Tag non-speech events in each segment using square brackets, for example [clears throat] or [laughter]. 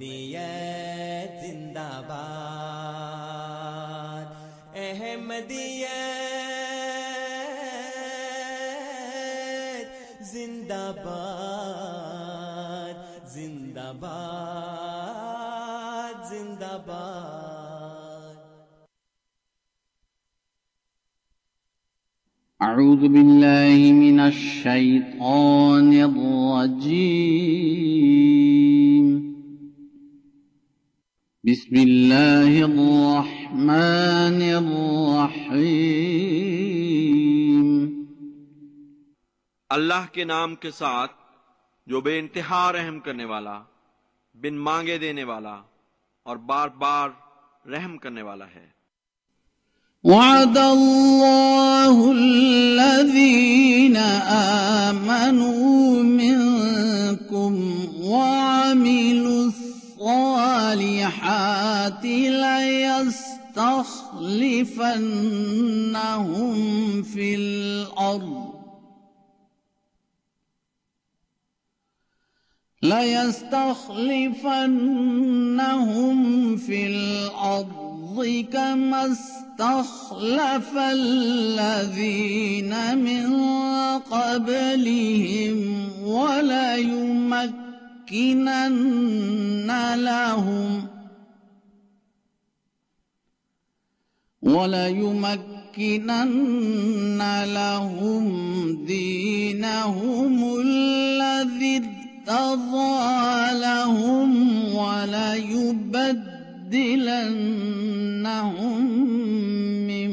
احمدیت زندہ باد۔ احمدیت زندہ باد۔ زندہ باد زندہ باد۔ أعوذ بالله من الشيطان الرجيم بسم الله الرحمن الرحيم۔ اللہ کے نام کے ساتھ جو بے انتہا رحم کرنے والا بن مانگے دینے والا اور بار بار رحم کرنے والا ہے۔ وعد الله الذين آمنوا منكم وعملوا الصالحات ليستخلفنهم في الأرض ليستخلفنهم في الأرض كما استخلف الذين من قبلهم وليمكنن لهم وليمكنن لهم دينهم الذي ارتضى لهم وليبدلنهم من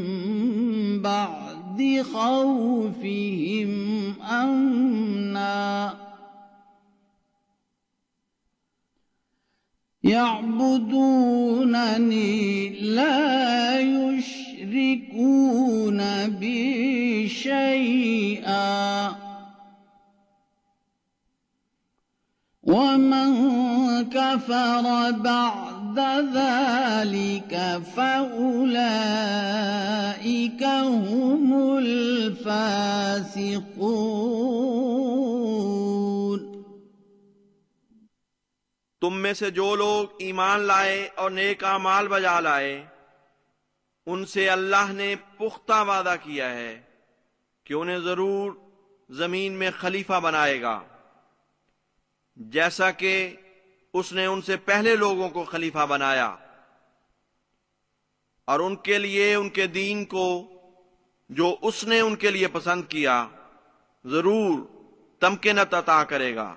بعد خوفهم أمنا يعبدونني لا يشركون بي شيئا. ومن كفر بعد ذلك فأولئك هم الفاسقون. تم میں سے جو لوگ ایمان لائے اور نیک اعمال بجا لائے، ان سے اللہ نے پختہ وعدہ کیا ہے کہ انہیں ضرور زمین میں خلیفہ بنائے گا۔ جیسا کہ اس نے ان سے پہلے لوگوں کو خلیفہ بنایا۔ اور ان کے لیے، ان کے دین کو جو اس نے ان کے لیے پسند کیا، ضرور تمکنت عطا کرے گا۔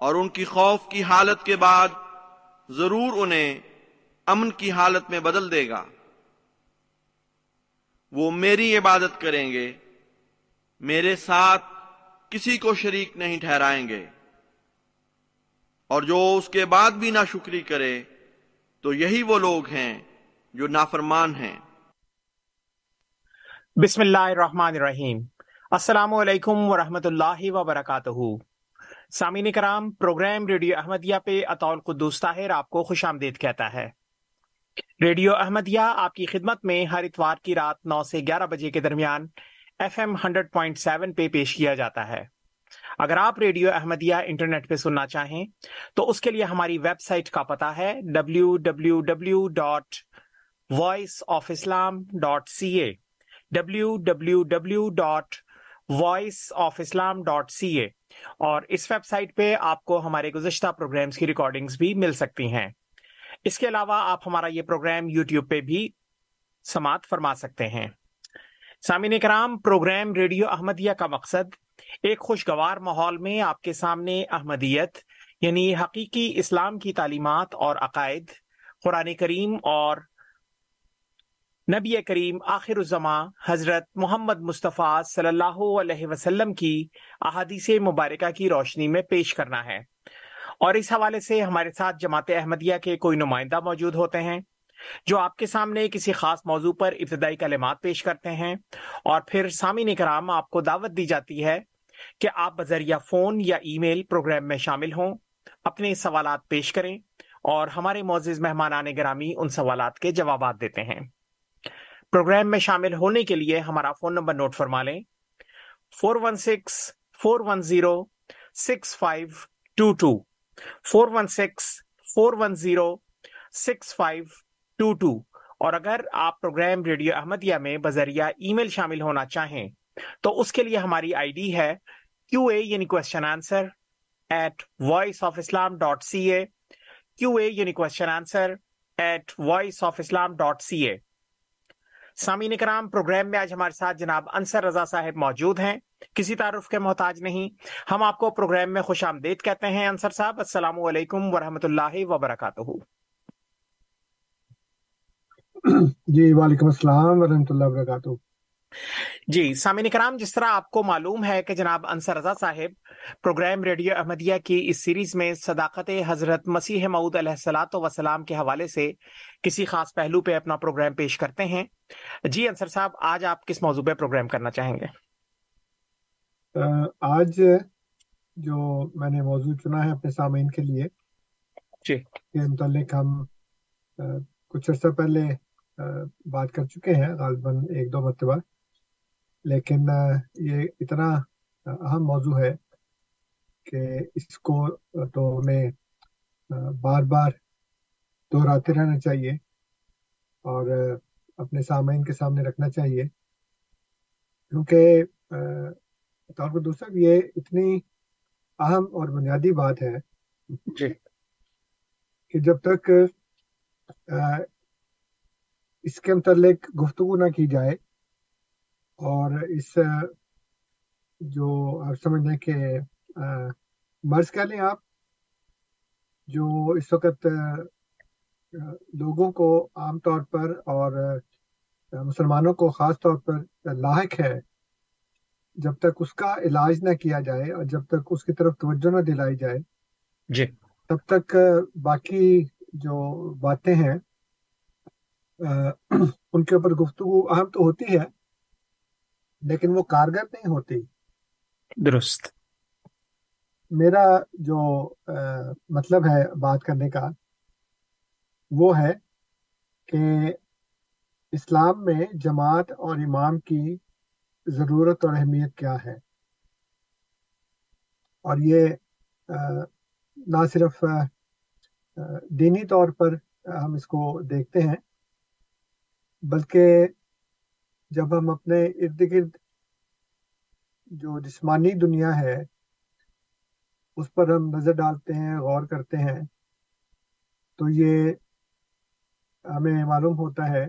اور ان کی خوف کی حالت کے بعد ضرور انہیں امن کی حالت میں بدل دے گا۔ وہ میری عبادت کریں گے، میرے ساتھ کسی کو شریک نہیں ٹھہرائیں گے۔ اور جو اس کے بعد بھی نہ شکری کرے، تو یہی وہ لوگ ہیں جو نافرمان ہیں۔ بسم اللہ الرحمن الرحیم۔ السلام علیکم ورحمۃ اللہ وبرکاتہ۔ سامعین کرام، پروگرام ریڈیو احمدیہ پہ اطول قدوس طاہر آپ کو خوش آمدید کہتا ہے۔ ریڈیو احمدیہ آپ کی خدمت میں ہر اتوار کی رات نو سے گیارہ بجے کے درمیان F M hundred point seven پہ پیش کیا جاتا ہے۔ اگر آپ ریڈیو احمدیہ انٹرنیٹ پہ سننا چاہیں تو اس کے لیے ہماری ویب سائٹ کا پتا ہے W W W dot voice of Islam dot C A W W W dot voice of Islam dot C A اور اس ویب سائٹ پہ آپ کو ہمارے گزشتہ پروگرامز کی ریکارڈنگز بھی مل سکتی ہیں۔ اس کے علاوہ آپ ہمارا یہ پروگرام یوٹیوب پہ بھی سماعت فرما سکتے ہیں۔ سامعین کرام پروگرام ریڈیو احمدیہ کا مقصد ایک خوشگوار ماحول میں آپ کے سامنے احمدیت یعنی حقیقی اسلام کی تعلیمات اور عقائد، قرآن کریم اور نبی کریم آخر الزماں حضرت محمد مصطفیٰ صلی اللہ علیہ وسلم کی احادیث مبارکہ کی روشنی میں پیش کرنا ہے۔ اور اس حوالے سے ہمارے ساتھ جماعت احمدیہ کے کوئی نمائندہ موجود ہوتے ہیں، جو آپ کے سامنے کسی خاص موضوع پر ابتدائی کلمات پیش کرتے ہیں۔ اور پھر سامعین کرام، آپ کو دعوت دی جاتی ہے کہ آپ بذریعہ فون یا ای میل پروگرام میں شامل ہوں، اپنے سوالات پیش کریں اور ہمارے معزز مہمان آنے گرامی ان سوالات کے جوابات دیتے ہیں۔ پروگرام میں شامل ہونے کے لیے ہمارا فون نمبر نوٹ فرما لیں۔ Four one six, four one zero, six five two two. Four one six, four one zero, six five two two. اور اگر آپ پروگرام ریڈیو احمدیہ میں بذریعہ ای میل شامل ہونا چاہیں، تو اس کے لیے ہماری آئی ڈی ہے کیو اے یعنی question answer at voice of Islam dot C A Q A یعنی question answer at voice of Islam dot C A سامعین کرام، پروگرام میں آج ہمارے ساتھ جناب انصر رضا صاحب موجود ہیں۔ کسی تعارف کے محتاج نہیں۔ ہم آپ کو پروگرام میں خوش آمدید کہتے ہیں۔ انصر صاحب، السلام علیکم ورحمۃ اللہ وبرکاتہ۔ جی وعلیکم السلام ورحمۃ اللہ وبرکاتہ۔ جی سامعین کرام جس طرح آپ کو معلوم ہے کہ جناب انصر رضا صاحب پروگرام ریڈیو احمدیہ کی اس سیریز میں صداقت حضرت مسیح معود علیہ السلاۃ وسلام کے حوالے سے کسی خاص پہلو پہ اپنا پروگرام پیش کرتے ہیں۔ جی انصر صاحب آج آپ کس موضوع پہ پروگرام کرنا چاہیں گے؟ آج جو میں نے موضوع چنا ہے اپنے سامعین کے لیے جی۔ کے متعلق ہم کچھ عرصہ پہلے بات کر چکے ہیں غالباً ایک دو مرتبہ۔ لیکن یہ اتنا اہم موضوع ہے کہ اس کو تو ہمیں بار بار دہراتے رہنا چاہیے اور اپنے سامعین کے سامنے رکھنا چاہیے۔ کیونکہ طور پر دوسرا یہ اتنی اہم اور بنیادی بات ہے جی۔ کہ جب تک اس کے متعلق گفتگو نہ کی جائے اور اس جو آپ سمجھ لیں کہ مرض کہہ لیں آپ جو اس وقت لوگوں کو عام طور پر اور مسلمانوں کو خاص طور پر لاحق ہے جب تک اس کا علاج نہ کیا جائے اور جب تک اس کی طرف توجہ نہ دلائی جائے جی۔ تب تک باقی جو باتیں ہیں ان کے اوپر گفتگو اہم تو ہوتی ہے۔ لیکن وہ کارگر نہیں ہوتی۔ درست۔ میرا جو مطلب ہے بات کرنے کا وہ ہے کہ اسلام میں جماعت اور امام کی ضرورت اور اہمیت کیا ہے۔ اور یہ نہ صرف دینی طور پر ہم اس کو دیکھتے ہیں بلکہ جب ہم اپنے ارد گرد جو جسمانی دنیا ہے، اس پر ہم نظر ڈالتے ہیں، غور کرتے ہیں، تو یہ ہمیں معلوم ہوتا ہے۔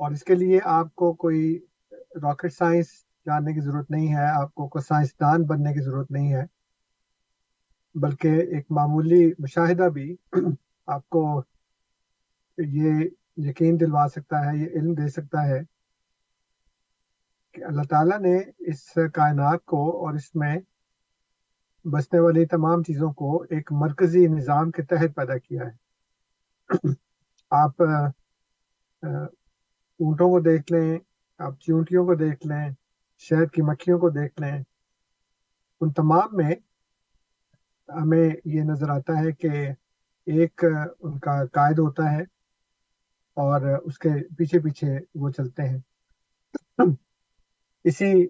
اور اس کے لیے آپ کو کوئی راکٹ سائنس جاننے کی ضرورت نہیں ہے، آپ کو کوئی سائنسدان بننے کی ضرورت نہیں ہے، بلکہ ایک معمولی مشاہدہ بھی [clears throat] آپ کو یہ یقین دلوا سکتا ہے، یہ علم دے سکتا ہے۔ کہ اللہ تعالیٰ نے اس کائنات کو اور اس میں بسنے والی تمام چیزوں کو ایک مرکزی نظام کے تحت پیدا کیا ہے۔ [clears throat] آپ اونٹوں کو دیکھ لیں، آپ چونٹیوں کو دیکھ لیں، شہد کی مکھیوں کو دیکھ لیں، ان تمام میں ہمیں یہ نظر آتا ہے کہ ایک ان کا قائد ہوتا ہے اور اس کے پیچھے پیچھے وہ چلتے ہیں۔ [clears throat] اسی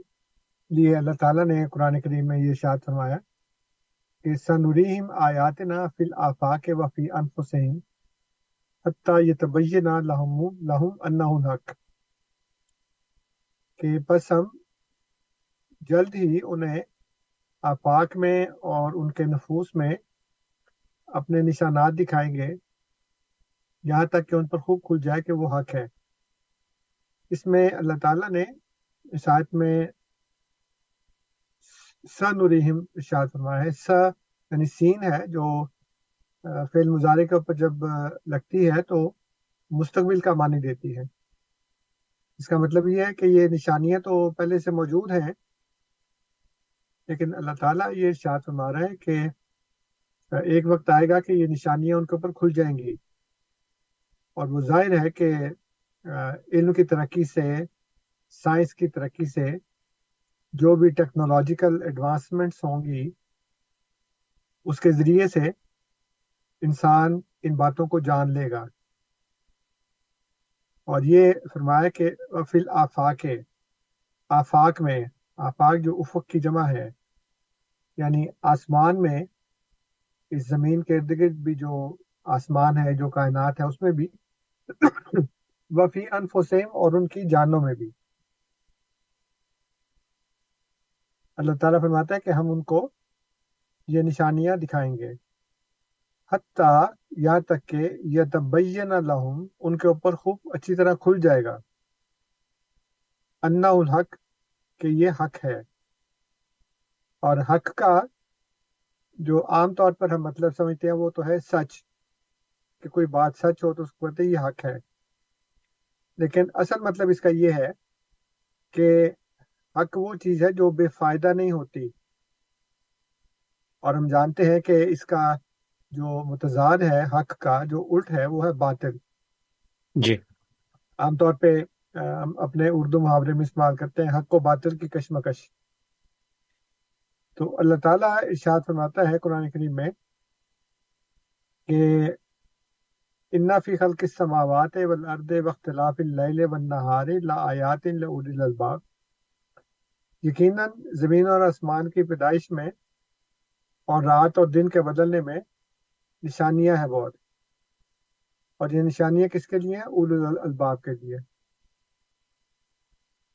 لیے اللہ تعالیٰ نے قرآن کریم میں یہ شاد فرمایا کہ سنوریم آیات نا فل آفاق وفی انفسین حتیٰ یہ تبینہ لہم لہم حق کہ بس ہم جلد ہی انہیں آفاق میں اور ان کے نفوس میں اپنے نشانات دکھائیں گے، یہاں تک کہ ان پر خوب کھل جائے کہ وہ حق ہے۔ اس میں اللہ تعالیٰ نے اس آیت میں س نوریم ارشاد فرمایا ہے۔ س یعنی سین ہے جو فعل مظاہرے کے اوپر جب لگتی ہے تو مستقبل کا معنی دیتی ہے۔ اس کا مطلب یہ ہے کہ یہ نشانیاں تو پہلے سے موجود ہیں، لیکن اللہ تعالیٰ یہ ارشاد فرما رہا ہے کہ ایک وقت آئے گا کہ یہ نشانیاں ان کے اوپر کھل جائیں گی۔ اور وہ ظاہر ہے کہ علم کی ترقی سے سائنس کی ترقی سے جو بھی ٹیکنالوجیکل ایڈوانسمنٹس ہوں گی، اس کے ذریعے سے انسان ان باتوں کو جان لے گا۔ اور یہ فرمایا کہ فل آفاق آفاق میں، آفاق جو افق کی جمع ہے یعنی آسمان میں، اس زمین کے ارد گرد بھی جو آسمان ہے، جو کائنات ہے، اس میں بھی [coughs] وفی انفسیم اور ان کی جانوں میں بھی۔ اللہ تعالیٰ فرماتا ہے کہ ہم ان کو یہ نشانیاں دکھائیں گے۔ حتیٰ یہاں تک کہ یہ تبین لہم، ان کے اوپر خوب اچھی طرح کھل جائے گا۔ انا الحق، کہ یہ حق ہے۔ اور حق کا جو عام طور پر ہم مطلب سمجھتے ہیں، وہ تو ہے سچ۔ کہ کوئی بات سچ ہو تو اس کو کہتے یہ حق ہے۔ لیکن اصل مطلب اس کا یہ ہے کہ حق وہ چیز ہے جو بے فائدہ نہیں ہوتی۔ اور ہم جانتے ہیں کہ اس کا جو متضاد ہے حق کا جو الٹ ہے وہ ہے باطل۔ جی۔ عام طور پہ ہم اپنے اردو محاورے میں استعمال کرتے ہیں حق و باطل کی کشمکش۔ تو اللہ تعالیٰ ارشاد فرماتا ہے قرآن کریم میں کہ انا فی خلق السماوات والارض واختلاف اللیل والنہار لآیات لأولی الالباب یقیناً زمین اور آسمان کی پیدائش میں اور رات اور دن کے بدلنے میں نشانیاں ہیں بہت۔ اور یہ نشانیاں کس کے لیے ہیں؟ اول الباب کے لیے۔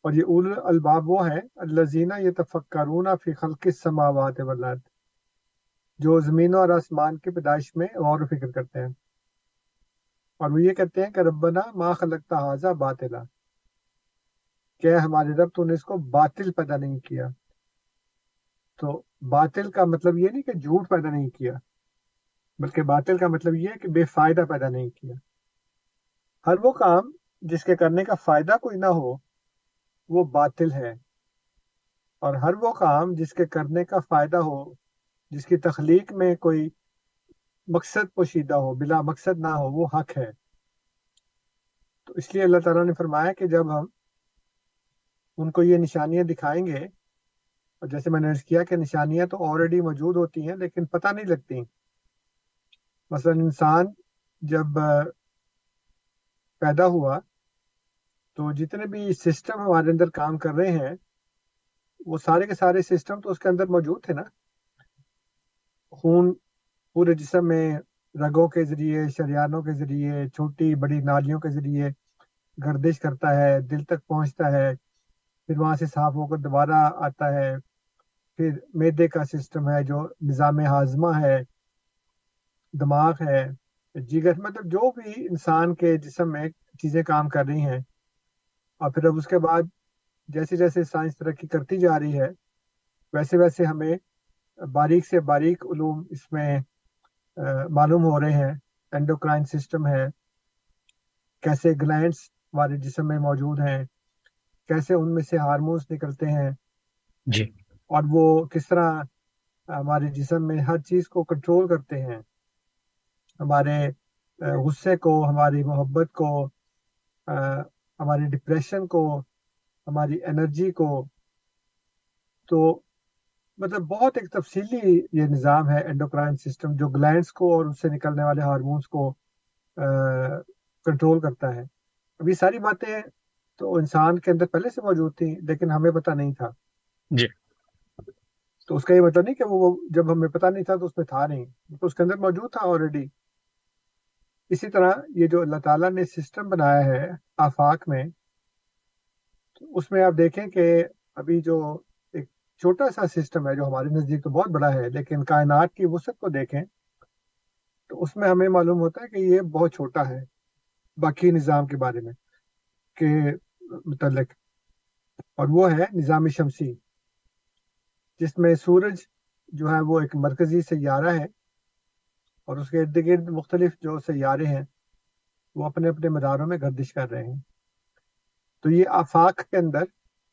اور یہ اول الباب وہ ہیں الزینہ یہ تفکرون فی خلق السماوات والارض، جو زمین اور آسمان کی پیدائش میں غور و فکر کرتے ہیں۔ اور وہ یہ کہتے ہیں کہ ربنا ما خلقتا حاضہ باطلا۔ کہ ہمارے رب تو نے اس کو باطل پیدا نہیں کیا۔ تو باطل کا مطلب یہ نہیں کہ جھوٹ پیدا نہیں کیا، بلکہ باطل کا مطلب یہ ہے کہ بے فائدہ پیدا نہیں کیا۔ ہر وہ کام جس کے کرنے کا فائدہ کوئی نہ ہو، وہ باطل ہے۔ اور ہر وہ کام جس کے کرنے کا فائدہ ہو، جس کی تخلیق میں کوئی مقصد پوشیدہ ہو، بلا مقصد نہ ہو، وہ حق ہے۔ تو اس لیے اللہ تعالیٰ نے فرمایا کہ جب ہم ان کو یہ نشانیاں دکھائیں گے۔ اور جیسے میں نے کیا کہ نشانیاں تو آلریڈی موجود ہوتی ہیں، لیکن پتہ نہیں لگتی۔ مثلا انسان جب پیدا ہوا تو جتنے بھی سسٹم ہمارے اندر کام کر رہے ہیں، وہ سارے کے سارے سسٹم تو اس کے اندر موجود تھے نا۔ خون پورے جسم میں رگوں کے ذریعے، شریانوں کے ذریعے، چھوٹی بڑی نالیوں کے ذریعے گردش کرتا ہے، دل تک پہنچتا ہے۔ پھر وہاں سے صاف ہو کر دوبارہ آتا ہے۔ پھر میدے کا سسٹم ہے جو نظام ہاضمہ ہے، دماغ ہے۔ جی، جگر مطلب جو بھی انسان کے جسم میں چیزیں کام کر رہی ہیں۔ اور پھر اب اس کے بعد جیسے جیسے سائنس ترقی کرتی جا رہی ہے، ویسے ویسے ہمیں باریک سے باریک علوم اس میں معلوم ہو رہے ہیں۔ اینڈوکرائن سسٹم ہے۔ کیسے گلینڈس ہمارے جسم میں موجود ہیں۔ کیسے ان میں سے ہارمونس نکلتے ہیں جی۔ اور وہ کس طرح ہمارے جسم میں ہر چیز کو کنٹرول کرتے ہیں ہمارے غصے کو ہماری محبت کو ہماری ڈپریشن کو ہماری انرجی کو۔ تو مطلب بہت ایک تفصیلی یہ نظام ہے انڈوکرائن سسٹم جو گلینڈس کو اور اس سے نکلنے والے ہارمونس کو کنٹرول کرتا ہے۔ اب یہ ساری باتیں تو انسان کے اندر پہلے سے موجود تھیں لیکن ہمیں پتہ نہیں تھا۔ جی۔ تو اس کا یہ مطلب نہیں کہ وہ جب ہمیں پتہ نہیں تھا تو اس میں تھا نہیں تو اس کے اندر موجود تھا آلریڈی اسی طرح یہ جو اللہ تعالیٰ نے سسٹم بنایا ہے آفاق میں اس میں آپ دیکھیں کہ ابھی جو ایک چھوٹا سا سسٹم ہے جو ہمارے نزدیک تو بہت بڑا ہے لیکن کائنات کی وسعت کو دیکھیں تو اس میں ہمیں معلوم ہوتا ہے کہ یہ بہت چھوٹا ہے باقی نظام کے بارے میں کے متعلق۔ اور وہ ہے نظام شمسی، جس میں سورج جو ہے وہ ایک مرکزی سیارہ ہے اور اس کے ارد گرد مختلف جو سیارے ہیں وہ اپنے اپنے مداروں میں گردش کر رہے ہیں۔ تو یہ آفاق کے اندر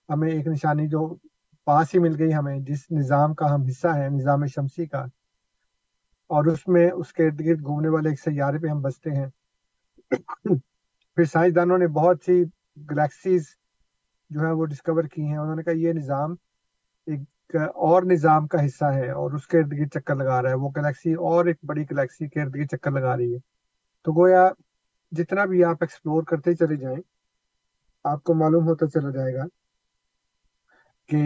ہمیں ایک نشانی جو پاس ہی مل گئی ہمیں، جس نظام کا ہم حصہ ہیں، نظام شمسی کا۔ اور اس میں اس کے ارد گرد گھومنے والے ایک سیارے پہ ہم بستے ہیں۔ پھر سائنسدانوں نے بہت سی گلیکسیز جو ہے وہ ڈسکور کی ہیں، انہوں نے کہا یہ نظام ایک اور نظام کا حصہ ہے اور اس کے ارد گرد چکر لگا رہا ہے۔ وہ گلیکسی اور ایک بڑی گلیکسی کے ارد گرد چکر لگا رہی ہے۔ تو گویا جتنا بھی آپ ایکسپلور کرتے چلے جائیں، آپ کو معلوم ہوتا چلا جائے گا کہ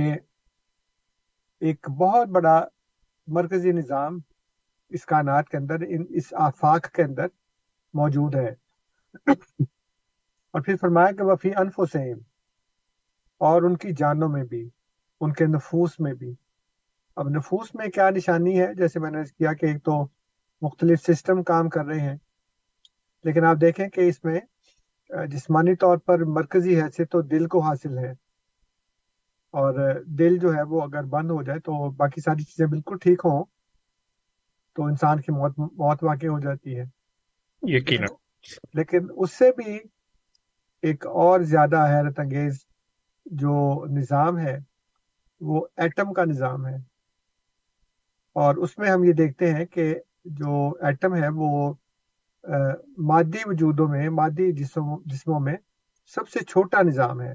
ایک بہت بڑا مرکزی نظام اس کائنات کے اندر اس آفاق کے اندر موجود ہے۔ اور پھر فرمایا کہ وفی انفسہم اور ان کی جانوں میں بھی ان کے نفوس میں بھی۔ اب نفوس میں کیا نشانی ہے؟ جیسے میں نے کیا کہ ایک تو مختلف سسٹم کام کر رہے ہیں لیکن آپ دیکھیں کہ اس میں جسمانی طور پر مرکزی حیثیت تو دل کو حاصل ہے۔ اور دل جو ہے وہ اگر بند ہو جائے تو باقی ساری چیزیں بالکل ٹھیک ہوں تو انسان کی موت موت واقع ہو جاتی ہے۔ یقین لیکن اس سے بھی ایک اور زیادہ حیرت انگیز جو نظام ہے، وہ ایٹم کا نظام ہے۔ اور اس میں ہم یہ دیکھتے ہیں کہ جو ایٹم ہے، وہ مادی وجودوں میں، مادی جسم، جسموں میں سب سے چھوٹا نظام ہے۔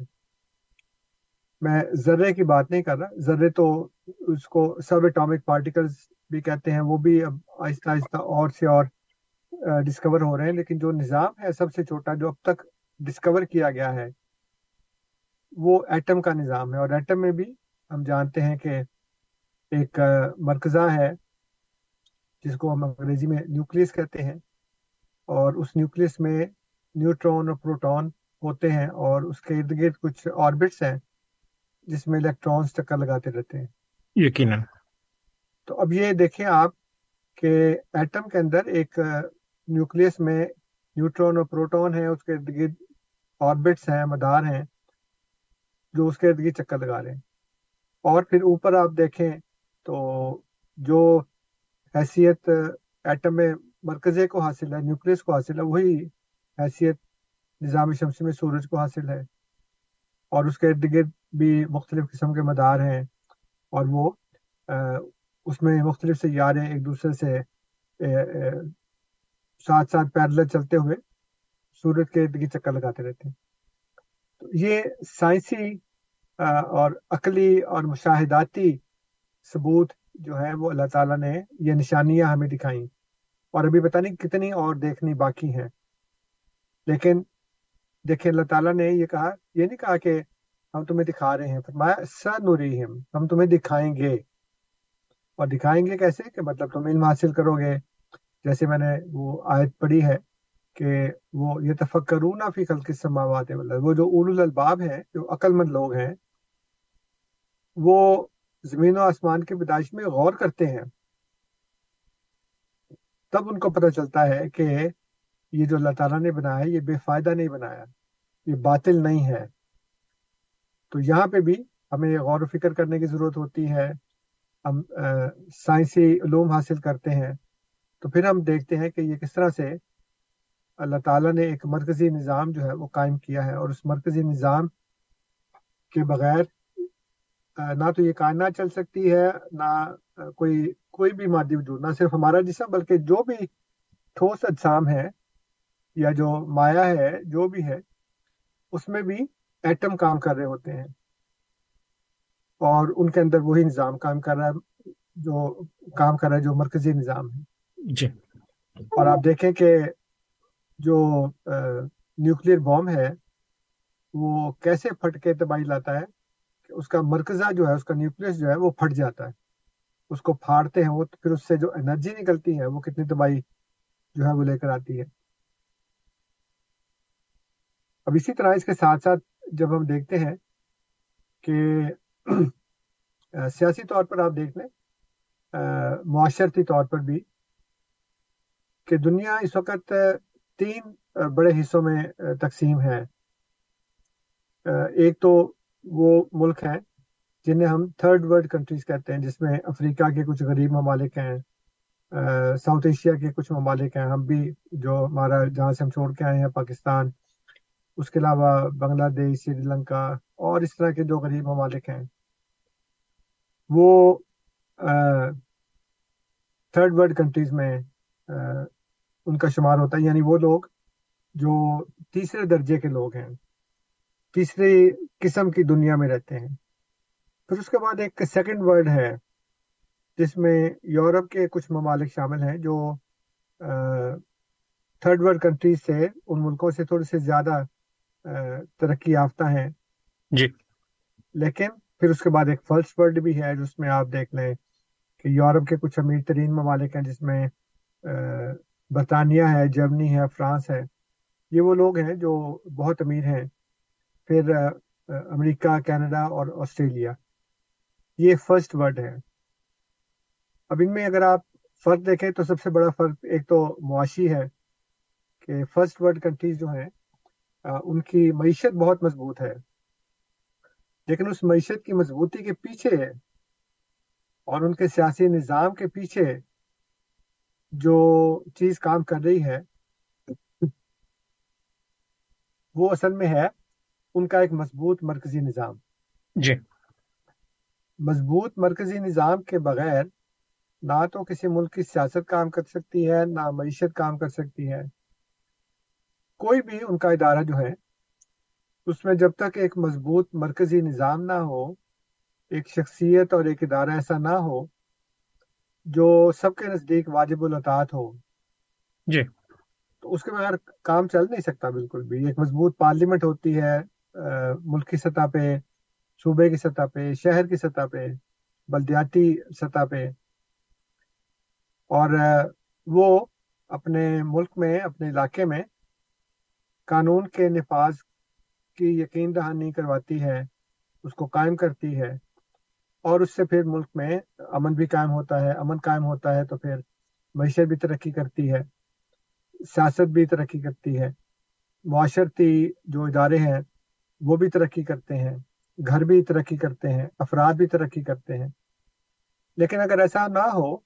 میں ذرے کی بات نہیں کر رہا، ذرے تو اس کو سب اٹامک پارٹیکلز بھی کہتے ہیں، وہ بھی اب آہستہ آہستہ اور سے اور ڈسکور ہو رہے ہیں، لیکن جو نظام ہے سب سے چھوٹا، جو اب تک ڈسکور کیا گیا ہے وہ ایٹم کا نظام ہے۔ اور ایٹم میں بھی ہم جانتے ہیں کہ ایک مرکزہ ہے جس کو ہم انگریزی میں نیوکلیس کہتے ہیں۔ اور اس نیوکلس میں نیوٹرون اور پروٹون ہوتے ہیں اور اس کے ارد گرد کچھ آربٹس ہیں جس میں الیکٹرانس چکر لگاتے رہتے ہیں۔ یقیناً۔ تو اب یہ دیکھیں آپ کہ ایٹم کے اندر ایک نیوکلس میں نیوٹرون اور پروٹون ہیں اس کے ارد گرد آربٹس ہیں، مدار ہیں، جو اس کے ارد گرد چکر لگا رہے ہیں۔ اور پھر اوپر آپ دیکھیں تو جو حیثیت ایٹم میں مرکزے کو حاصل ہے نیوکلس کو حاصل ہے، وہی حیثیت نظام شمسی میں سورج کو حاصل ہے۔ اور اس کے ارد گرد بھی مختلف قسم کے مدار ہیں۔ اور وہ اس میں مختلف سیارے ایک دوسرے سے ساتھ ساتھ پیرل چلتے ہوئے سورج کے ارد گرد چکر لگاتے رہتے ہیں۔ تو یہ سائنسی اور عقلی اور مشاہداتی ثبوت جو ہے وہ اللہ تعالیٰ نے یہ نشانیاں ہمیں دکھائیں۔ اور ابھی پتہ نہیں کتنی اور دیکھنی باقی ہیں۔ لیکن دیکھیں اللہ تعالیٰ نے یہ کہا، یہ نہیں کہا کہ ہم تمہیں دکھا رہے ہیں۔ فرمایا سنوریم ہم تمہیں دکھائیں گے۔ اور دکھائیں گے کیسے؟ کہ مطلب تم علم حاصل کرو گے۔ جیسے میں نے وہ آیت پڑھی ہے کہ وہ یہ تفکرون فی خلق السماوات والارض، وہ جو اول الباب ہیں، جو عقل مند لوگ ہیں، وہ زمین و آسمان کی پیدائش میں غور کرتے ہیں۔ تب ان کو پتہ چلتا ہے کہ یہ جو اللہ تعالیٰ نے بنایا ہے، یہ بے فائدہ نہیں بنایا، یہ باطل نہیں ہے۔ تو یہاں پہ بھی ہمیں غور و فکر کرنے کی ضرورت ہوتی ہے۔ ہم سائنسی علوم حاصل کرتے ہیں۔ تو پھر ہم دیکھتے ہیں کہ یہ کس طرح سے اللہ تعالیٰ نے ایک مرکزی نظام جو ہے وہ قائم کیا ہے اور اس مرکزی نظام کے بغیر نہ تو یہ کائنات چل سکتی ہے نہ کوئی کوئی بھی مادی وجود نہ صرف ہمارا جسم بلکہ جو بھی ٹھوس اجسام ہے یا جو مایا ہے جو بھی ہے اس میں بھی ایٹم کام کر رہے ہوتے ہیں۔ اور ان کے اندر وہی نظام کام کر رہا ہے جو کام کر رہا ہے جو مرکزی نظام ہے۔ جی۔ اور آپ دیکھیں کہ جو نیوکلیر بوم ہے، وہ کیسے پھٹ کے تباہی لاتا ہے کہ اس کا مرکزہ جو ہے، اس کا نیوکلس جو ہے، وہ پھٹ جاتا ہے۔ اس کو پھاڑتے ہیں وہ، پھر اس سے جو انرجی نکلتی ہے، وہ کتنی تباہی جو ہے، وہ لے کر آتی ہے۔ اب اسی طرح اس کے ساتھ ساتھ جب ہم دیکھتے ہیں کہ سیاسی طور پر آپ دیکھ لیں معاشرتی طور پر بھی کہ دنیا اس وقت تین بڑے حصوں میں تقسیم ہے۔ ایک تو وہ ملک ہیں جنہیں ہم تھرڈ ورلڈ کنٹریز کہتے ہیں، جس میں افریقہ کے کچھ غریب ممالک ہیں ساؤتھ ایشیا کے کچھ ممالک ہیں۔ ہم بھی جو ہمارا، جہاں سے ہم چھوڑ کے آئے ہیں، پاکستان، اس کے علاوہ بنگلہ دیش، سری لنکا اور اس طرح کے جو غریب ممالک ہیں۔ وہ تھرڈ ورلڈ کنٹریز میں ان کا شمار ہوتا ہے یعنی وہ لوگ جو تیسرے درجے کے لوگ ہیں تیسری قسم کی دنیا میں رہتے ہیں۔ پھر اس کے بعد ایک سیکنڈ ورلڈ ہے جس میں یورپ کے کچھ ممالک شامل ہیں جو تھرڈ ورلڈ کنٹریز سے ان ملکوں سے تھوڑے سے زیادہ ترقی یافتہ ہیں۔ جی۔ لیکن پھر اس کے بعد ایک فرسٹ ورلڈ بھی ہے جس میں آپ دیکھ لیں کہ یورپ کے کچھ امیر ترین ممالک ہیں جس میں برطانیہ ہے، جرمنی ہے، فرانس ہے، یہ وہ لوگ ہیں جو بہت امیر ہیں۔ پھر امریکہ، کینیڈا اور آسٹریلیا، یہ فرسٹ ورلڈ ہے۔ اب ان میں اگر آپ فرق دیکھیں تو سب سے بڑا فرق ایک تو معاشی ہے کہ فرسٹ ورلڈ کنٹریز جو ہیں ان کی معیشت بہت مضبوط ہے۔ لیکن اس معیشت کی مضبوطی کے پیچھے اور ان کے سیاسی نظام کے پیچھے جو چیز کام کر رہی ہے وہ اصل میں ہے ان کا ایک مضبوط مرکزی نظام۔ جی۔ مضبوط مرکزی نظام کے بغیر نہ تو کسی ملک کی سیاست کام کر سکتی ہے نہ معیشت کام کر سکتی ہے۔ کوئی بھی ان کا ادارہ جو ہے اس میں جب تک ایک مضبوط مرکزی نظام نہ ہو ایک شخصیت اور ایک ادارہ ایسا نہ ہو جو سب کے نزدیک واجب الاطاعت ہو۔ جی۔ تو اس کے بغیر کام چل نہیں سکتا بالکل بھی۔ ایک مضبوط پارلیمنٹ ہوتی ہے ملک کی سطح پہ صوبے کی سطح پہ شہر کی سطح پہ بلدیاتی سطح پہ۔ اور وہ اپنے ملک میں اپنے علاقے میں قانون کے نفاذ کی یقین دہانی کرواتی ہے اس کو قائم کرتی ہے۔ اور اس سے پھر ملک میں امن بھی قائم ہوتا ہے۔ امن قائم ہوتا ہے تو پھر معیشت بھی ترقی کرتی ہے۔ سیاست بھی ترقی کرتی ہے۔ معاشرتی جو ادارے ہیں وہ بھی ترقی کرتے ہیں۔ گھر بھی ترقی کرتے ہیں۔ افراد بھی ترقی کرتے ہیں۔ لیکن اگر ایسا نہ ہو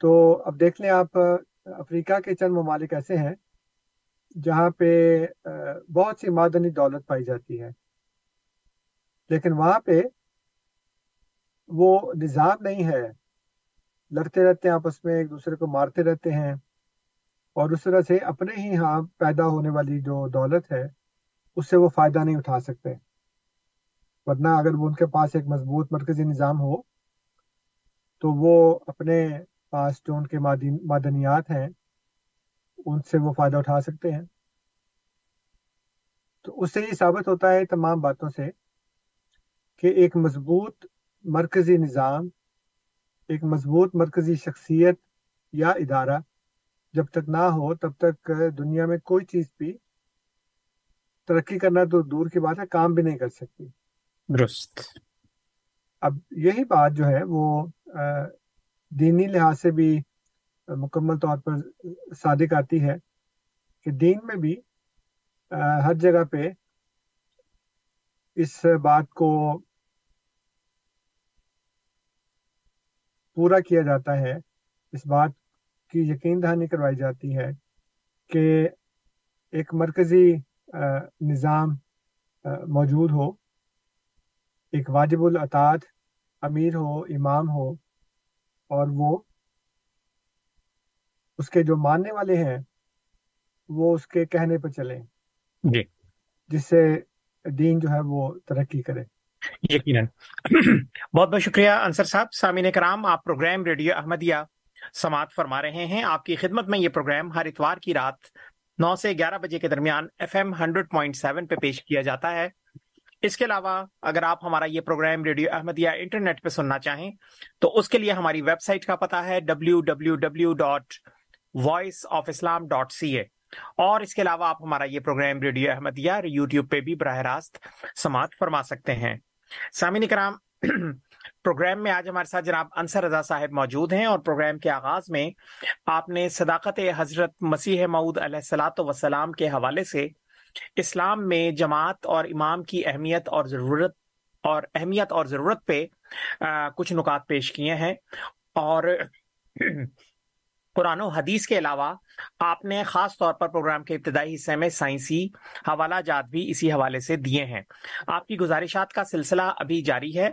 تو اب دیکھ لیں آپ، افریقہ کے چند ممالک ایسے ہیں جہاں پہ بہت سی معدنی دولت پائی جاتی ہے۔ لیکن وہاں پہ وہ نظام نہیں ہے۔ لڑتے رہتے ہیں آپس میں، ایک دوسرے کو مارتے رہتے ہیں۔ اور اس طرح سے اپنے ہی ہاں پیدا ہونے والی جو دولت ہے، اس سے وہ فائدہ نہیں اٹھا سکتے۔ ورنہ اگر وہ ان کے پاس ایک مضبوط مرکزی نظام ہو، تو وہ اپنے پاس جو ان کے معدنیات ہیں، ان سے وہ فائدہ اٹھا سکتے ہیں۔ تو اس سے یہ ثابت ہوتا ہے تمام باتوں سے کہ ایک مضبوط مرکزی نظام ایک مضبوط مرکزی شخصیت یا ادارہ جب تک نہ ہو تب تک دنیا میں کوئی چیز بھی ترقی کرنا تو دور کی بات ہے کام بھی نہیں کر سکتی۔ درست۔ اب یہی بات جو ہے وہ دینی لحاظ سے بھی مکمل طور پر صادق آتی ہے کہ دین میں بھی ہر جگہ پہ اس بات کو پورا کیا جاتا ہے۔ اس بات کی یقین دہانی کروائی جاتی ہے کہ ایک مرکزی نظام موجود ہو ایک واجب الاطاعت امیر ہو امام ہو اور وہ اس کے جو ماننے والے ہیں وہ اس کے کہنے پہ چلیں۔ جی۔ جس سے دین جو ہے وہ ترقی کرے۔ یقیناً۔ [clears throat] بہت بہت شکریہ انصر صاحب۔ سامعین کرام، آپ پروگرام ریڈیو احمدیہ سماعت فرما رہے ہیں۔ آپ کی خدمت میں یہ پروگرام ہر اتوار کی رات نو سے گیارہ بجے کے درمیان F M hundred point seven پہ پیش کیا جاتا ہے۔ اس کے علاوہ اگر آپ ہمارا یہ پروگرام ریڈیو احمدیہ انٹرنیٹ پہ سننا چاہیں تو اس کے لیے ہماری ویب سائٹ کا پتا ہے W W W dot voice of Islam dot C A اور اس کے علاوہ آپ ہمارا یہ پروگرام ریڈیو احمدیہ یوٹیوب پہ بھی براہ راست سماعت فرما سکتے ہیں۔ سامعین کرام پروگرام میں آج ہمارے ساتھ جناب انصر رضا صاحب موجود ہیں اور پروگرام کے آغاز میں آپ نے صداقت حضرت مسیح معود علیہ السلاۃ وسلام کے حوالے سے اسلام میں جماعت اور امام کی اہمیت اور ضرورت اور اہمیت اور ضرورت پہ کچھ نکات پیش کیے ہیں اور قرآن و حدیث کے علاوہ آپ نے خاص طور پر پروگرام کے ابتدائی حصے میں سائنسی حوالہ جات بھی اسی حوالے سے دیے ہیں۔ آپ کی گزارشات کا سلسلہ ابھی جاری ہے۔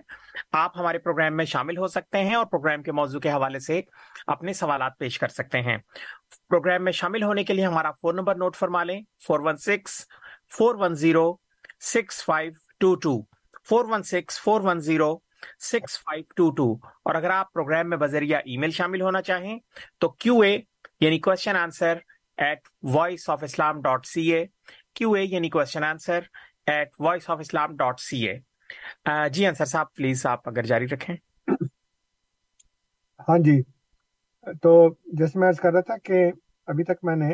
آپ ہمارے پروگرام میں شامل ہو سکتے ہیں اور پروگرام کے موضوع کے حوالے سے اپنے سوالات پیش کر سکتے ہیں۔ پروگرام میں شامل ہونے کے لیے ہمارا فون نمبر نوٹ فرما لیں۔ Four one six, four one zero, six five two two. Four one six, four one zero six five two two اور اگر آپ پروگرام میں بذریعہ ای میل شامل ہونا چاہیں تو کیو اے یعنی question answer at voice of Islam dot C A Q A یعنی question answer at voice of Islam dot C A جی انصر صاحب پلیز آپ اگر جاری رکھیں۔ ہاں جی تو جیسے میں کر رہا تھا کہ ابھی تک میں نے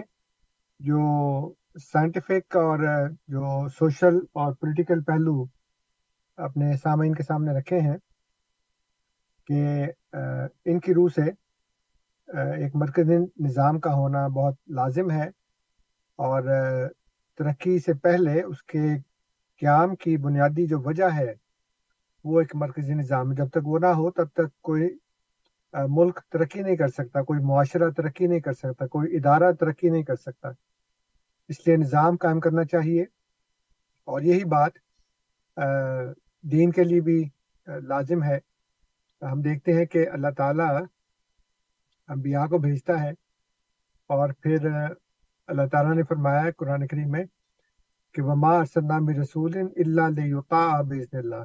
جو سائنٹیفک اور جو سوشل اور پولیٹیکل پہلو اپنے سامعین کے سامنے رکھے ہیں کہ ان کی روح سے ایک مرکزی نظام کا ہونا بہت لازم ہے اور ترقی سے پہلے اس کے قیام کی بنیادی جو وجہ ہے، وہ ایک مرکزی نظام ہے۔ جب تک وہ نہ ہو، تب تک کوئی ملک ترقی نہیں کر سکتا، کوئی معاشرہ ترقی نہیں کر سکتا، کوئی ادارہ ترقی نہیں کر سکتا۔ اس لیے نظام قائم کرنا چاہیے۔ اور یہی بات دین کے لیے بھی لازم ہے۔ ہم دیکھتے ہیں کہ اللہ تعالیٰ انبیاء کو بھیجتا ہے اور پھر اللہ تعالیٰ نے فرمایا قرآن کریم میں کہ وما ارسلام رسول اللہ بزن اللہ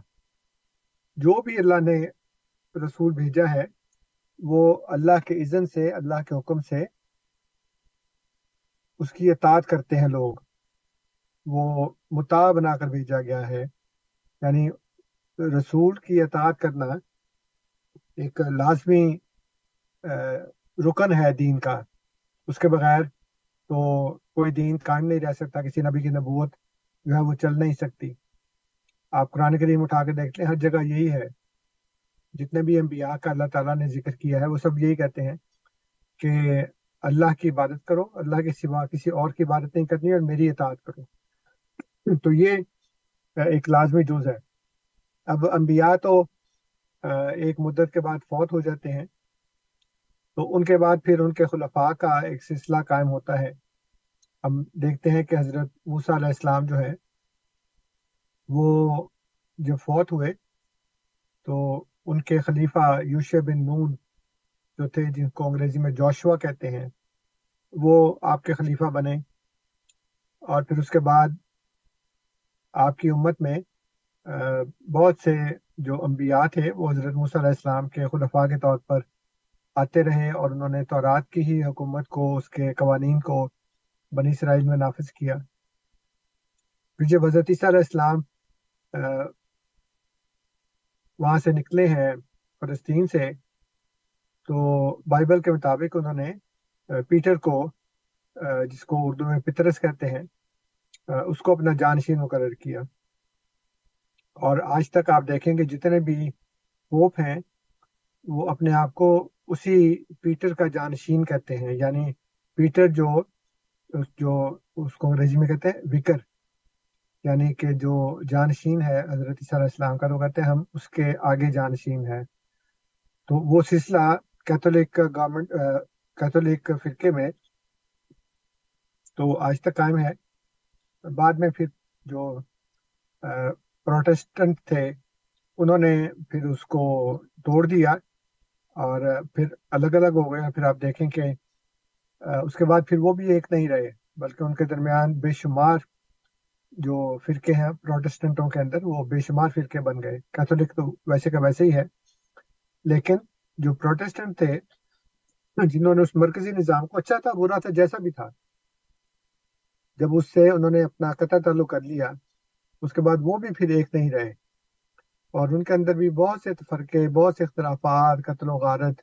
جو بھی اللہ نے رسول بھیجا ہے، وہ اللہ کے اذن سے، اللہ کے حکم سے اس کی اطاعت کرتے ہیں لوگ۔ وہ متا بنا کر بھیجا گیا ہے۔ یعنی رسول کی اطاعت کرنا ایک لازمی رکن ہے دین کا۔ اس کے بغیر تو کوئی دین قائم نہیں رہ سکتا، کسی نبی کی نبوت جو ہے وہ چل نہیں سکتی۔ آپ قرآن کریم اٹھا کے دیکھ لیں، ہر جگہ یہی ہے۔ جتنے بھی انبیاء کا اللہ تعالیٰ نے ذکر کیا ہے، وہ سب یہی کہتے ہیں کہ اللہ کی عبادت کرو، اللہ کے سوا کسی اور کی عبادت نہیں کرنی اور میری اطاعت کرو۔ تو یہ ایک لازمی جز ہے۔ اب انبیاء تو ایک مدت کے بعد فوت ہو جاتے ہیں۔ تو ان کے بعد پھر ان کے خلفاء کا ایک سلسلہ قائم ہوتا ہے۔ ہم دیکھتے ہیں کہ حضرت موسیٰ علیہ السلام جو ہے، وہ جب فوت ہوئے تو ان کے خلیفہ یوش بن نون جو تھے، جن کو انگریزی میں جوشوا کہتے ہیں، وہ آپ کے خلیفہ بنے۔ اور پھر اس کے بعد آپ کی امت میں بہت سے جو انبیاء تھے، وہ حضرت موسیٰ علیہ السلام کے خلفاء کے طور پر آتے رہے اور انہوں نے تورات کی ہی حکومت کو، اس کے قوانین کو بنی اسرائیل میں نافذ کیا۔ پھر جب حضرت عیسیٰ علیہ السلام وہاں سے نکلے ہیں فلسطین سے، تو بائبل کے مطابق انہوں نے پیٹر کو جس کو اردو میں پترس کہتے ہیں اس کو اپنا جانشین مقرر کیا۔ اور آج تک آپ دیکھیں گے جتنے بھی پوپ ہیں، وہ اپنے آپ کو اسی پیٹر کا جانشین کہتے ہیں یعنی پیٹر جو جو اس کو انگریزی میں کہتے ہیں، وکر یعنی کہ جو جانشین ہے، حضرت علیہ السلام کا تو کہتے ہیں، ہم اس کے آگے جانشین ہے تو وہ سلسلہ کیتھولک گورنمنٹ کیتھولک فرقے میں تو آج تک قائم ہے۔ بعد میں پھر جو پروٹیسٹنٹ تھے، انہوں نے پھر اس کو توڑ دیا اور پھر الگ الگ ہو گئے پھر آپ دیکھیں کہ اس کے بعد پھر وہ بھی ایک نہیں رہے، بلکہ ان کے درمیان بے شمار جو فرقے ہیں پروٹیسٹنٹوں کے اندر، وہ بے شمار فرقے بن گئے۔ کیتھولک تو ویسے کا ویسے ہی ہے، لیکن جو پروٹیسٹنٹ تھے، جنہوں نے اس مرکزی نظام کو اچھا تھا، برا تھا، جیسا بھی تھا، جب اس سے انہوں نے اپنا قطع تعلق کر لیا اس کے بعد وہ بھی پھر ایک نہیں رہے۔ اور ان کے اندر بھی بہت سے فرقے، بہت سے اختلافات، قتل و غارت،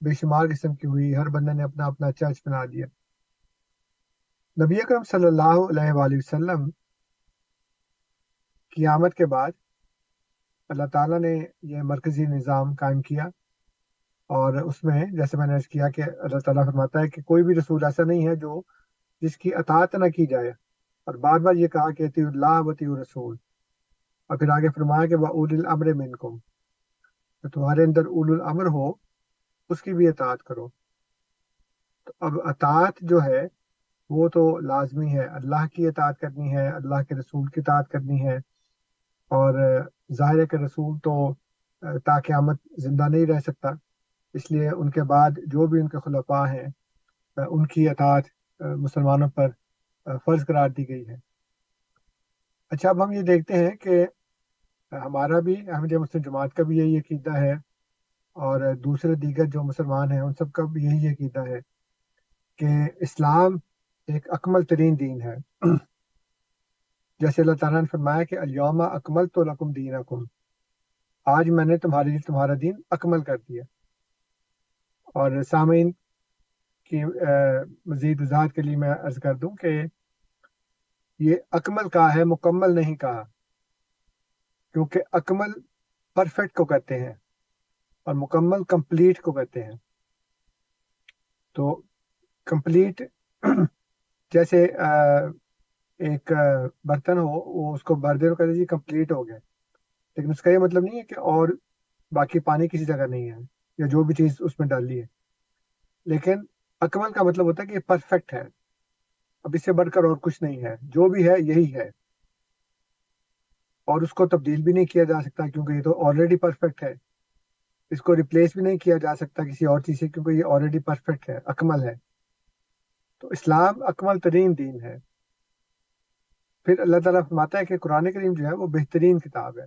بے شمار قسم کی ہوئی۔ ہر بندے نے اپنا اپنا چرچ بنا دیا نبی اکرم صلی اللہ علیہ وآلہ وسلم قیامت کے بعد اللہ تعالیٰ نے یہ مرکزی نظام قائم کیا۔ اور اس میں جیسے میں نے کیا کہ اللہ تعالیٰ فرماتا ہے کہ کوئی بھی رسول ایسا نہیں ہے جو جس کی اطاعت نہ کی جائے۔ اور بار بار یہ کہا کہ تی اللہ وتی رسول اور پھر آگے فرمایا کہ وہ اول الامر منکم۔ تو تمہارے اندر اول الامر ہو، اس کی بھی اطاعت کرو۔ تو اب اطاعت جو ہے، وہ تو لازمی ہے۔ اللہ کی اطاعت کرنی ہے، اللہ کے رسول کی اطاعت کرنی ہے۔ اور ظاہر کے رسول تو تا قیامت زندہ نہیں رہ سکتا۔ اس لیے ان کے بعد جو بھی ان کے خلفاء ہیں ان کی اطاعت مسلمانوں پر فرض قرار دی گئی ہے۔ اچھا اب ہم یہ دیکھتے ہیں کہ ہمارا بھی احمدیہ مسلم جماعت کا بھی یہی عقیدہ ہے اور دوسرے دیگر جو مسلمان ہیں، ان سب کا بھی یہی عقیدہ ہے کہ اسلام ایک اکمل ترین دین ہے۔ جیسے اللہ تعالیٰ نے فرمایا کہ الیوم اکمل تو لکم دین اکم آج میں نے تمہارے لیے تمہارا دین اکمل کر دیا۔ اور سامعین کی مزید وضاحت کے لیے میں عرض کر دوں کہ یہ اکمل کہا ہے مکمل نہیں کہا کیونکہ اکمل پرفیکٹ کو کہتے ہیں اور مکمل کمپلیٹ کو کہتے ہیں۔ تو کمپلیٹ [clears throat] جیسے ایک برتن ہو، وہ اس کو بھر دے کہتے جی کمپلیٹ ہو گیا۔ لیکن اس کا یہ مطلب نہیں ہے کہ اور باقی پانی کسی جگہ نہیں ہے یا جو بھی چیز اس میں ڈالی ہے۔ لیکن اکمل کا مطلب ہوتا ہے کہ یہ پرفیکٹ ہے۔ اب اس سے بڑھ کر اور کچھ نہیں ہے۔ جو بھی ہے، یہی ہے۔ اور اس کو تبدیل بھی نہیں کیا جا سکتا کیونکہ یہ تو آلریڈی پرفیکٹ ہے۔ اس کو ریپلیس بھی نہیں کیا جا سکتا کسی اور چیز سے کیونکہ یہ آلریڈی پرفیکٹ ہے، اکمل ہے۔ تو اسلام اکمل ترین دین ہے۔ پھر اللہ تعالیٰ فرماتا ہے کہ قرآن کریم جو ہے وہ بہترین کتاب ہے۔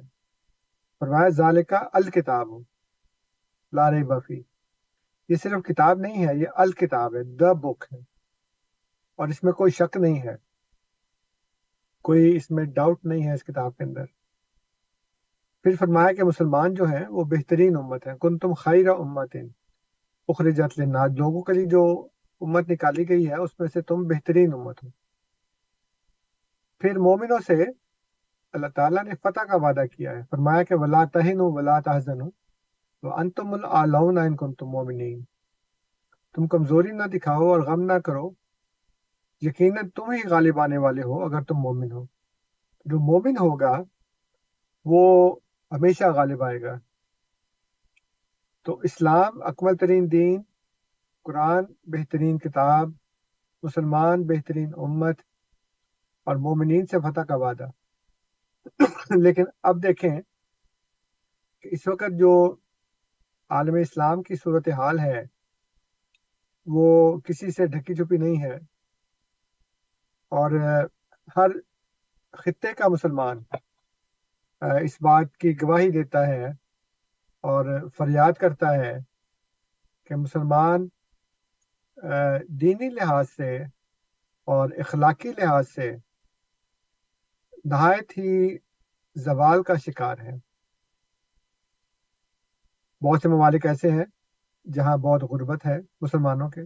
فرمایا ظالقہ الکتاب ہو لار بفی یہ صرف کتاب نہیں ہے، یہ الکتاب ہے دا بک ہے۔ اور اس میں کوئی شک نہیں ہے۔ کوئی اس میں ڈاؤٹ نہیں ہے اس کتاب کے اندر۔ پھر فرمایا کہ مسلمان جو ہیں، وہ بہترین امت ہیں۔ کن تم خیر امت اخرجت للناس۔ لوگوں کے لیے جو امت نکالی گئی ہے، اس میں سے تم بہترین امت ہو۔ پھر مومنوں سے اللہ تعالیٰ نے فتح کا وعدہ کیا ہے۔ فرمایا کہ ولا تہن ولا تحزن وہ انتم العلون ان کن تم مومنین تم کمزوری نہ دکھاؤ اور غم نہ کرو۔ یقیناً تم ہی غالب آنے والے ہو اگر تم مومن ہو۔ جو مومن ہوگا، وہ ہمیشہ غالب آئے گا۔ تو اسلام اکمل ترین دین، قرآن بہترین کتاب، مسلمان بہترین امت اور مومنین سے فتح کا وعدہ۔ لیکن اب دیکھیں کہ اس وقت جو عالم اسلام کی صورت حال ہے۔ وہ کسی سے ڈھکی چھپی نہیں ہے۔ اور ہر خطے کا مسلمان اس بات کی گواہی دیتا ہے اور فریاد کرتا ہے کہ مسلمان دینی لحاظ سے اور اخلاقی لحاظ سے نہایت ہی زوال کا شکار ہے۔ بہت سے ممالک ایسے ہیں جہاں بہت غربت ہے مسلمانوں کے۔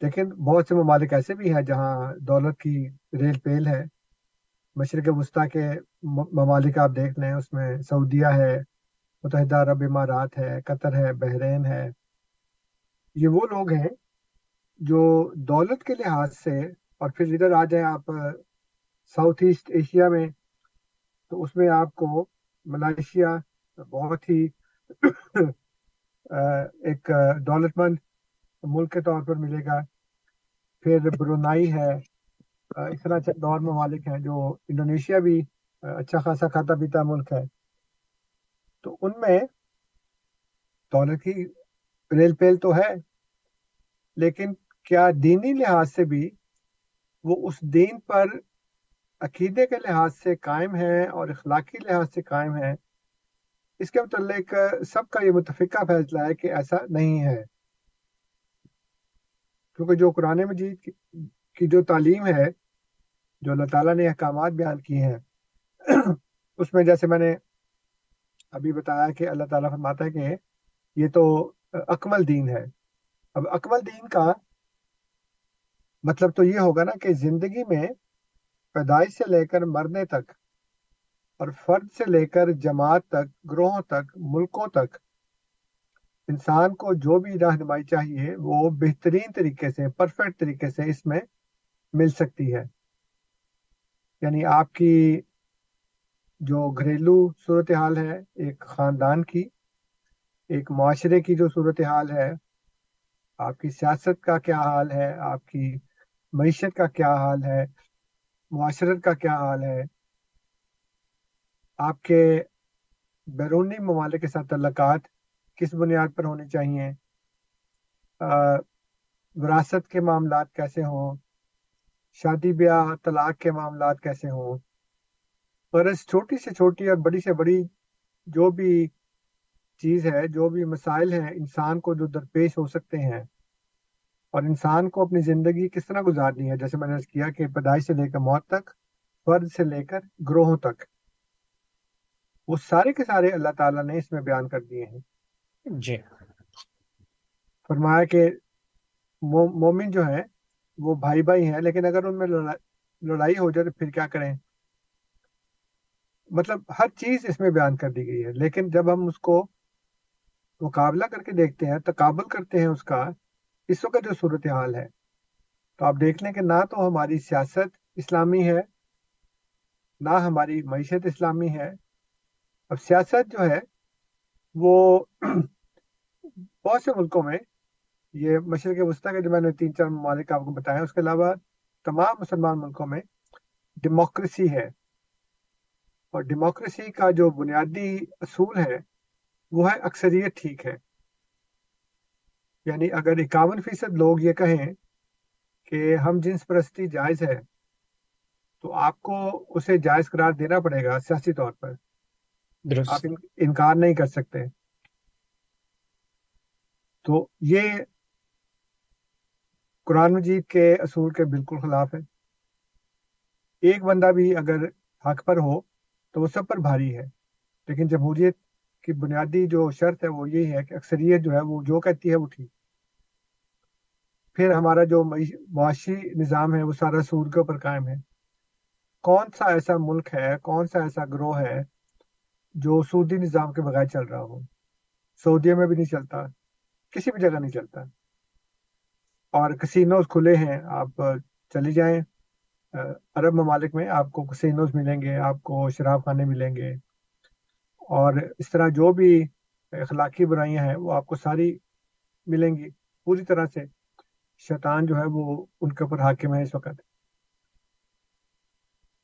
لیکن بہت سے ممالک ایسے بھی ہیں جہاں دولت کی ریل پیل ہے۔ مشرق وسطی کے ممالک آپ دیکھ لیں، اس میں سعودیہ ہے، متحدہ عرب امارات ہے، قطر ہے، بحرین ہے۔ یہ وہ لوگ ہیں جو دولت کے لحاظ سے، اور پھر ادھر آ جائیں آپ، ساؤتھ ایسٹ ایشیا میں، تو اس میں آپ کو ملائیشیا بہت ہی ایک دولت مند ملک کے طور پر ملے گا۔ پھر برونائی ہے۔ اس طرح چند اور ممالک ہیں جو انڈونیشیا بھی اچھا خاصا کھاتا پیتا ملک ہے۔ تو ان میں دولت کی ریل پیل تو ہے، لیکن کیا دینی لحاظ سے بھی وہ اس دین پر عقیدے کے لحاظ سے قائم ہے اور اخلاقی لحاظ سے قائم ہے اس کے متعلق سب کا یہ متفقہ فیصلہ ہے کہ ایسا نہیں ہے۔ کیونکہ جو قرآن مجید کی جو تعلیم ہے، جو اللہ تعالیٰ نے احکامات بیان کیے ہیں، اس میں جیسے میں نے ابھی بتایا کہ اللہ تعالیٰ فرماتا ہے کہ یہ تو اکمل دین ہے۔ اب اکمل دین کا مطلب تو یہ ہوگا نا کہ زندگی میں پیدائش سے لے کر مرنے تک اور فرد سے لے کر جماعت تک، گروہوں تک، ملکوں تک۔ انسان کو جو بھی رہنمائی چاہیے، وہ بہترین طریقے سے پرفیکٹ طریقے سے اس میں مل سکتی ہے۔ یعنی آپ کی جو گھریلو صورتحال ہے، ایک خاندان کی، ایک معاشرے کی جو صورتحال ہے، آپ کی سیاست کا کیا حال ہے، آپ کی معیشت کا کیا حال ہے، معاشرت کا کیا حال ہے آپ کے بیرونی ممالک کے ساتھ تعلقات کس بنیاد پر ہونی چاہیے؟ وراثت کے معاملات کیسے ہوں؟ شادی بیاہ، طلاق کے معاملات کیسے ہوں؟ اور اس چھوٹی سے چھوٹی اور بڑی سے بڑی جو بھی چیز ہے، جو بھی مسائل ہیں، انسان کو جو درپیش ہو سکتے ہیں۔ اور انسان کو اپنی زندگی کس طرح گزارنی ہے؟ جیسے میں نے کیا کہ پیدائش سے لے کر موت تک، فرد سے لے کر گروہوں تک۔ وہ سارے کے سارے اللہ تعالیٰ نے اس میں بیان کر دیے ہیں۔ جی۔ فرمایا کہ مومن جو ہے وہ بھائی بھائی ہیں لیکن اگر ان میں لڑائی ہو جائے تو پھر کیا کریں؟ مطلب ہر چیز اس میں بیان کر دی گئی ہے لیکن جب ہم اس کو مقابلہ کر کے دیکھتے ہیں تقابل کرتے ہیں اس کا اس وقت جو صورتحال ہے تو آپ دیکھ لیں کہ نہ تو ہماری سیاست اسلامی ہے نہ ہماری معیشت اسلامی ہے اب سیاست جو ہے وہ بہت سے ملکوں میں یہ مشرق وسطی کے جو میں نے تین چار ممالک آپ کو بتایا اس کے علاوہ تمام مسلمان ملکوں میں ڈیموکریسی ہے۔ اور ڈیموکریسی کا جو بنیادی اصول ہے، وہ ہے اکثریت ٹھیک ہے۔ یعنی اگر اکاون فیصد لوگ یہ کہیں کہ ہم جنس پرستی جائز ہے، تو آپ کو اسے جائز قرار دینا پڑے گا سیاسی طور پر۔ آپ انکار نہیں کر سکتے۔ تو یہ قرآن مجید کے اصول کے بالکل خلاف ہے۔ ایک بندہ بھی اگر حق پر ہو تو وہ سب پر بھاری ہے۔ لیکن جمہوریت کی بنیادی جو شرط ہے وہ یہی ہے کہ اکثریت جو ہے وہ جو کہتی ہے وہ ٹھیک۔ پھر ہمارا جو معاشی نظام ہے وہ سارا سود کے اوپر قائم ہے۔ کون سا ایسا ملک ہے، کون سا ایسا گروہ ہے جو سودی نظام کے بغیر چل رہا ہو، سعودیہ میں بھی نہیں چلتا، کسی بھی جگہ نہیں چلتا۔ اور کسینوز کھلے ہیں، آپ چلی جائیں۔ عرب ممالک میں آپ کو کسینوز ملیں گے، آپ کو شراب خانے ملیں گے۔ اور اس طرح جو بھی اخلاقی برائیاں ہیں، وہ آپ کو ساری ملیں گی۔ پوری طرح سے شیطان جو ہے، وہ ان کے اوپر حاکم ہے اس وقت۔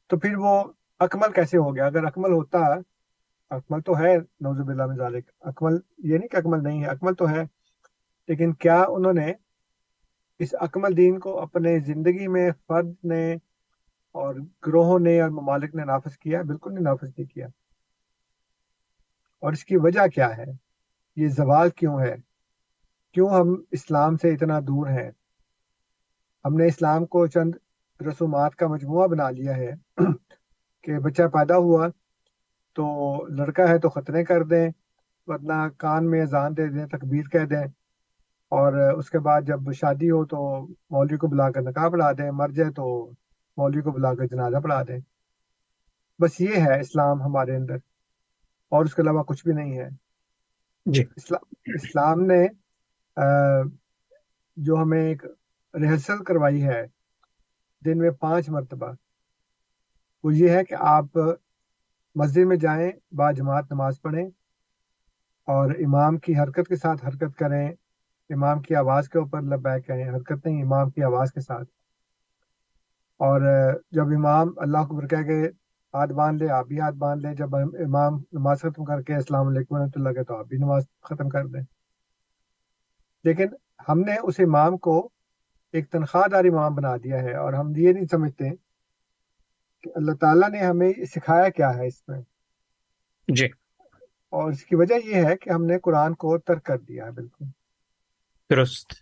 تو پھر وہ اکمل کیسے ہو گیا؟ اگر اکمل ہوتا اکمل تو ہے نوزب اللہ مزالک اکمل، یہ نہیں کہ اکمل نہیں ہے، اکمل تو ہے، لیکن کیا انہوں نے اس اکمل دین کو اپنے زندگی میں فرد نے اور گروہوں نے اور ممالک نے نافذ کیا؟ بالکل نہیں نافذ نہیں کیا۔ اور اس کی وجہ کیا ہے؟ یہ زوال کیوں ہے؟ کیوں ہم اسلام سے اتنا دور ہیں؟ ہم نے اسلام کو چند رسومات کا مجموعہ بنا لیا ہے کہ بچہ پیدا ہوا تو لڑکا ہے تو خطرے کر دیں ورنہ کان میں اذان دے دیں تکبیر کہہ دیں۔ اور اس کے بعد جب شادی ہو تو مولوی کو بلا کر نکاح پڑھا دیں مر جائے تو مولوی کو بلا کر جنازہ پڑھا دیں۔ بس یہ ہے اسلام ہمارے اندر۔ اور اس کے علاوہ کچھ بھی نہیں ہے۔ جی۔ اسلام اسلام نے جو ہمیں ایک ریہرسل کروائی ہے دن میں پانچ مرتبہ۔ وہ یہ ہے کہ آپ مسجد میں جائیں با جماعت نماز پڑھیں اور امام کی حرکت کے ساتھ حرکت کریں۔ امام کی آواز کے اوپر لبیک کہیں، حرکت نہیں، امام کی آواز کے ساتھ۔ اور جب امام اللہ کو کہہ کے ہاتھ باندھ لے، آپ بھی ہاتھ باندھ لیں جب امام نماز ختم کر کے السلام علیکم ورحمۃ اللہ کے تو آپ بھی نماز ختم کر دیں۔ لیکن ہم نے اس امام کو ایک تنخواہ دار امام بنا دیا ہے اور ہم یہ نہیں سمجھتے کہ اللہ تعالیٰ نے ہمیں سکھایا کیا ہے اس میں۔ جی۔ اور اس کی وجہ یہ ہے کہ ہم نے قرآن کو ترک کر دیا ہے بالکل۔ درست۔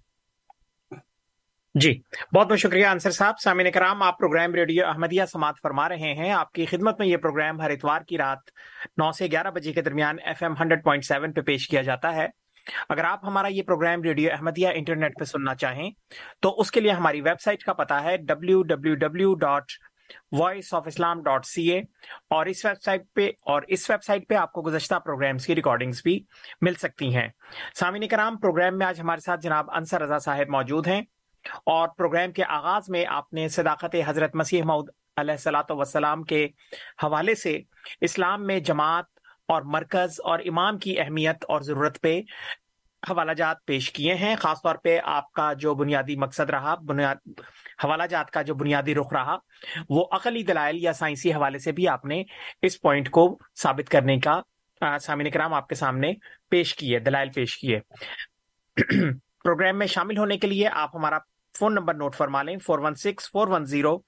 جی بہت بہت شکریہ انصر صاحب۔ سامعین کرام آپ پروگرام ریڈیو احمدیہ سماعت فرما رہے ہیں۔ آپ کی خدمت میں یہ پروگرام ہر اتوار کی رات نو سے گیارہ بجے کے درمیان F M hundred point seven پہ پیش کیا جاتا ہے۔ اگر آپ ہمارا یہ پروگرام ریڈیو احمدیہ انٹرنیٹ پہ سننا چاہیں تو اس کے لیے ہماری ویب سائٹ کا پتا ہے W W W dot voice of Islam dot C A اور اس ویب سائٹ پہ اور اس ویب سائٹ پہ آپ کو گزشتہ پروگرامس کی ریکارڈنگز بھی مل سکتی ہیں۔ سامعین کرام پروگرام میں آج ہمارے ساتھ جناب انصر رضا صاحب موجود ہیں اور پروگرام کے آغاز میں آپ نے صداقت حضرت مسیح مود علیہ السلاۃ وسلام کے حوالے سے اسلام میں جماعت اور مرکز اور امام کی اہمیت اور ضرورت پہ حوالہ جات پیش کیے ہیں۔ خاص طور پہ آپ کا جو بنیادی مقصد رہا، بنیاد حوالہ جات کا جو بنیادی رخ رہا، وہ عقلی دلائل یا سائنسی حوالے سے بھی آپ نے اس پوائنٹ کو ثابت کرنے کا سامعین کرام آپ کے سامنے پیش کیے دلائل پیش کیے [clears throat] پروگرام میں شامل ہونے کے لیے آپ ہمارا فون نمبر نوٹ فرما لیں، four one six, four one zero,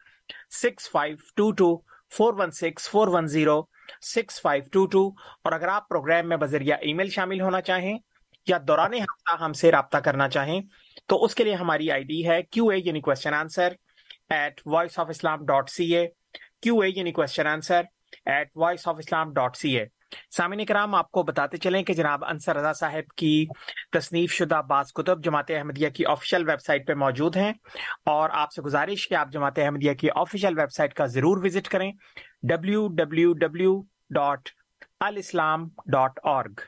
six five two two four one six four one zero six five two two. اور اگر آپ پروگرام میں بذریعہ ای میل شامل ہونا چاہیں یا دوران ہفتہ ہم سے رابطہ کرنا چاہیں، تو اس کے لیے ہماری آئی ڈی ہے کیو اے یعنی question answer at voice of Islam dot C A Q A یعنی question answer at voice of Islam dot C A سامعین کرام، آپ کو بتاتے چلیں کہ جناب انصر رضا صاحب کی تصنیف شدہ بعض کتب جماعت احمدیہ کی آفیشیل ویب سائٹ پہ موجود ہیں۔ اور آپ سے گزارش کہ آپ جماعت احمدیہ کی آفیشیل ویب سائٹ کا ضرور وزٹ کریں۔ ڈبلو ڈبلو ڈبلو ڈاٹ الاسلام ڈاٹ آرگ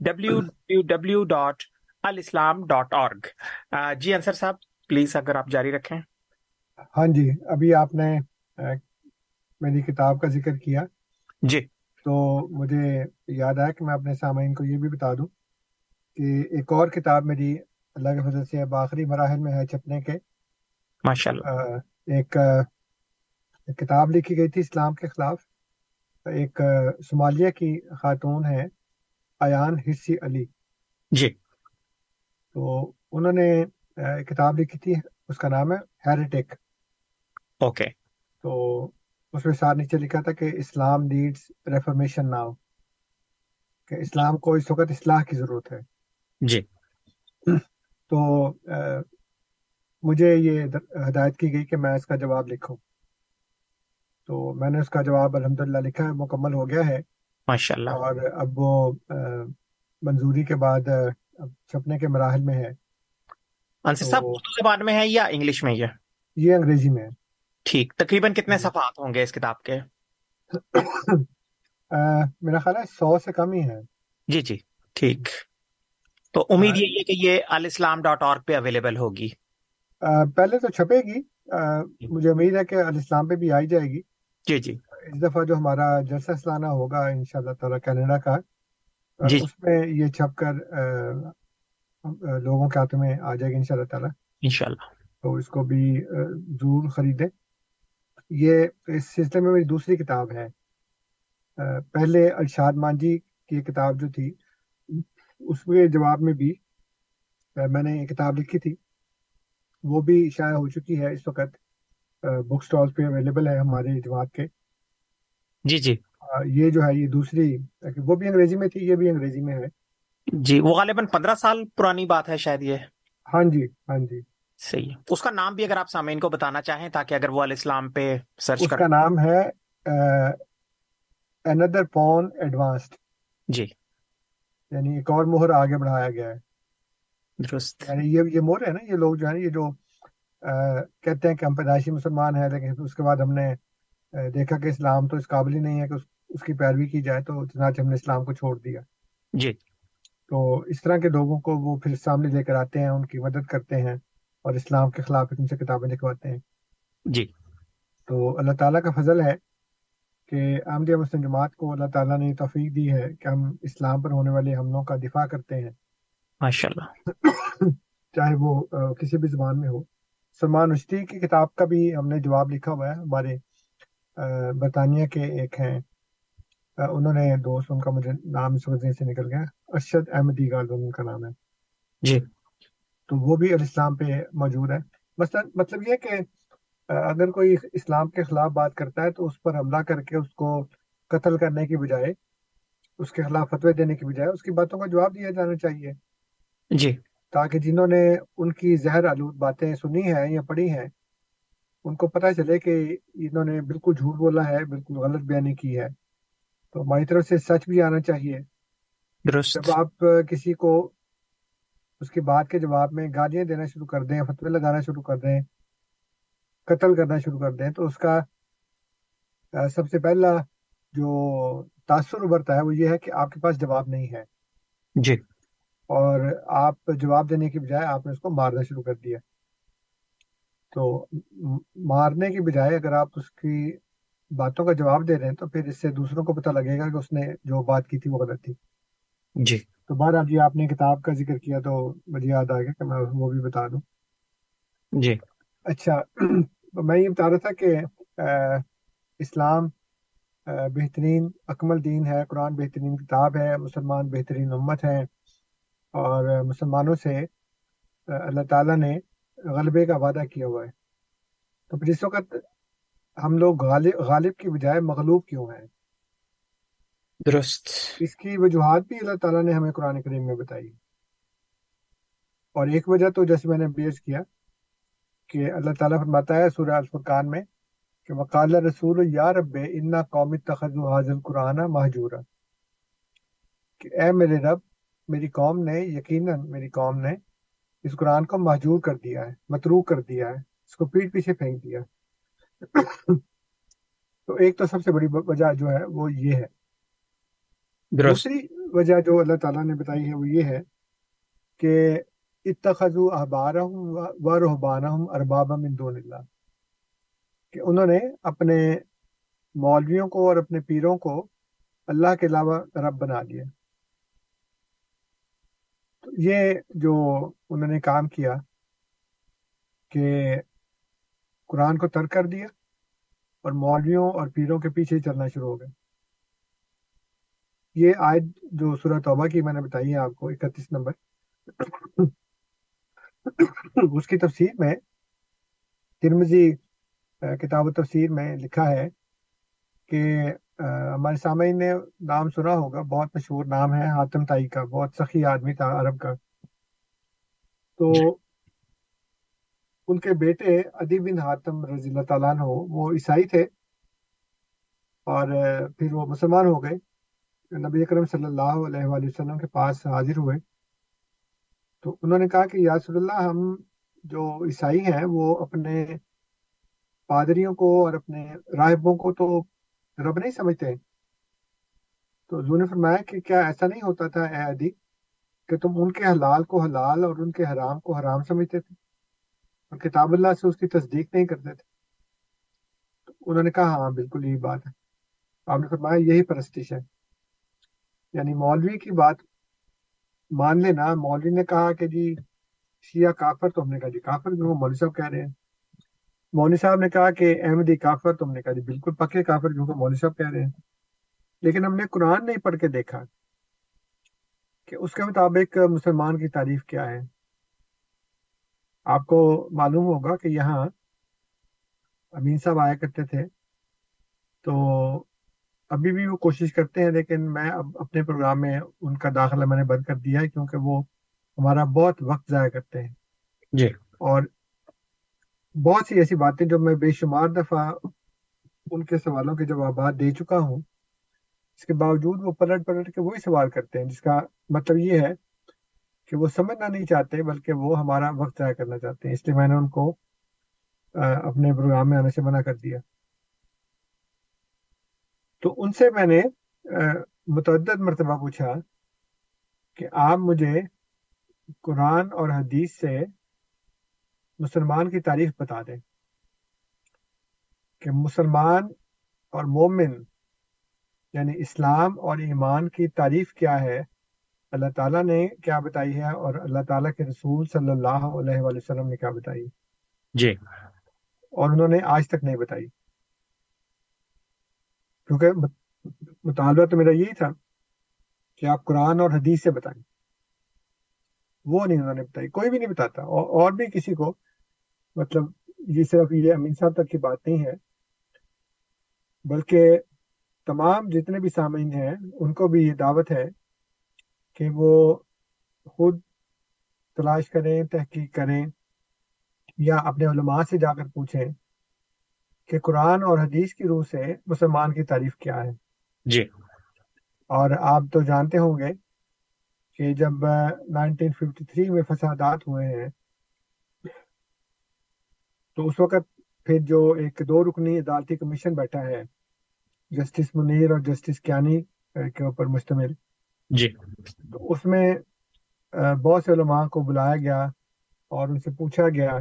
ڈبلو ڈاٹ الاسلام ڈاٹ آرگ جی انصر صاحب پلیز اگر آپ جاری رکھیں۔ ہاں جی ابھی آپ نے میری کتاب کا ذکر کیا۔ جی۔ تو مجھے یاد آیا کہ میں اپنے سامعین کو یہ بھی بتا دوں کہ ایک اور کتاب میری اللہ کے فضل سے آخری مراحل میں ہے چھپنے کے۔ ماشاء اللہ ایک کتاب لکھی گئی تھی اسلام کے خلاف۔ ایک صومالیہ کی خاتون ہے۔ ایان حصی علی۔ جی۔ تو انہوں نے کتاب لکھی تھی اس کا نام ہے ہیریٹک۔ اوکے۔ تو اس میں ساتھ نیچے لکھا تھا کہ اسلام نیڈس ریفرمیشن ناؤ۔ کہ اسلام کو اس وقت اصلاح کی ضرورت ہے۔ جی۔ تو مجھے یہ ہدایت کی گئی کہ میں اس کا جواب لکھوں۔ تو میں نے اس کا جواب الحمدللہ لکھا ہے مکمل ہو گیا ہے۔ ماشاء اللہ اور اب وہ منظوری کے بعد اب چھپنے کے مراحل میں ہے۔ انصر صاحب اردو زبان میں ہے یا انگلش میں یہ؟ یہ انگریزی میں ہے۔ ٹھیک تقریباً کتنے صفحات ہوں گے اس کتاب کے؟ میرا خیال ہے سو سے کم ہی ہے جی جی ٹھیک۔ تو امید یہی ہے کہ یہ الاسلام ڈاٹ اور پہ اویلیبل ہوگی۔ پہلے تو چھپے گی۔ مجھے امید ہے کہ الاسلام پہ بھی آئی جائے گی۔ جی جی۔ اس دفعہ جو ہمارا جلسہ سالانہ ہوگا ان شاء اللہ تعالیٰ کینیڈا کا جی۔ اس میں یہ چھپ کر لوگوں کے ہاتھوں میں آ جائے گی ان شاء اللہ تعالیٰ۔ انشاءاللہ۔ تو اس کو بھی ضرور خریدیں۔ یہ اس سلسلے میں میری دوسری کتاب ہے۔ پہلے ارشاد مانجی کی کتاب جو تھی اس کے جواب میں بھی میں نے کتاب لکھی تھی۔ وہ بھی شائع ہو چکی ہے اس وقت بک سٹال پہ اویلیبل ہے ہمارے جماعت کے۔ جی جی۔ یہ جو ہے یہ دوسری وہ بھی انگریزی میں تھی یہ بھی انگریزی میں ہے۔ جی وہ غالباً پندرہ سال پرانی بات ہے شاید یہ۔ ہاں جی ہاں جی۔ صحیح اس کا نام بھی اگر آپ سامعین کو بتانا چاہیں تاکہ اگر وہ الاسلام پہ سرچ اس کا نام ہے اندر پون ایڈوانسڈ جی۔ یعنی ایک اور مہر آگے بڑھایا گیا ہے۔ درست۔ یعنی یہ یہ مہر ہے نا یہ لوگ جو ہے یہ جو کہتے ہیں کہ ہم پیدائشی مسلمان ہیں لیکن اس کے بعد ہم نے دیکھا کہ اسلام تو اس قابل ہی نہیں ہے کہ اس کی پیروی کی جائے تو چنانچہ ہم نے اسلام کو چھوڑ دیا۔ جی۔ تو اس طرح کے لوگوں کو وہ پھر سامنے لے کر آتے ہیں ان کی مدد کرتے ہیں اور اسلام کے خلاف ان سے کتابیں لکھواتے ہیں۔ جی۔ تو اللہ تعالیٰ کا فضل ہے کہ احمدیہ مسلم جماعت کو اللہ تعالیٰ نے توفیق دی ہے کہ ہم اسلام پر ہونے والے حملوں کا دفاع کرتے ہیں۔ ماشاء اللہ [coughs] چاہے وہ کسی بھی زبان میں ہو۔ سلمان رشدی کی کتاب کا بھی ہم نے جواب لکھا ہوا ہے ہمارے برطانیہ کے ایک ہیں۔ انہوں نے دوست ان کا مجھے نام اس وقت سے نکل گیا ارشد احمدی گال ان کا نام ہے۔ جی۔ تو وہ بھی الاسلام پہ موجود ہے۔ مثلا مطلب یہ کہ اگر کوئی اسلام کے خلاف بات کرتا ہے تو اس پر حملہ کر کے اس کو قتل کرنے کی بجائے اس کے خلاف فتوے دینے کی بجائے اس کی باتوں کا جواب دیا جانا چاہیے۔ جی۔ تاکہ جنہوں نے ان کی زہر آلود باتیں سنی ہیں یا پڑھی ہیں ان کو پتہ چلے کہ انہوں نے بالکل جھوٹ بولا ہے بالکل غلط بیانی کی ہے۔ تو ہماری طرف سے سچ بھی آنا چاہیے۔ درست۔ جب آپ کسی کو اس کی بات کے جواب میں گالیاں دینا شروع کر دیں فتوے لگانا شروع کر دیں قتل کرنا شروع کر دیں تو اس کا سب سے پہلا جو تاثر ابھرتا ہے وہ یہ ہے کہ آپ کے پاس جواب نہیں ہے۔ جی۔ اور آپ جواب دینے کی بجائے آپ نے اس کو مارنا شروع کر دیا۔ تو مارنے کی بجائے اگر آپ اس کی باتوں کا جواب دے رہے ہیں تو پھر اس سے دوسروں کو پتہ لگے گا کہ اس نے جو بات کی تھی وہ غلط تھی۔ جی۔ تو بہرحال جی آپ نے کتاب کا ذکر کیا تو مجھے یاد آ گیا کہ میں وہ بھی بتا دوں۔ جی۔ اچھا میں یہ بتا رہا تھا کہ اسلام بہترین اکمل دین ہے قرآن بہترین کتاب ہے مسلمان بہترین امت ہے اور مسلمانوں سے اللہ تعالیٰ نے غلبے کا وعدہ کیا ہوا ہے۔ تو پھر اس وقت ہم لوگ غالب غالب کی بجائے مغلوب کیوں ہیں؟ درست۔ اس کی وجوہات بھی اللہ تعالیٰ نے ہمیں قرآن کریم میں بتائی۔ اور ایک وجہ تو جیسے میں نے بیس کیا کہ اللہ تعالیٰ فرماتا ہے سورہ الفرقان میں کہ وقال رسول یا رب انا قومی تخذ حاضل قرآن محجورہ کہ اے میرے رب میری قوم نے یقیناً میری قوم نے اس قرآن کو محجور کر دیا ہے متروک کر دیا ہے اس کو پیٹ پیچھے پھینک دیا [coughs] تو ایک تو سب سے بڑی وجہ جو ہے وہ یہ ہے۔ دوسری وجہ جو اللہ تعالیٰ نے بتائی ہے وہ یہ ہے کہ اتخذو احبارہم و رہبانہم اربابا من دون اللہ۔ کہ انہوں نے اپنے مولویوں کو اور اپنے پیروں کو اللہ کے علاوہ رب بنا لیا۔ یہ جو انہوں نے کام کیا کہ قرآن کو ترک کر دیا اور مولویوں اور پیروں کے پیچھے چلنا شروع ہو گئے۔ یہ آیت جو سورہ توبہ کی میں نے بتائی ہے آپ کو، اکتیس نمبر۔ اس کی تفسیر میں ترمزی کتاب و تفسیر میں لکھا ہے کہ ہمارے سامعین نے نام سنا ہوگا، بہت مشہور نام ہے حاتم تائی کا، بہت سخی آدمی تھا عرب کا۔ تو ان کے بیٹے ادی بن حاتم رضی اللہ تعالیٰ عنہ، وہ عیسائی تھے اور پھر وہ مسلمان ہو گئے۔ نبی اکرم صلی اللہ علیہ وآلہ وسلم کے پاس حاضر ہوئے۔ تو انہوں نے کہا کہ یاسر اللہ، ہم جو عیسائی ہیں، وہ اپنے پادریوں کو اور اپنے راہبوں کو تو رب نہیں سمجھتے تو حضور نے فرمایا کہ کیا ایسا نہیں ہوتا تھا اے عدی کہ تم ان کے حلال کو حلال اور ان کے حرام کو حرام سمجھتے تھے اور کتاب اللہ سے اس کی تصدیق نہیں کرتے تھے تو انہوں نے کہا ہاں بالکل یہی بات ہے آپ نے فرمایا یہی پرستش ہے یعنی مولوی کی بات مان لینا مولوی نے کہا کہ جی شیعہ کافر تو ہم نے کہا جی کافر جو مولوی صاحب کہہ رہے ہیں مولوی صاحب نے کہا کہ احمدی کافر تو ہم نے کہا جی بالکل پکے کافر کیونکہ مولوی صاحب کہہ رہے ہیں۔ لیکن ہم نے قرآن نہیں پڑھ کے دیکھا کہ اس کے مطابق مسلمان کی تعریف کیا ہے۔ آپ کو معلوم ہوگا کہ یہاں امین صاحب آیا کرتے تھے۔ تو ابھی بھی وہ کوشش کرتے ہیں لیکن میں اب اپنے پروگرام میں ان کا داخلہ میں نے بند کر دیا ہے کیونکہ وہ ہمارا بہت وقت ضائع کرتے ہیں۔ جی۔ اور بہت سی ایسی باتیں جو میں بے شمار دفعہ ان کے سوالوں کے جوابات دے چکا ہوں۔ اس کے باوجود وہ پلٹ پلٹ کے وہی سوال کرتے ہیں، جس کا مطلب یہ ہے کہ وہ سمجھنا نہیں چاہتے، بلکہ وہ ہمارا وقت ضائع کرنا چاہتے ہیں۔ اس لیے میں نے ان کو اپنے پروگرام میں آنے سے منع کر دیا۔ تو ان سے میں نے متعدد مرتبہ پوچھا کہ آپ مجھے قرآن اور حدیث سے مسلمان کی تعریف بتا دیں کہ مسلمان اور مومن یعنی اسلام اور ایمان کی تعریف کیا ہے؟ اللہ تعالیٰ نے کیا بتائی ہے اور اللہ تعالیٰ کے رسول صلی اللہ علیہ وآلہ وسلم نے کیا بتائی؟ جی۔ اور انہوں نے آج تک نہیں بتائی۔ کیونکہ مطالبہ تو میرا یہی تھا کہ آپ قرآن اور حدیث سے بتائیں۔ وہ نہیں انہوں نے بتائی کوئی بھی نہیں بتاتا اور بھی کسی کو مطلب یہ صرف یہ امین صاحب تک کی بات نہیں ہے بلکہ تمام جتنے بھی سامعین ہیں ان کو بھی یہ دعوت ہے کہ وہ خود تلاش کریں تحقیق کریں یا اپنے علماء سے جا کر پوچھیں کہ قرآن اور حدیث کی روح سے مسلمان کی تعریف کیا ہے۔ جی۔ اور آپ تو جانتے ہوں گے کہ جب 1953 میں فسادات ہوئے ہیں تو اس وقت پھر جو ایک دو رکنی عدالتی کمیشن بیٹھا ہے جسٹس منیر اور جسٹس کیانی کے اوپر مشتمل۔ جی۔ تو اس میں بہت سے علماء کو بلایا گیا اور ان سے پوچھا گیا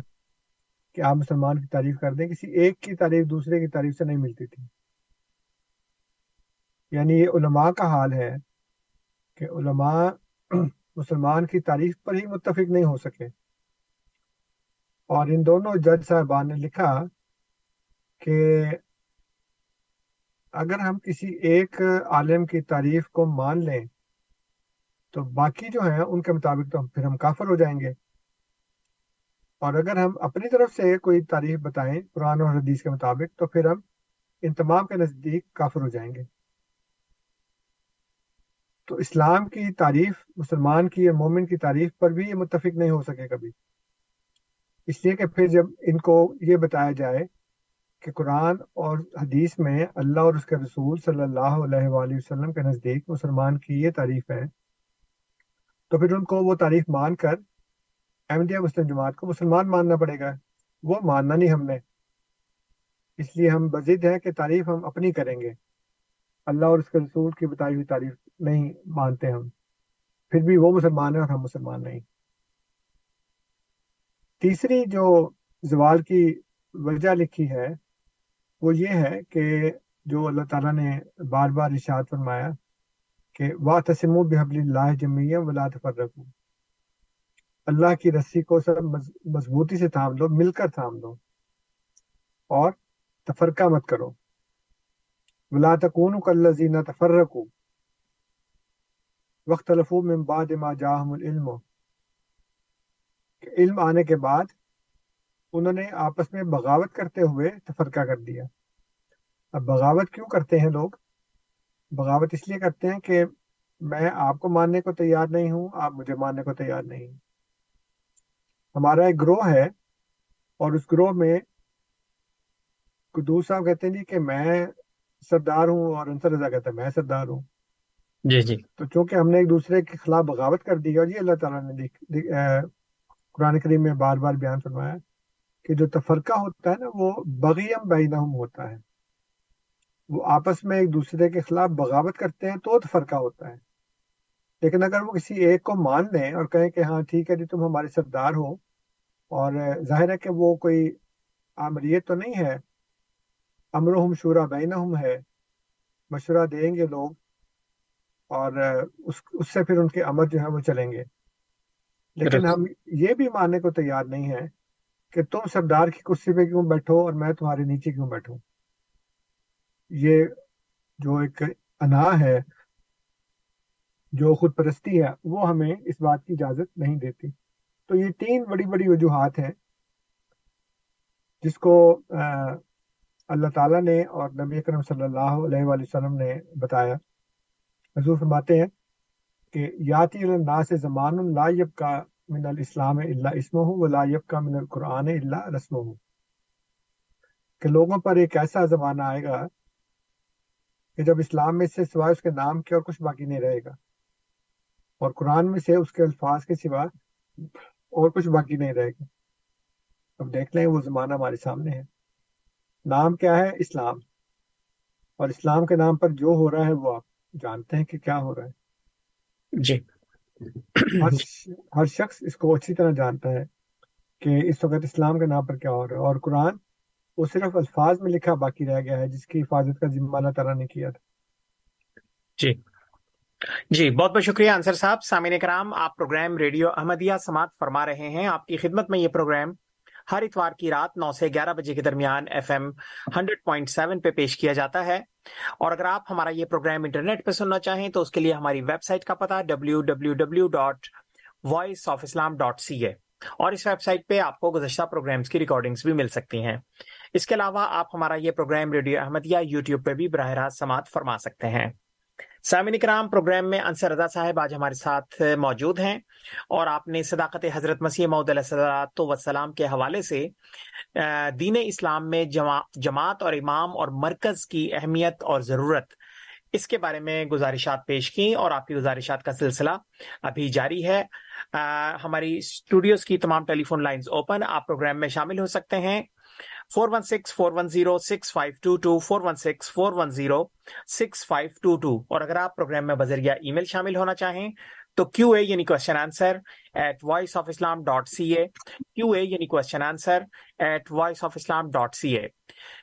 کہ آپ مسلمان کی تعریف کر دیں کسی ایک کی تعریف دوسرے کی تعریف سے نہیں ملتی تھی۔ یعنی یہ علماء کا حال ہے کہ علماء [clears throat] مسلمان کی تعریف پر ہی متفق نہیں ہو سکے۔ اور ان دونوں جج صاحبان نے لکھا کہ اگر ہم کسی ایک عالم کی تعریف کو مان لیں، تو باقی جو ہیں ان کے مطابق تو پھر ہم کافر ہو جائیں گے۔ اور اگر ہم اپنی طرف سے کوئی تعریف بتائیں قرآن اور حدیث کے مطابق، تو پھر ہم ان تمام کے نزدیک کافر ہو جائیں گے۔ تو اسلام کی تعریف، مسلمان کی یا مومن کی تعریف پر بھی یہ متفق نہیں ہو سکے کبھی۔ اس لیے کہ پھر جب ان کو یہ بتایا جائے کہ قرآن اور حدیث میں اللہ اور اس کے رسول صلی اللہ علیہ وآلہ وسلم کے نزدیک مسلمان کی یہ تعریف ہے، تو پھر ان کو وہ تعریف مان کر احمدیہ مسلم جماعت کو مسلمان ماننا پڑے گا۔ وہ ماننا نہیں ہم نے۔ اس لیے ہم بزد ہیں کہ تعریف ہم اپنی کریں گے۔ اللہ اور اس کے رسول کی بتائی ہوئی تعریف نہیں مانتے ہم۔ پھر بھی وہ مسلمان ہیں اور ہم مسلمان نہیں۔ تیسری جو زوال کی وجہ لکھی ہے، وہ یہ ہے کہ جو اللہ تعالیٰ نے بار بار ارشاد فرمایا کہ واہ تسم و بحب اللہ جمیہ ولا تفرقو اللہ کی رسی کو سب مضبوطی سے تھام دو مل کر تھام دو اور تفرقہ مت کرو۔ ولا تکون کلزین تفرقو وقت لفو من بعد ما جاہم العلم۔ علم آنے کے بعد انہوں نے آپس میں بغاوت کرتے ہوئے تفرقہ کر دیا۔ اب بغاوت کیوں کرتے ہیں لوگ؟ بغاوت اس لیے کرتے ہیں کہ میں آپ کو ماننے کو تیار نہیں ہوں آپ مجھے ماننے کو تیار نہیں۔ ہمارا ایک گروہ ہے اور اس گروہ میں صاحب کہتے ہیں جی کہ میں سردار ہوں اور انصر رضا کہتے ہیں میں سردار ہوں۔ جی جی۔ تو چونکہ ہم نے ایک دوسرے کے خلاف بغاوت کر دی اور جی اللہ تعالیٰ نے قرآن کریم میں بار بار بیان فرمایا کہ جو تفرقہ ہوتا ہے نا، وہ بغیم بینہم ہوتا ہے۔ وہ آپس میں ایک دوسرے کے خلاف بغاوت کرتے ہیں تو تفرقہ ہوتا ہے۔ لیکن اگر وہ کسی ایک کو مان لیں اور کہیں کہ ہاں ٹھیک ہے جی تم ہمارے سردار ہو اور ظاہر ہے کہ وہ کوئی آمریت تو نہیں ہے امرحم شورا بینہم ہے، مشورہ دیں گے لوگ اور اس اس سے پھر ان کے امر جو ہے وہ چلیں گے۔ لیکن ہم یہ بھی ماننے کو تیار نہیں ہے کہ تم سردار کی کرسی پہ کیوں بیٹھو اور میں تمہارے نیچے کیوں بیٹھوں۔ یہ جو ایک انا ہے جو خود پرستی ہے وہ ہمیں اس بات کی اجازت نہیں دیتی۔ تو یہ تین بڑی بڑی وجوہات ہیں جس کو اللہ تعالیٰ نے اور نبی اکرم صلی اللہ علیہ وآلہ وسلم نے بتایا۔ حضور فرماتے ہیں کہ یاتی اللہ سے زمان اللہ کا من الاسلام اللہ اسم ہوں وہ لائب کا من القرآن اللہ رسم ہوں کہ لوگوں پر ایک ایسا زمانہ آئے گا کہ جب اسلام میں سے سوائے اس کے نام کے اور کچھ باقی نہیں رہے گا۔ اور قرآن میں سے اس کے الفاظ کے سوا اور کچھ باقی نہیں رہے گا۔ اب دیکھ لیں وہ زمانہ ہمارے سامنے ہے۔ نام کیا ہے؟ اسلام۔ اور اسلام کے نام پر جو ہو رہا ہے وہ آپ جانتے ہیں کہ کیا ہو رہا ہے۔ جی۔ ہر شخص اس کو اچھی طرح جانتا ہے کہ اس وقت اسلام کے نام پر کیا ہو رہا ہے اور قرآن وہ صرف الفاظ میں لکھا باقی رہ گیا ہے جس کی حفاظت کا ذمہ اللہ تعالیٰ نے کیا تھا۔ جی۔ جی بہت بہت شکریہ انصر صاحب۔ سامعین کرام آپ پروگرام ریڈیو احمدیہ سماعت فرما رہے ہیں۔ آپ کی خدمت میں یہ پروگرام ہر اتوار کی رات نو سے گیارہ بجے کے درمیان F M hundred point seven پہ پیش کیا جاتا ہے۔ اور اگر آپ ہمارا یہ پروگرام انٹرنیٹ پہ سننا چاہیں تو اس کے لیے ہماری ویب سائٹ کا پتا W W W dot voice of Islam dot C A اور اس ویب سائٹ پہ آپ کو گزشتہ پروگرامز کی ریکارڈنگز بھی مل سکتی ہیں۔ اس کے علاوہ آپ ہمارا یہ پروگرام ریڈیو احمدیہ یوٹیوب پہ بھی براہ راست سماعت فرما سکتے ہیں۔ سامعین کرام پروگرام میں انصر رضا صاحب آج ہمارے ساتھ موجود ہیں اور آپ نے صداقت حضرت مسیح محدود علیہ وسلام کے حوالے سے دین اسلام میں جماعت اور امام اور مرکز کی اہمیت اور ضرورت، اس کے بارے میں گزارشات پیش کی اور آپ کی گزارشات کا سلسلہ ابھی جاری ہے۔ ہماری اسٹوڈیوز کی تمام ٹیلی فون لائنز اوپن، آپ پروگرام میں شامل ہو سکتے ہیں۔ Four one six, four one zero, six five two two, four one six, four one zero, six five two two. اور اگر آپ پروگرام میں بذریعہ ای میل شامل ہونا چاہیں تو کیو اے یعنی question answer at voice of Islam dot C A Q A یعنی question answer at voice of Islam dot C A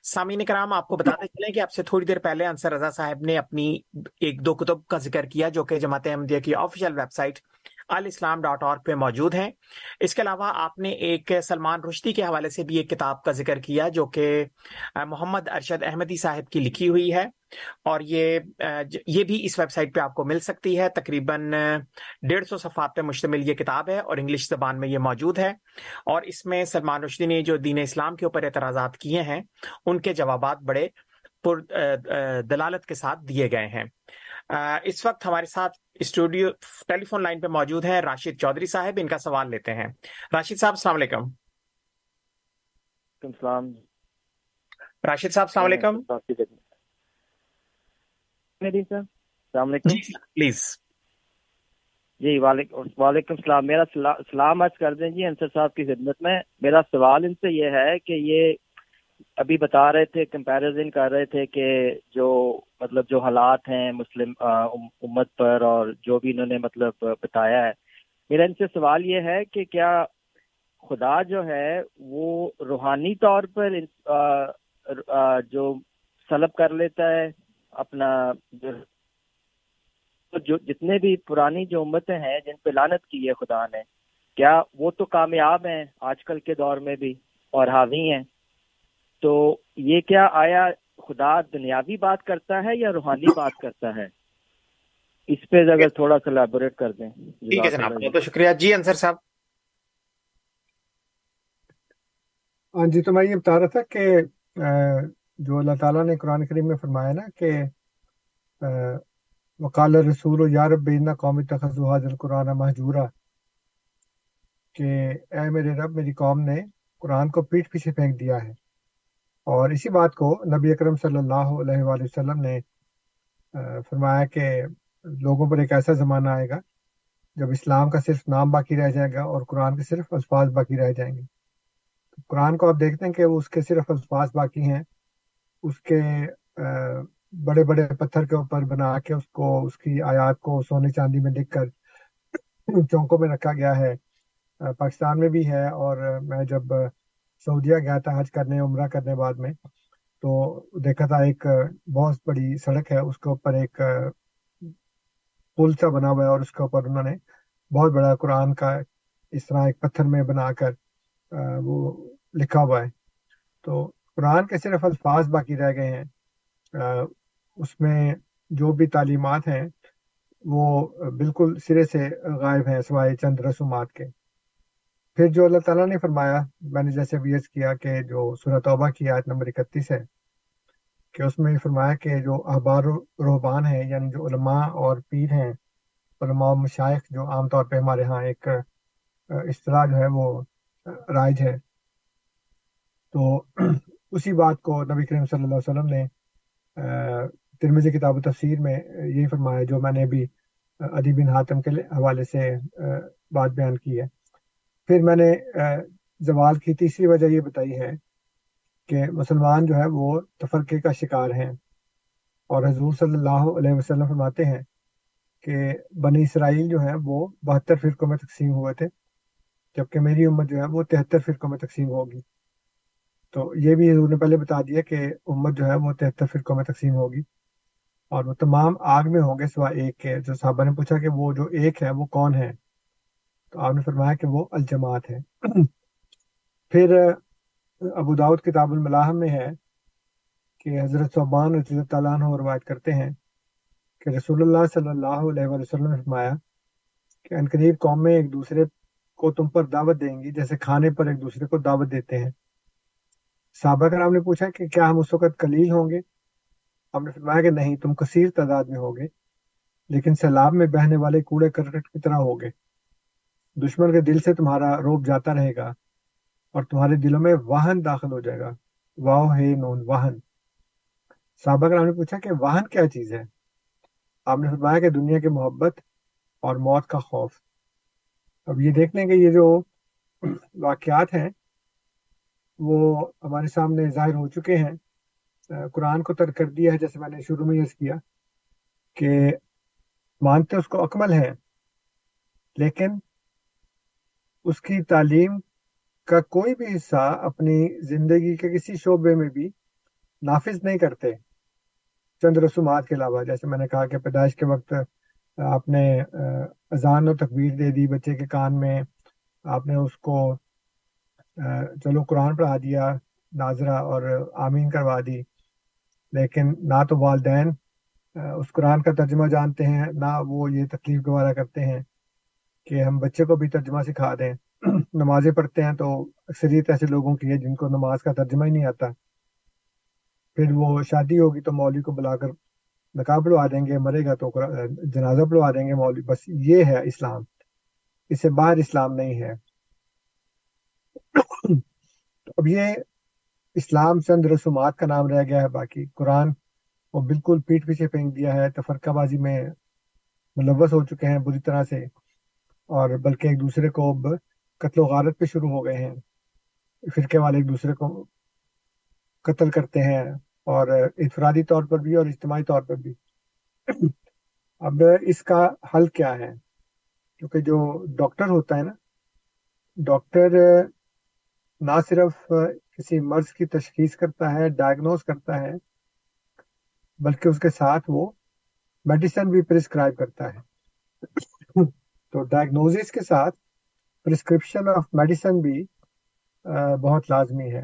سامعین کرام، آپ کو بتاتے چلیں کہ آپ سے تھوڑی دیر پہلے انصر رضا صاحب نے اپنی ایک دو کتب کا ذکر کیا جو کہ جماعت احمدیہ کی official web site Alislam dot org پہ موجود ہیں۔ اس کے علاوہ آپ نے ایک سلمان رشدی کے حوالے سے بھی ایک کتاب کا ذکر کیا جو کہ محمد ارشد احمدی صاحب کی لکھی ہوئی ہے۔ اور یہ یہ بھی اس ویب سائٹ پہ آپ کو مل سکتی ہے۔ تقریباً ڈیڑھ سو صفحات پہ مشتمل یہ کتاب ہے اور انگلش زبان میں یہ موجود ہے۔ اور اس میں سلمان رشدی نے جو دین اسلام کے اوپر اعتراضات کیے ہیں، ان کے جوابات بڑے پر دلالت کے ساتھ دیے گئے ہیں۔ اس وقت ہمارے ساتھ اسٹوڈیو ٹیلی فون لائن پہ موجود ہیں راشد چودھری صاحب ان کا سوال لیتے ہیں۔ راشد صاحب السلام علیکم۔ السلام۔ راشد صاحب السلام علیکم۔ السلام علیکم۔ پلیز۔ جی وعلیکم السلام۔ میرا سلام عرض کر دیں جی انصر صاحب کی خدمت میں۔ میرا سوال ان سے یہ ہے کہ یہ ابھی بتا رہے تھے کمپیریزن کر رہے تھے کہ جو مطلب جو حالات ہیں مسلم امت پر اور جو بھی انہوں نے مطلب بتایا ہے۔ میرا ان سے سوال یہ ہے کہ کیا خدا جو ہے وہ روحانی طور پر جو سلب کر لیتا ہے، اپنا جو جتنے بھی پرانی جو امتیں ہیں جن پہ لانت کی ہے خدا نے، کیا وہ تو کامیاب ہیں آج کل کے دور میں بھی اور حاوی ہیں۔ تو یہ کیا آیا خدا دنیاوی بات کرتا ہے یا روحانی بات کرتا ہے؟ اس پہ اگر تھوڑا سا لیبوریٹ کر دیں۔ ٹھیک ہے جناب بہت شکریہ۔ جی انصر صاحب۔ ہاں جی تو میں یہ بتا رہا تھا کہ جو اللہ تعالیٰ نے قرآن کریم میں فرمایا نا کہ وکال رسول یا رب بینا قومی تخذ حاضر قرآن محجورہ کہ اے میرے رب میری قوم نے قرآن کو پیٹ پیچھے پھینک دیا ہے۔ اور اسی بات کو نبی اکرم صلی اللہ علیہ وآلہ وسلم نے فرمایا کہ لوگوں پر ایک ایسا زمانہ آئے گا جب اسلام کا صرف نام باقی رہ جائے گا اور قرآن کے صرف الفاظ باقی رہ جائیں گے۔ قرآن کو آپ دیکھتے ہیں کہ وہ اس کے صرف الفاظ باقی ہیں، اس کے بڑے بڑے پتھر کے اوپر بنا کے اس کو، اس کی آیات کو سونے چاندی میں لکھ کر چونکوں میں رکھا گیا ہے۔ پاکستان میں بھی ہے اور میں جب سعودیہ گیا تھا حج کرنے، عمرہ کرنے بعد میں۔ تو دیکھا تھا، ایک بہت بڑی سڑک ہے، اس کے اوپر ایک پل سا بنا ہوا ہے اور اس کے اوپر انہوں نے بہت بڑا قرآن کا اس طرح ایک پتھر میں بنا کر وہ لکھا ہوا ہے۔ تو قرآن کے صرف الفاظ باقی رہ گئے ہیں۔ اس میں جو بھی تعلیمات ہیں، وہ بالکل سرے سے غائب ہیں، سوائے چند رسومات کے۔ پھر جو اللہ تعالیٰ نے فرمایا، میں نے جیسے ویز کیا کہ جو سورہ توبہ کی آیت نمبر اکتیس ہے، کہ اس میں فرمایا کہ جو احبار روحبان ہیں یعنی جو علماء اور پیر ہیں، علماء و مشائق جو عام طور پہ ہمارے ہاں ایک اصطلاح جو ہے وہ رائج ہے۔ تو [clears throat] اسی بات کو نبی کریم صلی اللہ علیہ وسلم نے ترمزی کتاب و تفسیر میں یہی فرمایا، جو میں نے ابھی ادی بن حاتم کے حوالے سے بات بیان کی ہے۔ پھر میں نے زوال کی تیسری وجہ یہ بتائی ہے کہ مسلمان جو ہے وہ تفرقے کا شکار ہیں۔ اور حضور صلی اللہ علیہ وسلم فرماتے ہیں کہ بنی اسرائیل جو ہے وہ بہتر فرقوں میں تقسیم ہوئے تھے، جبکہ میری امت جو ہے وہ تہتر فرقوں میں تقسیم ہوگی۔ تو یہ بھی حضور نے پہلے بتا دیا کہ امت جو ہے وہ تہتر فرقوں میں تقسیم ہوگی۔ اور وہ تمام آگ میں ہوں گے سوائے ایک کے۔ جو صحابہ نے پوچھا کہ وہ جو ایک ہے وہ کون ہے تو آپ نے فرمایا کہ وہ الجماعت ہے پھر، ابو داود کتاب الملاحم میں ہے کہ حضرت صوبان رضی اللہ تعالیٰ عنہ روایت کرتے ہیں کہ رسول اللہ صلی اللہ علیہ وسلم نے فرمایا کہ انقریب قومیں ایک دوسرے کو تم پر دعوت دیں گی، جیسے کھانے پر ایک دوسرے کو دعوت دیتے ہیں۔ صحابہ کرام نے پوچھا کہ کیا ہم اس وقت قلیل ہوں گے؟ ہم نے فرمایا کہ نہیں، تم کثیر تعداد میں ہوگے، لیکن سیلاب میں بہنے والے کوڑے کرکٹ کی طرح ہوگے۔ دشمن کے دل سے تمہارا روپ جاتا رہے گا اور تمہارے دلوں میں واہن داخل ہو جائے گا۔ واہ ہے نون، واہن۔ صحابہ کرام نے پوچھا کہ واہن کیا چیز ہے؟ آپ نے فرمایا کہ دنیا کی محبت اور موت کا خوف۔ اب یہ دیکھ لیں کہ یہ جو واقعات ہیں، وہ ہمارے سامنے ظاہر ہو چکے ہیں۔ قرآن کو ترک کر دیا ہے، جیسے میں نے شروع میں یہ کیا کہ مانتے اس کو اکمل ہے، لیکن اس کی تعلیم کا کوئی بھی حصہ اپنی زندگی کے کسی شعبے میں بھی نافذ نہیں کرتے۔ چند رسومات کے علاوہ، جیسے میں نے کہا کہ پیدائش کے وقت آپ نے اذان و تکبیر دے دی بچے کے کان میں، آپ نے اس کو چلو قرآن پڑھا دیا، ناظرہ اور آمین کروا دی۔ لیکن نہ تو والدین اس قرآن کا ترجمہ جانتے ہیں، نہ وہ یہ تکلیف گوارا کرتے ہیں۔ کہ ہم بچے کو بھی ترجمہ سکھا دیں۔ نمازیں پڑھتے ہیں تو اکثریت ایسے لوگوں کی ہے جن کو نماز کا ترجمہ ہی نہیں آتا۔ پھر وہ شادی ہوگی تو مولوی کو بلا کر نکاح پڑھوا دیں گے، مرے گا تو جنازہ پڑھوا دیں گے مولوی۔ بس یہ ہے اسلام۔ اس سے باہر اسلام نہیں ہے۔ اب یہ اسلام چند رسومات کا نام رہ گیا ہے، باقی قرآن وہ بالکل پیٹ پیچھے پھینک دیا ہے، تفرقہ بازی میں ملوث ہو چکے ہیں، بری طرح سے۔ اور بلکہ ایک دوسرے کو اب قتل و غارت پہ شروع ہو گئے ہیں۔ فرقے والے ایک دوسرے کو قتل کرتے ہیں اور انفرادی طور پر بھی اور اجتماعی طور پر بھی۔ اب اس کا حل کیا ہے؟ کیونکہ جو ڈاکٹر ہوتا ہے نا، ڈاکٹر نہ صرف کسی مرض کی تشخیص کرتا ہے ڈائگنوز کرتا ہے، بلکہ اس کے ساتھ وہ میڈیسن بھی پرسکرائب کرتا ہے۔ تو ڈائگنوزس کے ساتھ پرسکرپشن آف میڈیسن بھی بہت لازمی ہے۔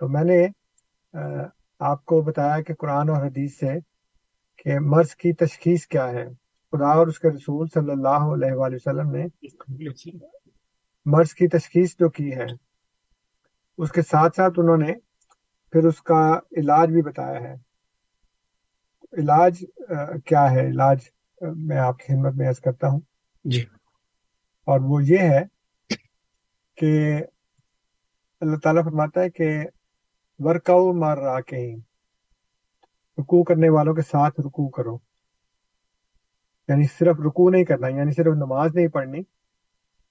تو میں نے آپ کو بتایا کہ قرآن اور حدیث سے کہ مرض کی تشخیص کیا ہے۔ خدا اور اس کے رسول صلی اللہ علیہ وآلہ وسلم نے مرض کی تشخیص جو کی ہے، اس کے ساتھ ساتھ انہوں نے پھر اس کا علاج بھی بتایا ہے۔ علاج کیا ہے؟ علاج میں آپ کی خدمت میں عرض کرتا ہوں۔ جی۔ اور وہ یہ ہے کہ اللہ تعالیٰ فرماتا ہے کہ ورکاؤ مار رہا کہیں رکو کرنے والوں کے ساتھ رکو کرو۔ یعنی صرف رکو نہیں کرنا یعنی صرف نماز نہیں پڑھنی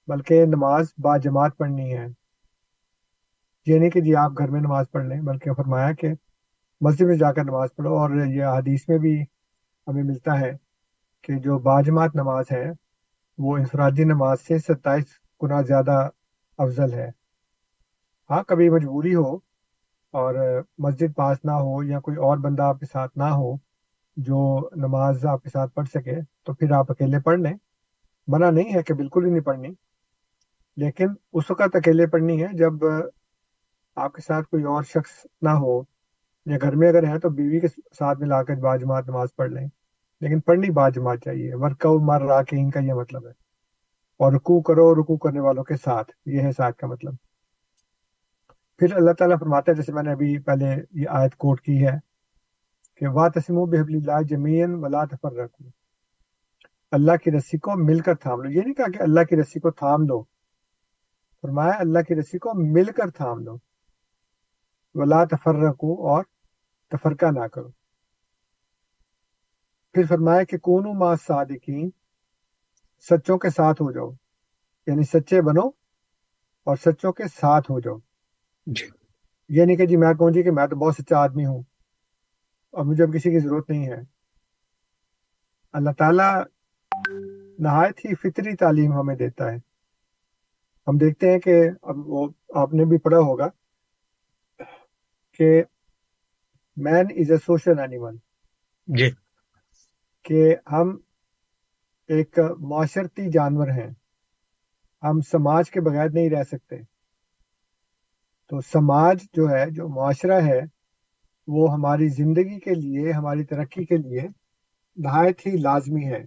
بلکہ نماز با جماعت پڑھنی ہے۔ یہ نہیں کہ جی آپ گھر میں نماز پڑھ لیں بلکہ فرمایا کہ مسجد میں جا کر نماز پڑھو۔ اور یہ حدیث میں بھی ہمیں ملتا ہے کہ جو باجماعت نماز ہے وہ انفرادی نماز سے ستائیس گنا زیادہ افضل ہے۔ ہاں کبھی مجبوری ہو اور مسجد پاس نہ ہو یا کوئی اور بندہ آپ کے ساتھ نہ ہو، جو نماز آپ کے ساتھ پڑھ سکے، تو پھر آپ اکیلے پڑھ لیں۔ منع نہیں ہے کہ بالکل ہی نہیں پڑھنی، لیکن اس وقت اکیلے پڑھنی ہے جب آپ کے ساتھ کوئی اور شخص نہ ہو۔ یا گھر میں اگر ہے تو بیوی کے ساتھ ملا کر باجماعت نماز پڑھ لیں۔ لیکن پڑھنی باجماعت چاہیے۔ ورک مر را کے ان کا یہ مطلب ہے۔ اور رکو کرو رکو کرنے والوں کے ساتھ۔ یہ ہے ساتھ کا مطلب۔ پھر اللہ تعالیٰ فرماتا ہے، جیسے میں نے ابھی پہلے یہ آیت کوٹ کی ہے کہ وا تسم و بحب اللہ جمین ولا تفر رکھو اللہ کی رسی کو مل کر تھام لو۔ یہ نہیں کہا کہ اللہ کی رسی کو تھام لو فرمایا، اللہ کی رسی کو مل کر تھام لو ولا تفر رکھو اور تفرقہ نہ کرو۔ پھر فرمایا کہ کون ما صادقین سچوں کے ساتھ ہو جاؤ یعنی سچے بنو اور سچوں کے ساتھ ہو جاؤ۔ جی۔ یہ نہیں کہ جی میں کہوں جی کہ میں تو بہت سچا آدمی ہوں اور مجھے اب کسی کی ضرورت نہیں ہے۔ اللہ تعالی نہایت ہی فطری تعلیم ہمیں دیتا ہے۔ ہم دیکھتے ہیں کہ اب وہ آپ نے بھی پڑھا ہوگا کہ مین از اے سوشل اینیمل جی۔ کہ ہم ایک معاشرتی جانور ہیں۔ ہم سماج کے بغیر نہیں رہ سکتے۔ تو سماج جو ہے، جو معاشرہ ہے، وہ ہماری زندگی کے لیے، ہماری ترقی کے لیے نہایت ہی لازمی ہے۔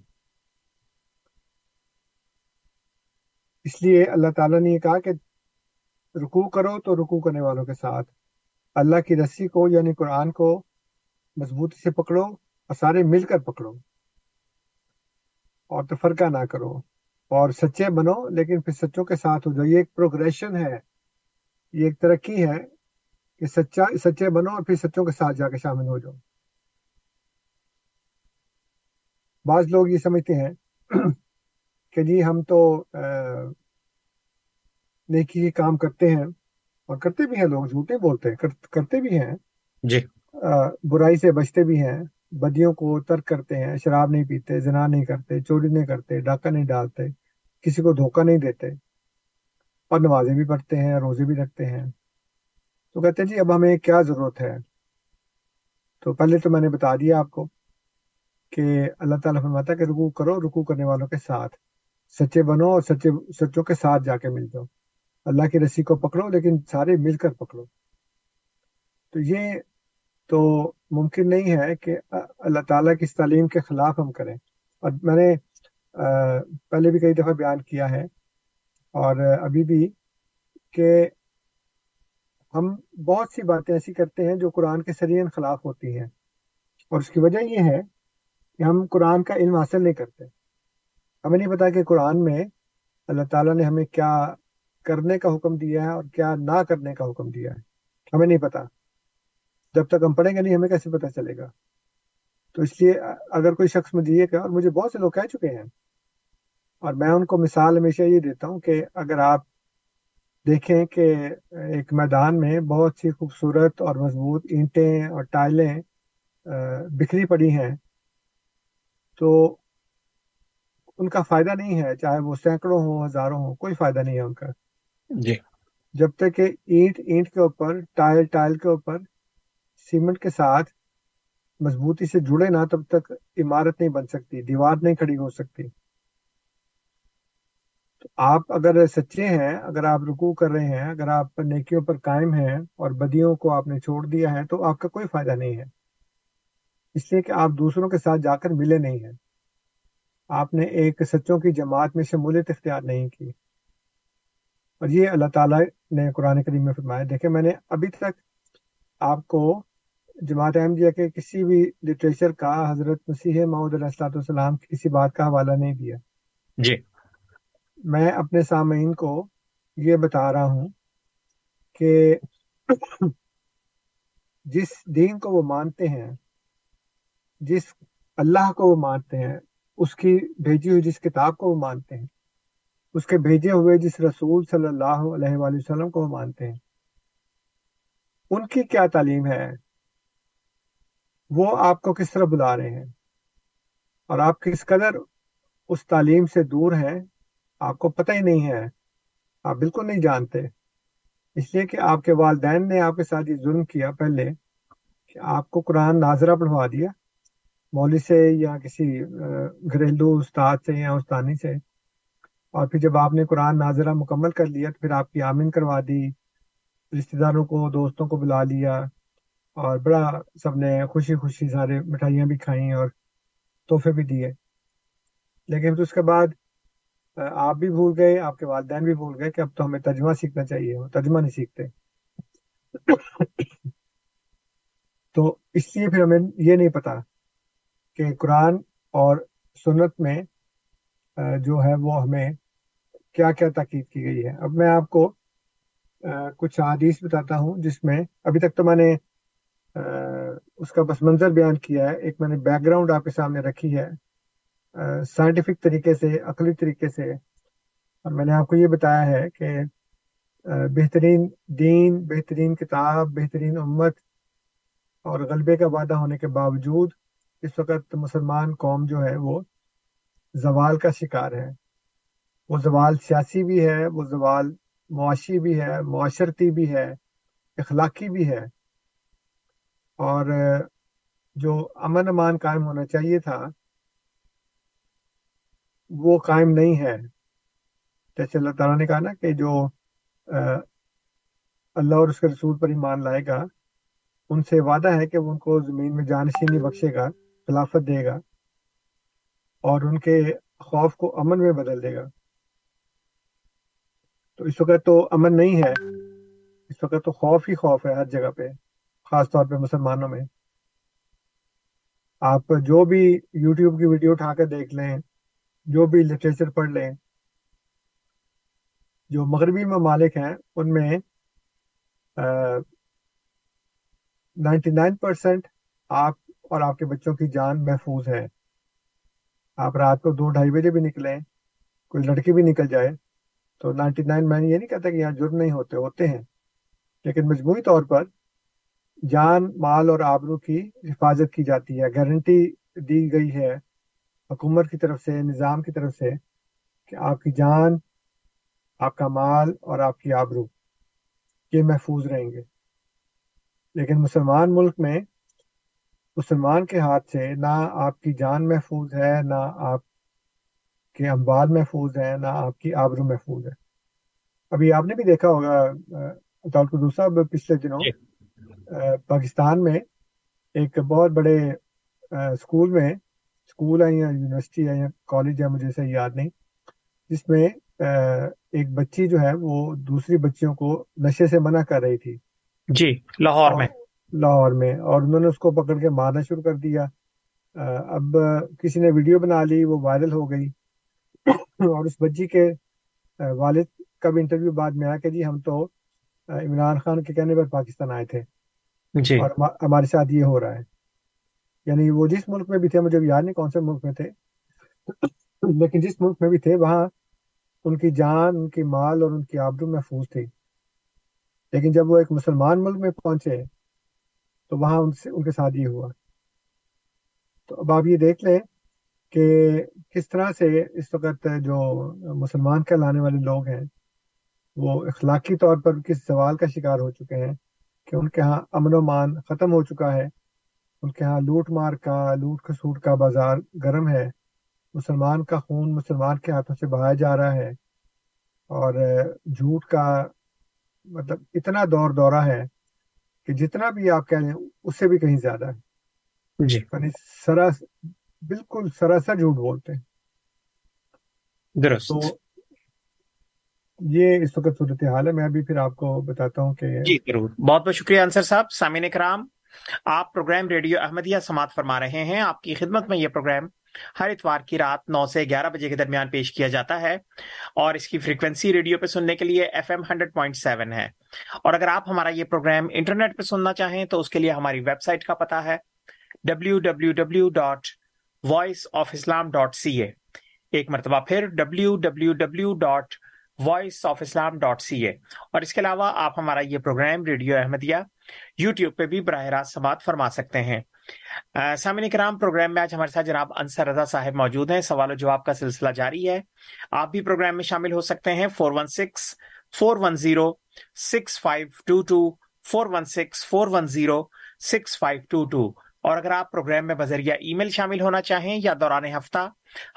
اس لیے اللہ تعالیٰ نے یہ کہا کہ رکوع کرو تو رکوع کرنے والوں کے ساتھ۔ اللہ کی رسی کو یعنی قرآن کو مضبوطی سے پکڑو۔ اور سارے مل کر پکڑو اور تفرقہ نہ کرو اور سچے بنو لیکن پھر سچوں کے ساتھ ہو جاؤ۔ یہ ایک پروگریشن ہے یہ ایک ترقی ہے کہ سچا سچے بنو اور پھر سچوں کے ساتھ جا کے شامل ہو جاؤ۔ بعض لوگ یہ سمجھتے ہیں [clears throat] کہ جی ہم تو نیکی کے کام کرتے ہیں اور کرتے بھی ہیں لوگ جھوٹے بولتے ہیں کرتے بھی ہیں۔ جی۔ برائی سے بچتے بھی ہیں۔ بدیوں کو ترک کرتے ہیں، شراب نہیں پیتے، زنا نہیں کرتے، چوری نہیں کرتے، ڈاکہ نہیں ڈالتے، کسی کو دھوکہ نہیں دیتے۔ اور نمازیں بھی پڑھتے ہیں، روزے بھی رکھتے ہیں۔ تو کہتے ہیں جی اب ہمیں کیا ضرورت ہے؟ تو پہلے تو میں نے بتا دیا آپ کو کہ اللہ تعالیٰ فرماتا ہے کہ رکو کرو رکو کرنے والوں کے ساتھ۔ سچے بنو اور سچے، سچوں کے ساتھ جا کے مل جاؤ۔ اللہ کی رسی کو پکڑو، لیکن سارے مل کر پکڑو۔ تو یہ تو ممکن نہیں ہے کہ اللہ تعالیٰ کی اس تعلیم کے خلاف ہم کریں۔ اور میں نے پہلے بھی کئی دفعہ بیان کیا ہے، اور ابھی بھی کہ ہم بہت سی باتیں ایسی کرتے ہیں جو قرآن کے سرین خلاف ہوتی ہیں۔ اور اس کی وجہ یہ ہے کہ ہم قرآن کا علم حاصل نہیں کرتے۔ ہمیں نہیں پتا کہ قرآن میں اللہ تعالیٰ نے ہمیں کیا کرنے کا حکم دیا ہے اور کیا نہ کرنے کا حکم دیا ہے۔ ہمیں نہیں پتا۔ جب تک ہم پڑھیں گے نہیں ہمیں کیسے پتا چلے گا؟ تو اس لیے اگر کوئی شخص مجھے یہ کہ اور مجھے بہت سے لوگ کہہ چکے ہیں اور میں ان کو مثال ہمیشہ یہ دیتا ہوں کہ اگر آپ دیکھیں کہ ایک میدان میں بہت سی خوبصورت اور مضبوط اینٹیں اور ٹائلیں بکھری پڑی ہیں تو ان کا فائدہ نہیں ہے چاہے وہ سینکڑوں ہوں ہزاروں ہوں کوئی فائدہ نہیں ہے ان کا۔ جی۔ جب تک کہ اینٹ اینٹ کے اوپر ٹائل ٹائل کے اوپر سیمنٹ کے ساتھ مضبوطی سے جڑے نہ تب تک عمارت نہیں بن سکتی، دیوار نہیں کھڑی ہو سکتی۔ تو آپ اگر سچے ہیں، اگر آپ رکوع کر رہے ہیں، اگر آپ نیکیوں پر قائم ہیں اور بدیوں کو آپ نے چھوڑ دیا ہے، تو آپ کا کوئی فائدہ نہیں ہے۔ اس لیے کہ آپ دوسروں کے ساتھ جا کر ملے نہیں ہیں۔ آپ نے ایک سچوں کی جماعت میں شمولیت اختیار نہیں کی۔ اور یہ اللہ تعالیٰ نے قرآن کریم میں فرمایا، دیکھیں میں نے ابھی تک آپ کو جماعت احمدیہ کے کسی بھی لٹریچر کا حضرت مسیح محمد علیہ والسلام کی کسی بات کا حوالہ نہیں دیا۔ جی۔ میں اپنے سامعین کو یہ بتا رہا ہوں کہ جس دین کو وہ مانتے ہیں جس اللہ کو وہ مانتے ہیں اس کی بھیجی ہوئی جس کتاب کو وہ مانتے ہیں اس کے بھیجے ہوئے جس رسول صلی اللہ علیہ وآلہ وسلم کو وہ مانتے ہیں ان کی کیا تعلیم ہے؟ وہ آپ کو کس طرح بلا رہے ہیں؟ اور آپ کس قدر اس تعلیم سے دور ہیں؟ آپ کو پتہ ہی نہیں ہے۔ آپ بالکل نہیں جانتے۔ اس لیے کہ آپ کے والدین نے آپ کے ساتھ یہ ظلم کیا پہلے کہ آپ کو قرآن ناظرہ پڑھوا دیا۔ مولوی سے یا کسی گھریلو استاد سے یا استانی سے۔ اور پھر جب آپ نے قرآن ناظرہ مکمل کر لیا تو پھر آپ کی آمین کروا دی رشتے داروں کو، دوستوں کو بلا لیا۔ اور بڑا سب نے خوشی خوشی سارے مٹھائیاں بھی کھائیں اور تحفے بھی دیے۔ لیکن پھر اس کے بعد آپ بھی بھول گئے، آپ کے والدین بھی بھول گئے کہ اب تو ہمیں ترجمہ سیکھنا چاہیے، وہ ترجمہ نہیں سیکھتے۔ تو اس لیے پھر ہمیں یہ نہیں پتا کہ قرآن اور سنت میں جو ہے وہ ہمیں کیا کیا تاکید کی گئی ہے۔ اب میں آپ کو کچھ حادیث بتاتا ہوں جس میں، ابھی تک تو میں نے اس کا بس منظر بیان کیا ہے۔ ایک میں نے بیک گراؤنڈ آپ کے سامنے رکھی ہے۔ سائنٹیفک طریقے سے، عقلی طریقے سے۔ اور میں نے آپ کو یہ بتایا ہے کہ بہترین دین، بہترین کتاب، بہترین امت اور غلبے کا وعدہ ہونے کے باوجود اس وقت مسلمان قوم جو ہے وہ زوال کا شکار ہے۔ وہ زوال سیاسی بھی ہے، وہ زوال معاشی بھی ہے، معاشرتی بھی ہے، اخلاقی بھی ہے۔ اور جو امن امان قائم ہونا چاہیے تھا، وہ قائم نہیں ہے۔ جیسے اللہ تعالیٰ نے کہا نا کہ جو اللہ اور اس کے رسول پر ایمان لائے گا، ان سے وعدہ ہے کہ وہ ان کو زمین میں جانشینی بخشے گا، خلافت دے گا، اور ان کے خوف کو امن میں بدل دے گا۔ تو اس وقت تو امن نہیں ہے، اس وقت تو خوف ہی خوف ہے ہر جگہ پہ۔ خاص طور پہ مسلمانوں میں۔ آپ جو بھی یوٹیوب کی ویڈیو اٹھا کے دیکھ لیں، جو بھی لٹریچر پڑھ لیں، جو مغربی ممالک ہیں، ان میں نائنٹی نائن پرسینٹ آپ اور آپ کے بچوں کی جان محفوظ ہے۔ آپ رات کو دو ڈھائی بجے بھی نکلیں، کوئی لڑکی بھی نکل جائے، تو نائنٹی نائن میں یہ نہیں کہتا کہ یہاں جرم نہیں ہوتے ہوتے ہیں۔ لیکن مجموعی طور پر جان، مال اور آبرو کی حفاظت کی جاتی ہے۔ گارنٹی دی گئی ہے حکومت کی طرف سے، نظام کی طرف سے کہ آپ کی جان، آپ کا مال اور آپ کی آبرو یہ محفوظ رہیں گے۔ لیکن مسلمان ملک میں مسلمان کے ہاتھ سے نہ آپ کی جان محفوظ ہے، نہ آپ کے اموال محفوظ ہے نہ آپ کی آبرو محفوظ ہے۔ ابھی آپ نے بھی دیکھا ہوگا دوسرا پچھلے دنوں جی۔ پاکستان میں ایک بہت بڑے اسکول میں اسکول ہے یا یونیورسٹی ہے یا کالج ہے مجھے سے یاد نہیں جس میں ایک بچی جو ہے وہ دوسری بچیوں کو نشے سے منع کر رہی تھی۔ جی لاہور میں۔ لاہور میں اور انہوں نے اس کو پکڑ کے مارنا شروع کر دیا۔ اب کسی نے ویڈیو بنا لی وہ وائرل ہو گئی۔ اور اس بچی کے والد کا بھی انٹرویو بعد میں آیا کہ جی ہم تو عمران خان کے کہنے پر پاکستان آئے تھے۔ جی۔ اور ہمارے ساتھ یہ ہو رہا ہے۔ یعنی وہ جس ملک میں بھی تھے، مجھے یاد نہیں کون سے ملک میں تھے، لیکن جس ملک میں بھی تھے، وہاں ان کی جان، ان کی مال اور ان کی آبرو محفوظ تھی۔ لیکن جب وہ ایک مسلمان ملک میں پہنچے، تو وہاں ان سے، ان کے ساتھ یہ ہوا۔ تو اب آپ یہ دیکھ لیں کہ کس طرح سے اس وقت جو مسلمان کہلانے والے لوگ ہیں، وہ اخلاقی طور پر کس سوال کا شکار ہو چکے ہیں۔ کہ ان کے ہاں امن و مان ختم ہو چکا ہے ان کے ہاں لوٹ مار کا لوٹ کھسوٹ کا بازار گرم ہے مسلمان کا خون مسلمان کے ہاتھوں سے بہایا جا رہا ہے اور جھوٹ کا مطلب اتنا دور دورہ ہے کہ جتنا بھی آپ کہہ لیں اس سے بھی کہیں زیادہ ہے۔ جی۔ یعنی سراس بالکل سراسر جھوٹ بولتے ہیں۔ درست۔ تو یہ اس وقت صورت حال ہے، میں ابھی پھر آپ کو بتاتا ہوں کہ جی ضرور۔ بہت بہت شکریہ، انصر صاحب، سامعین کرام آپ پروگرام ریڈیو احمدیہ سماعت فرما رہے ہیں۔ آپ کی خدمت میں یہ پروگرام ہر اتوار کی رات نو سے گیارہ بجے کے درمیان پیش کیا جاتا ہے اور اس کی فریکوینسی ریڈیو پہ سننے کے لیے F M hundred point seven ہے۔ اور اگر آپ ہمارا یہ پروگرام انٹرنیٹ پہ سننا چاہیں تو اس کے لیے ہماری ویب سائٹ کا پتا ہے۔ W W W dot voice of Islam dot C A ایک مرتبہ پھر W W W dot voice of Islam dot C A اور اس کے علاوہ آپ ہمارا یہ پروگرام ریڈیو احمدیہ یوٹیوب پہ بھی براہ راست سماعت فرما سکتے ہیں۔ سامعین کرام، پروگرام میں آج ہمارے ساتھ جناب انصر رضا صاحب موجود ہیں۔ سوال و جواب کا سلسلہ جاری ہے۔ آپ بھی پروگرام میں شامل ہو سکتے ہیں۔ Four one six four one zero six five two two four one six four one zero six five two two اور اگر آپ پروگرام میں بذریعہ ای میل شامل ہونا چاہیں یا دوران ہفتہ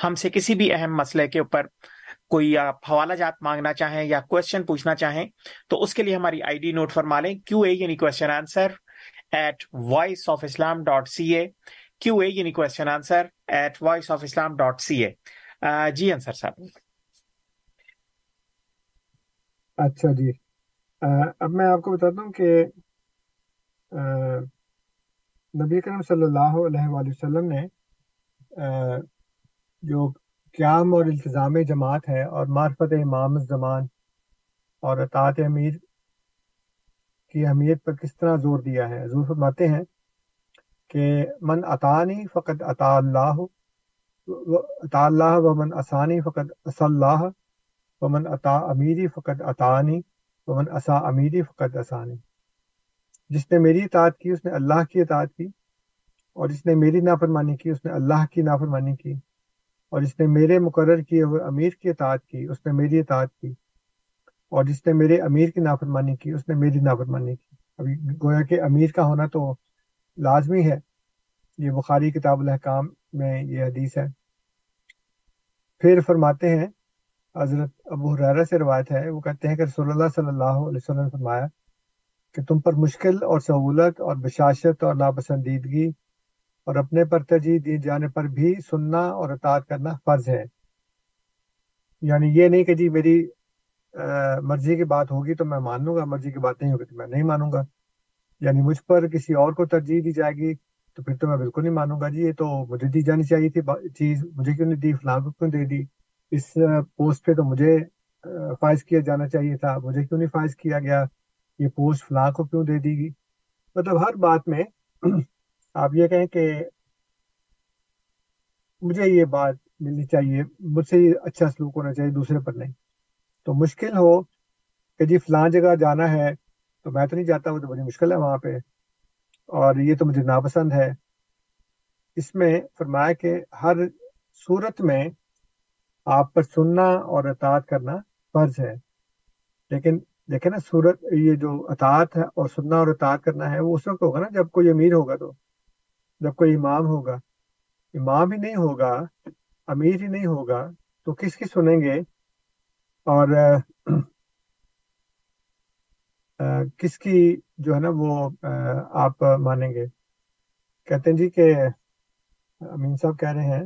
ہم سے کسی بھی اہم مسئلے کے اوپر کوئی آپ حوالہ جات مانگنا چاہیں یا کوشچن پوچھنا چاہیں، تو اس کے لیے ہماری آئی ڈی نوٹ فرما لیں کیو اے یعنی question answer at voice of Islam dot C A Q A یعنی question answer at voice of Islam dot C A جی انصر صاحب۔ اچھا جی۔ اب میں آپ کو بتاتا ہوں کہ نبی کرم صلی اللہ علیہ وآلہ وسلم نے جو قیام اور التظام جماعت ہے اور معرفت امام الزمان اور اطاعت امیر کی اہمیت پر کس طرح زور دیا ہے؟ حضور فرماتے ہیں کہ من اطانی فقط عطا اللہ عطا اللہ و من اسانی فقط اص اللہ، و من عطا امیری فقط عطانی و من اسا امیری فقط اسانی۔ جس نے میری اطاعت کی، اس نے اللہ کی اطاعت کی اور جس نے میری نافرمانی کی، اس نے اللہ کی نافرمانی کی۔ اور جس نے میرے مقرر کیے ہوئے امیر کی اطاعت کی، اس نے میری اطاعت کی، اور جس نے میرے امیر کی نافرمانی کی، اس نے میری نافرمانی کی۔ ابھی گویا کہ امیر کا ہونا تو لازمی ہے۔ یہ بخاری کتاب الحکام میں یہ حدیث ہے۔ پھر فرماتے ہیں، حضرت ابو حرارہ سے روایت ہے، وہ کہتے ہیں کہ رسول اللہ صلی اللہ علیہ وسلم نے فرمایا کہ تم پر مشکل اور سہولت اور بشاشت اور ناپسندیدگی اور اپنے پر ترجیح دیے جانے پر بھی سننا اور اطاعت کرنا فرض ہے۔ یعنی یہ نہیں کہ جی میری مرضی کی بات ہوگی تو میں مان لوں گا، مرضی کی بات نہیں ہوگی تو میں نہیں مانوں گا۔ یعنی مجھ پر کسی اور کو ترجیح دی جائے گی تو پھر تو میں بالکل نہیں مانوں گا۔ جی یہ تو مجھے دی جانی چاہیے تھی چیز مجھے کیوں نہیں دی، فلاں کو کیوں دے دی؟ اس پوسٹ پہ تو مجھے فائز کیا جانا چاہیے تھا۔ مجھے کیوں نہیں فائز کیا گیا؟ یہ پوسٹ فلاں کو کیوں دے دی گی مطلب ہر بات میں آپ یہ کہیں کہ مجھے یہ بات ملنی چاہیے، مجھ سے یہ اچھا سلوک ہونا چاہیے، دوسرے پر نہیں۔ تو مشکل ہو کہ جی فلاں جگہ جانا ہے تو میں تو نہیں جاتا، وہ تو بڑی مشکل ہے وہاں پہ۔ اور یہ تو مجھے ناپسند ہے۔ اس میں فرمایا کہ ہر صورت میں آپ پر سننا اور اطاعت کرنا فرض ہے۔ لیکن دیکھیں نا، صورت، یہ جو اطاعت ہے اور سننا اور اطاعت کرنا ہے، وہ اس وقت ہوگا نا جب کوئی امیر ہوگا تو۔ جب کوئی امام ہوگا، امام ہی نہیں ہوگا، امیر ہی نہیں ہوگا، تو کس کی سنیں گے؟ اور کس کی جو ہے نا وہ آپ مانیں گے؟ کہتے ہیں جی کہ امین صاحب کہہ رہے ہیں۔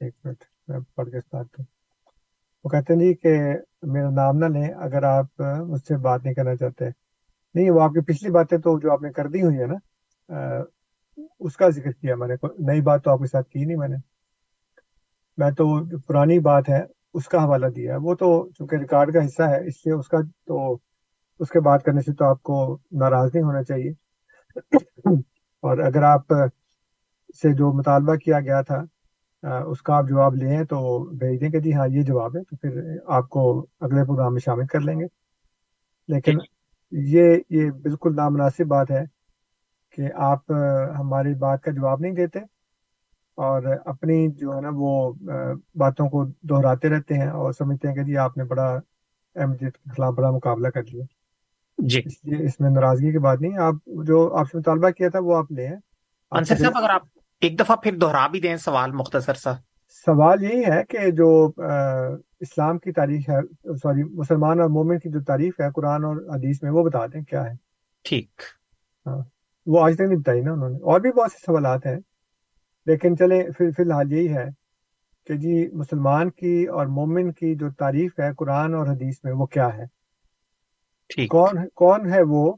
ایک منٹ، میں پڑھ کے ہوں۔ وہ کہتے ہیں جی کہ میرا نام نہ لیں، اگر آپ مجھ سے بات نہیں کرنا چاہتے۔ نہیں، وہ آپ کی پچھلی باتیں تو جو آپ نے کر دی ہوئی ہے نا اس کا ذکر کیا میں نے۔ نئی بات تو آپ کے ساتھ کی نہیں میں نے۔ میں تو پرانی بات ہے اس کا حوالہ دیا ہے۔ وہ تو چونکہ ریکارڈ کا حصہ ہے اس لیے اس کا تو اس کے بات کرنے سے تو آپ کو ناراض نہیں ہونا چاہیے۔ اور اگر آپ سے جو مطالبہ کیا گیا تھا اس کا آپ جواب لیں تو بھیج دیں کہ جی ہاں یہ جواب ہے تو پھر آپ کو اگلے پروگرام میں شامل کر لیں گے۔ لیکن یہ یہ بالکل نامناسب بات ہے۔ کہ آپ ہماری بات کا جواب نہیں دیتے اور اپنی جو ہے نا وہ باتوں کو دہراتے رہتے ہیں اور سمجھتے ہیں کہ جی آپ نے بڑا احمدیت کے خلاف بڑا مقابلہ کر لیا۔ جی۔ اس لیے اس میں ناراضگی کی بات نہیں آپ جو آپ سے مطالبہ کیا تھا وہ آپ لیں انصر صاحب اگر آپ ایک دفعہ پھر دوہرا بھی دیں سوال مختصر سا۔ سوال یہی ہے کہ جو اسلام کی تاریخ ہے سوری مسلمان اور مومن کی جو تعریف ہے قرآن اور حدیث میں وہ بتا دیں کیا ہے۔ ٹھیک۔ ہاں۔ وہ آج تک نہیں بتائی نا انہوں نے۔ اور بھی بہت سے سوالات ہیں۔ لیکن چلے پھر فی الحال یہی ہے کہ جی مسلمان کی اور مومن کی جو تعریف ہے قرآن اور حدیث میں وہ کیا ہے؟ کون کون ہے وہ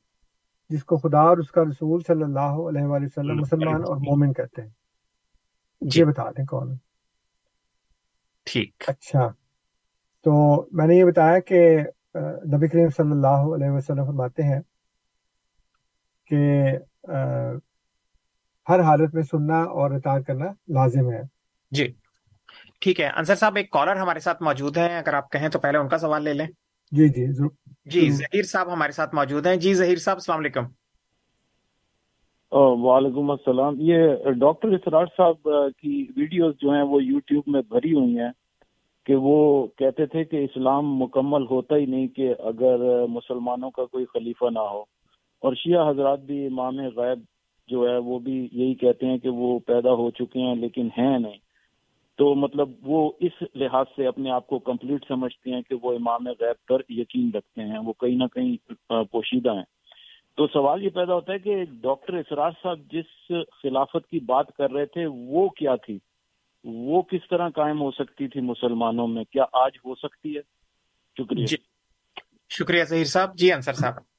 جس کو خدا اور اس کا رسول صلی اللہ علیہ وآلہ وسلم مسلمان اور مومن کہتے ہیں؟ جی۔ یہ بتا دیں کون۔ ٹھیک۔ اچھا۔ تو میں نے یہ بتایا کہ نبی کریم صلی اللہ علیہ وسلم فرماتے ہیں کہ ہر حالت میں سننا اور اطاعت کرنا لازم ہے۔ جی۔ ٹھیک ہے۔ انصر صاحب ایک کالر ہمارے ساتھ موجود ہیں۔ اگر آپ کہیں تو پہلے ان کا سوال لے لیں۔ جی جی جی ظہیر صاحب ہمارے ساتھ موجود ہیں۔ جی ظہیر صاحب السلام علیکم۔ وعلیکم السلام۔ یہ ڈاکٹر اسرار صاحب کی ویڈیوز جو ہیں وہ یوٹیوب میں بھری ہوئی ہیں کہ وہ کہتے تھے کہ اسلام مکمل ہوتا ہی نہیں کہ اگر مسلمانوں کا کوئی خلیفہ نہ ہو۔ اور شیعہ حضرات بھی امام غیب جو ہے وہ بھی یہی کہتے ہیں کہ وہ پیدا ہو چکے ہیں لیکن ہیں نہیں۔ تو مطلب وہ اس لحاظ سے اپنے آپ کو کمپلیٹ سمجھتے ہیں کہ وہ امام غیب پر یقین رکھتے ہیں، وہ کہیں نہ کہیں پوشیدہ ہیں۔ تو سوال یہ پیدا ہوتا ہے کہ ڈاکٹر اسرار صاحب جس خلافت کی بات کر رہے تھے، وہ کیا تھی؟ وہ کس طرح قائم ہو سکتی تھی مسلمانوں میں؟ کیا آج ہو سکتی ہے؟ شکریہ۔ جی۔ شکریہ ظہیر صاحب۔ جی انصر صاحب۔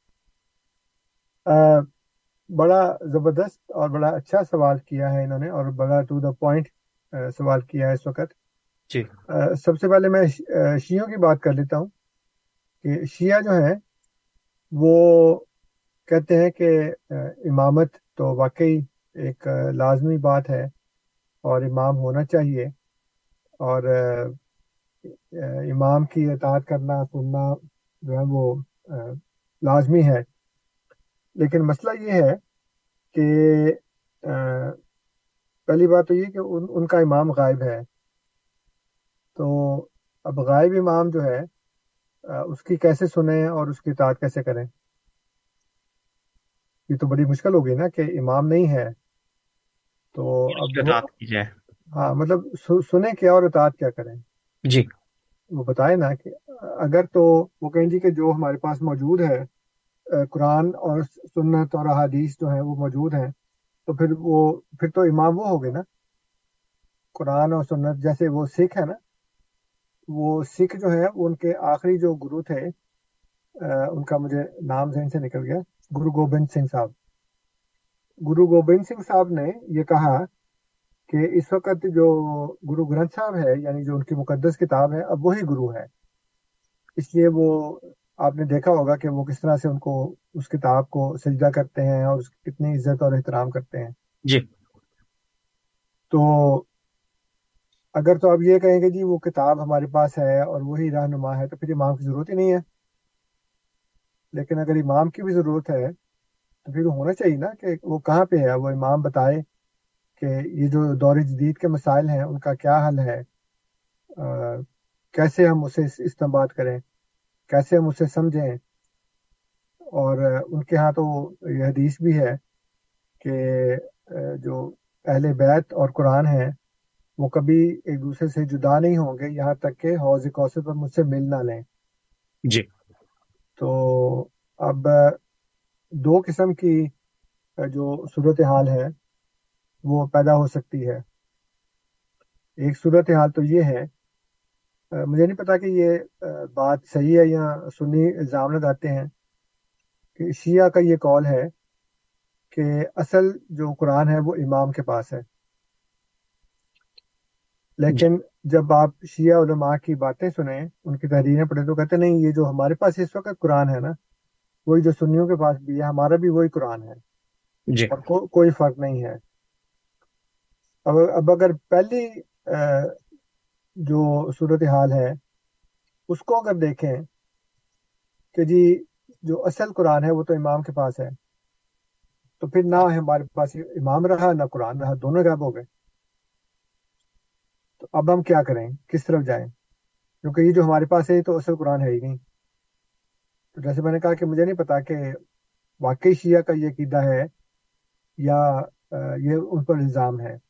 بڑا زبردست اور بڑا اچھا سوال کیا ہے انہوں نے اور بڑا ٹو دا پوائنٹ سوال کیا ہے اس وقت۔ جی۔ سب سے پہلے میں شیعوں کی بات کر لیتا ہوں کہ شیعہ جو ہیں وہ کہتے ہیں کہ امامت تو واقعی ایک لازمی بات ہے اور امام ہونا چاہیے اور امام کی اطاعت کرنا سننا جو ہے وہ لازمی ہے۔ لیکن مسئلہ یہ ہے کہ پہلی بات تو یہ کہ ان ان کا امام غائب ہے۔ تو اب غائب امام جو ہے اس کی کیسے سنیں اور اس کی اطاعت کیسے کریں؟ یہ تو بڑی مشکل ہوگی نا کہ امام نہیں ہے۔ تو اب ہاں مطلب سنیں کیا اور اطاعت کیا کریں؟ جی۔ وہ بتائے نا کہ اگر تو وہ کہیں جی کہ جو ہمارے پاس موجود ہے قرآن اور سنت اور احادیث جو ہیں وہ موجود ہیں، تو پھر وہ، پھر تو امام وہ ہو گئے نا۔ قرآن اور سنت جیسے وہ سکھ ہے نا، وہ سکھ جو ہے ان کے آخری جو گرو تھے ان کا مجھے نام ذہن سے نکل گیا، گرو گوبند سنگھ صاحب۔ گرو گوبند سنگھ صاحب نے یہ کہا کہ اس وقت جو گرو گرنتھ صاحب ہے یعنی جو ان کی مقدس کتاب ہے، اب وہی گرو ہے۔ اس لیے وہ آپ نے دیکھا ہوگا کہ وہ کس طرح سے ان کو اس کتاب کو سجدہ کرتے ہیں اور اس کی کتنی عزت اور احترام کرتے ہیں۔ جی۔ تو اگر تو آپ یہ کہیں گے جی وہ کتاب ہمارے پاس ہے اور وہی رہنما ہے تو پھر امام کی ضرورت ہی نہیں ہے۔ لیکن اگر امام کی بھی ضرورت ہے تو پھر ہونا چاہیے نا کہ وہ کہاں پہ ہے؟ وہ امام بتائے کہ یہ جو دور جدید کے مسائل ہیں ان کا کیا حل ہے؟ کیسے ہم اسے استعمال کریں؟ کیسے ہم اسے سمجھیں؟ اور ان کے ہاں تو یہ حدیث بھی ہے کہ جو اہل بیت اور قرآن ہیں وہ کبھی ایک دوسرے سے جدا نہیں ہوں گے یہاں تک کہ حوض کوثر پر مجھ سے مل نہ لیں۔ جی۔ تو اب دو قسم کی جو صورت حال ہے وہ پیدا ہو سکتی ہے۔ ایک صورت حال تو یہ ہے مجھے نہیں پتا کہ یہ بات صحیح ہے یا سنی الزام لگاتے ہیں۔ کہ شیعہ کا یہ کال ہے کہ اصل جو قرآن ہے وہ امام کے پاس ہے۔ لیکن جب آپ شیعہ علماء کی باتیں سنیں ان کی تحریریں پڑھیں تو کہتے نہیں یہ جو ہمارے پاس اس وقت قرآن ہے نا وہی جو سنیوں کے پاس بھی ہے ہمارا بھی وہی قرآن ہے۔ جی۔ اور کو, کوئی فرق نہیں ہے۔ اب اب اگر پہلی جو صورت حال ہے، اس کو اگر دیکھیں کہ جی جو اصل قرآن ہے وہ تو امام کے پاس ہے، تو پھر نہ ہمارے پاس امام رہا، نہ قرآن رہا، دونوں غائب ہو گئے۔ تو اب ہم کیا کریں؟ کس طرف جائیں؟ کیونکہ یہ جو ہمارے پاس ہے تو اصل قرآن ہے ہی نہیں۔ تو جیسے میں نے کہا کہ مجھے نہیں پتا کہ واقعی شیعہ کا یہ عقیدہ ہے یا یہ ان پر الزام ہے۔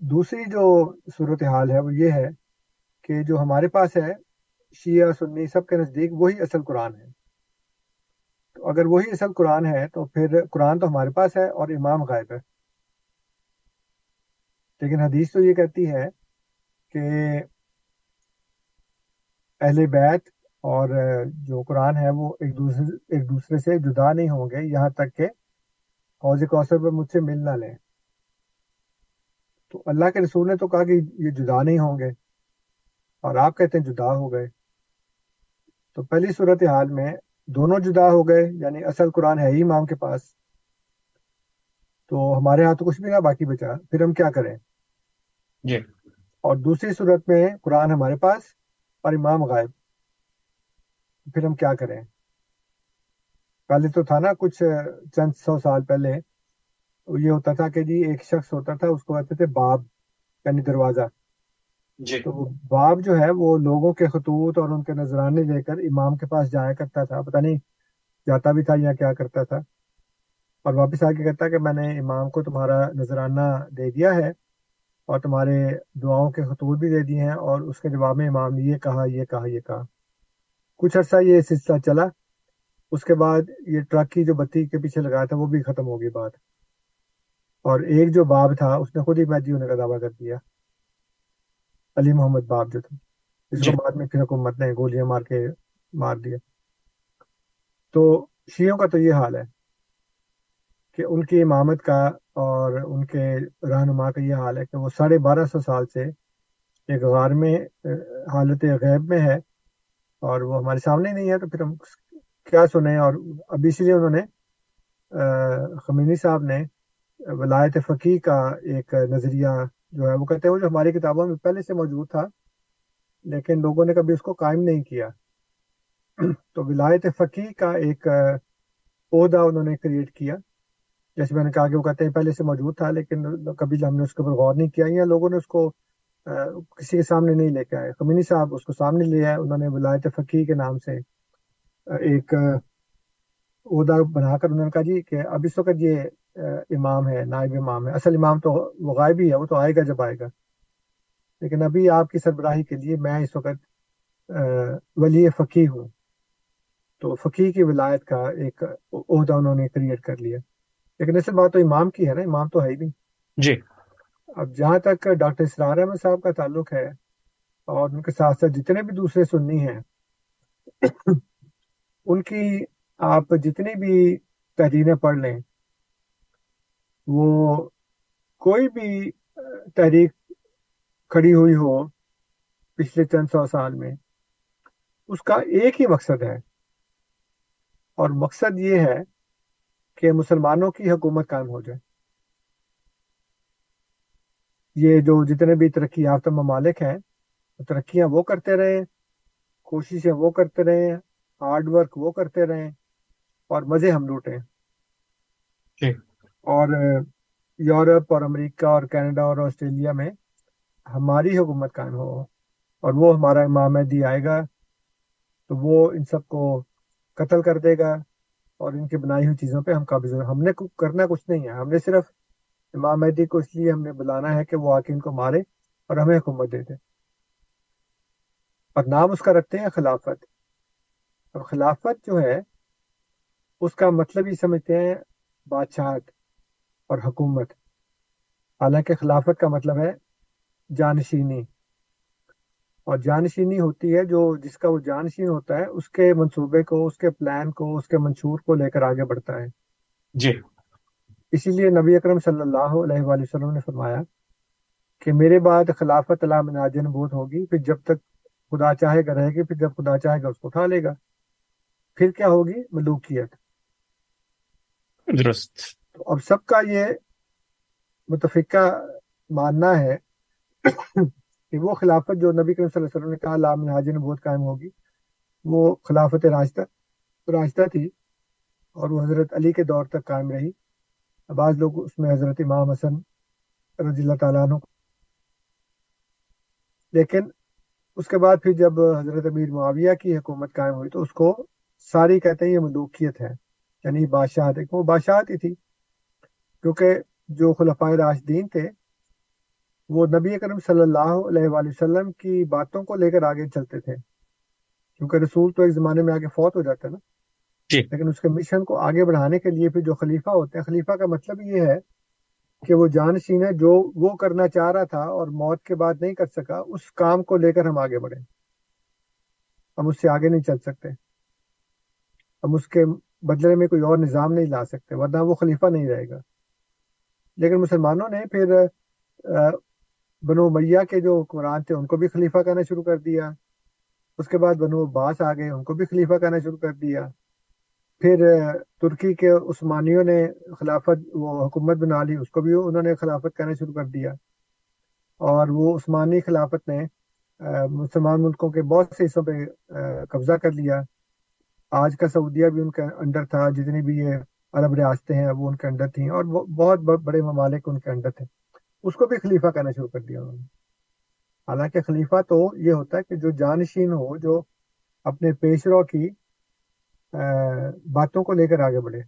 دوسری جو صورت حال ہے وہ یہ ہے کہ جو ہمارے پاس ہے، شیعہ، سنی، سب کے نزدیک وہی اصل قرآن ہے۔ تو اگر وہی اصل قرآن ہے تو پھر قرآن تو ہمارے پاس ہے اور امام غائب ہے۔ لیکن حدیث تو یہ کہتی ہے کہ اہل بیت اور جو قرآن ہے وہ ایک دوسرے ایک دوسرے سے جدا نہیں ہوں گے، یہاں تک کہ حوض کوثر پر مجھ سے مل نہ لیں۔ تو اللہ کے رسول نے تو کہا کہ یہ جدا نہیں ہوں گے اور آپ کہتے ہیں جدا ہو گئے۔ تو پہلی صورت حال میں دونوں جدا ہو گئے یعنی اصل قرآن ہے ہی امام کے پاس۔ تو ہمارے تو کچھ بھی نہ باقی بچا پھر ہم کیا کریں؟ جی۔ اور دوسری صورت میں قرآن ہمارے پاس اور امام غائب۔ پھر ہم کیا کریں؟ پہلے تو تھا نا کچھ چند سو سال پہلے یہ ہوتا تھا کہ جی ایک شخص ہوتا تھا اس کو کہتے تھے باب یعنی دروازہ۔ جی۔ تو باب جو ہے وہ لوگوں کے خطوط اور ان کے نذرانے لے کر امام کے پاس جایا کرتا تھا۔ پتہ نہیں جاتا بھی تھا یا کیا کرتا تھا۔ اور واپس آ کے کہتا کہ میں نے امام کو تمہارا نذرانہ دے دیا ہے اور تمہارے دعاؤں کے خطوط بھی دے دیے ہیں اور اس کے جواب میں امام نے یہ کہا یہ کہا یہ کہا۔ کچھ عرصہ یہ سلسلہ چلا اس کے بعد یہ ٹرک کی جو بتی کے پیچھے لگایا تھا وہ بھی ختم ہو گئی بات۔ اور ایک جو باب تھا اس نے خود ہی مہدی ہونے کا دعویٰ کر دیا علی محمد باب جو تھا۔ جس کو بعد میں پھر حکومت نے گولیاں مار کے مار دیا۔ تو شیعوں کا تو یہ حال ہے کہ ان کی امامت کا اور ان کے رہنما کا یہ حال ہے کہ وہ ساڑھے بارہ سو سال سے ایک غار میں حالت غیب میں ہے اور وہ ہمارے سامنے نہیں ہے۔ تو پھر ہم کیا سنیں؟ اور اب اس لیے انہوں نے خمینی صاحب نے ولایت فقی کا ایک نظریہ جو ہے وہ کہتے ہیں وہ جو ہماری کتابوں میں پہلے سے موجود تھا، لیکن لوگوں نے کبھی اس کو قائم نہیں کیا۔ تو ولایت فقی کا ایک عہدہ انہوں نے کریٹ کیا۔ جیسے میں نے کہا کہ وہ کہتے ہیں پہلے سے موجود تھا، لیکن کبھی ہم نے اس کے اوپر غور نہیں کیا، یا لوگوں نے اس کو کسی کے سامنے نہیں لے کے آئے۔ خمینی صاحب اس کو سامنے لے آئے، انہوں نے ولایت فقی کے نام سے ایک عہدہ بنا کر انہوں نے کہا جی کہ اب اس وقت یہ امام ہے نائب امام ہے۔ اصل امام تو وہ غائب ہی ہے وہ تو آئے گا جب آئے گا۔ لیکن ابھی آپ کی سربراہی کے لیے میں اس وقت ولی فقی ہوں۔ تو فقی کی ولایت کا ایک عہدہ انہوں نے کریٹ کر لیا۔ لیکن اصل بات تو امام کی ہے نا امام تو ہے ہی نہیں۔ جی۔ اب جہاں تک ڈاکٹر اسرار احمد صاحب کا تعلق ہے اور ان کے ساتھ ساتھ جتنے بھی دوسرے سنی ہیں ان کی آپ جتنی بھی تحریریں پڑھ لیں وہ کوئی بھی تحریک کھڑی ہوئی ہو پچھلے چند سو سال میں، اس کا ایک ہی مقصد ہے۔ اور مقصد یہ ہے کہ مسلمانوں کی حکومت قائم ہو جائے۔ یہ جو جتنے بھی ترقی یافتہ ممالک ہیں، ترقیاں وہ کرتے رہے، کوششیں وہ کرتے رہے ہارڈ ورک وہ کرتے رہے، اور مزے ہم لوٹے جی۔ اور یورپ اور امریکہ اور کینیڈا اور آسٹریلیا میں ہماری حکومت قائم ہو اور وہ ہمارا امام مہدی آئے گا، تو وہ ان سب کو قتل کر دے گا اور ان کی بنائی ہوئی چیزوں پہ ہم قابض ہم نے کرنا کچھ نہیں ہے۔ ہم نے صرف امام مہدی کو اس لیے ہم نے بلانا ہے کہ وہ آ کے ان کو مارے اور ہمیں حکومت دے دے۔ اور نام اس کا رکھتے ہیں خلافت۔ اور خلافت جو ہے، اس کا مطلب ہی سمجھتے ہیں بادشاہت۔ اور حکومت۔ حالانکہ خلافت کا مطلب ہے جانشینی۔ اور جانشینی ہوتی ہے جو جس کا وہ جانشین ہوتا ہے اس کے منصوبے کو اس کے پلان کو اس کے منشور کو لے کر آگے بڑھتا ہے۔ جی۔ اسی لیے نبی اکرم صلی اللہ علیہ وآلہ وسلم نے فرمایا کہ میرے بعد خلافت اللہ مناج نبوت ہوگی پھر جب تک خدا چاہے گا رہے گی پھر جب خدا چاہے گا اس کو اٹھا لے گا۔ پھر کیا ہوگی؟ ملوکیت۔ درست۔ اب سب کا یہ متفقہ ماننا ہے کہ وہ خلافت جو نبی کریم صلی اللہ علیہ وسلم نے کہا لام حاجر، بہت قائم ہوگی، وہ خلافت راستہ راستہ تھی اور وہ حضرت علی کے دور تک قائم رہی۔ بعض لوگ اس میں حضرت امام حسن رضی اللہ تعالیٰ عنہ لیکن اس کے بعد پھر جب حضرت امیر معاویہ کی حکومت قائم ہوئی تو اس کو ساری کہتے ہیں یہ ملوکیت ہے یعنی بادشاہت ہے وہ بادشاہت ہی تھی۔ کیونکہ جو خلفۂ راشدین تھے وہ نبی کرم صلی اللہ علیہ وآلہ وسلم کی باتوں کو لے کر آگے چلتے تھے۔ کیونکہ رسول تو ایک زمانے میں آگے فوت ہو جاتا ہے نا۔ جی۔ لیکن اس کے مشن کو آگے بڑھانے کے لیے پھر جو خلیفہ ہوتے ہیں خلیفہ کا مطلب یہ ہے کہ وہ جانشین ہے جو وہ کرنا چاہ رہا تھا اور موت کے بعد نہیں کر سکا اس کام کو لے کر ہم آگے بڑھیں۔ ہم اس سے آگے نہیں چل سکتے۔ ہم اس کے بدلے میں کوئی اور نظام نہیں لا سکتے ورنہ وہ خلیفہ نہیں رہے گا۔ لیکن مسلمانوں نے پھر بنو میاں کے جو حکمران تھے، ان کو بھی خلیفہ کہنا شروع کر دیا۔ اس کے بعد بنو عباس آ گئے، ان کو بھی خلیفہ کہنا شروع کر دیا۔ پھر ترکی کے عثمانیوں نے خلافت، وہ حکومت بنا لی، اس کو بھی انہوں نے خلافت کہنا شروع کر دیا۔ اور وہ عثمانی خلافت نے مسلمان ملکوں کے بہت سے حصوں پہ قبضہ کر لیا۔ آج کا سعودیہ بھی ان کے انڈر تھا، جتنی بھی یہ عرب ریاستیں ہیں، وہ ان کے انڈر تھیں اور بہت بڑے ممالک ان کے انڈر تھے۔ اس کو بھی خلیفہ کہنا شروع کر دیا انہوں نے۔ حالانکہ خلیفہ تو یہ ہوتا ہے کہ جو جانشین ہو، جو اپنے پیشروں کی باتوں کو لے کر آگے بڑھے۔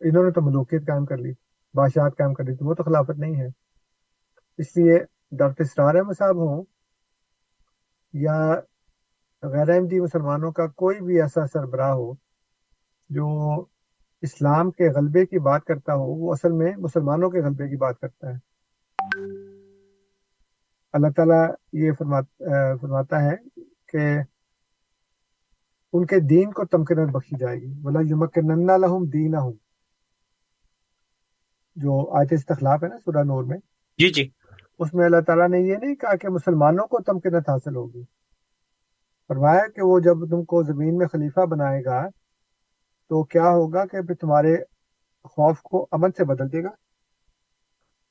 انہوں نے تو ملوکیت قائم کر لی، بادشاہت قائم کر لی، تو وہ تو خلافت نہیں ہے۔ اس لیے ڈاکٹر اسرار احمد صاحب ہوں یا غیر احمدی مسلمانوں کا کوئی بھی ایسا سربراہ ہو جو اسلام کے غلبے کی بات کرتا ہو وہ اصل میں مسلمانوں کے غلبے کی بات کرتا ہے۔ اللہ تعالیٰ یہ فرماتا ہے کہ ان کے دین کو تمکنت بخشی جائے گی۔ بولا یمک ننا لہم دین جو آیت استخلاف ہے نا سورہ نور میں۔ جی جی۔ اس میں اللہ تعالیٰ نے یہ نہیں کہا کہ مسلمانوں کو تمکنت حاصل ہوگی۔ فرمایا کہ وہ جب تم کو زمین میں خلیفہ بنائے گا تو کیا ہوگا کہ پھر تمہارے خوف کو امن سے بدل دے گا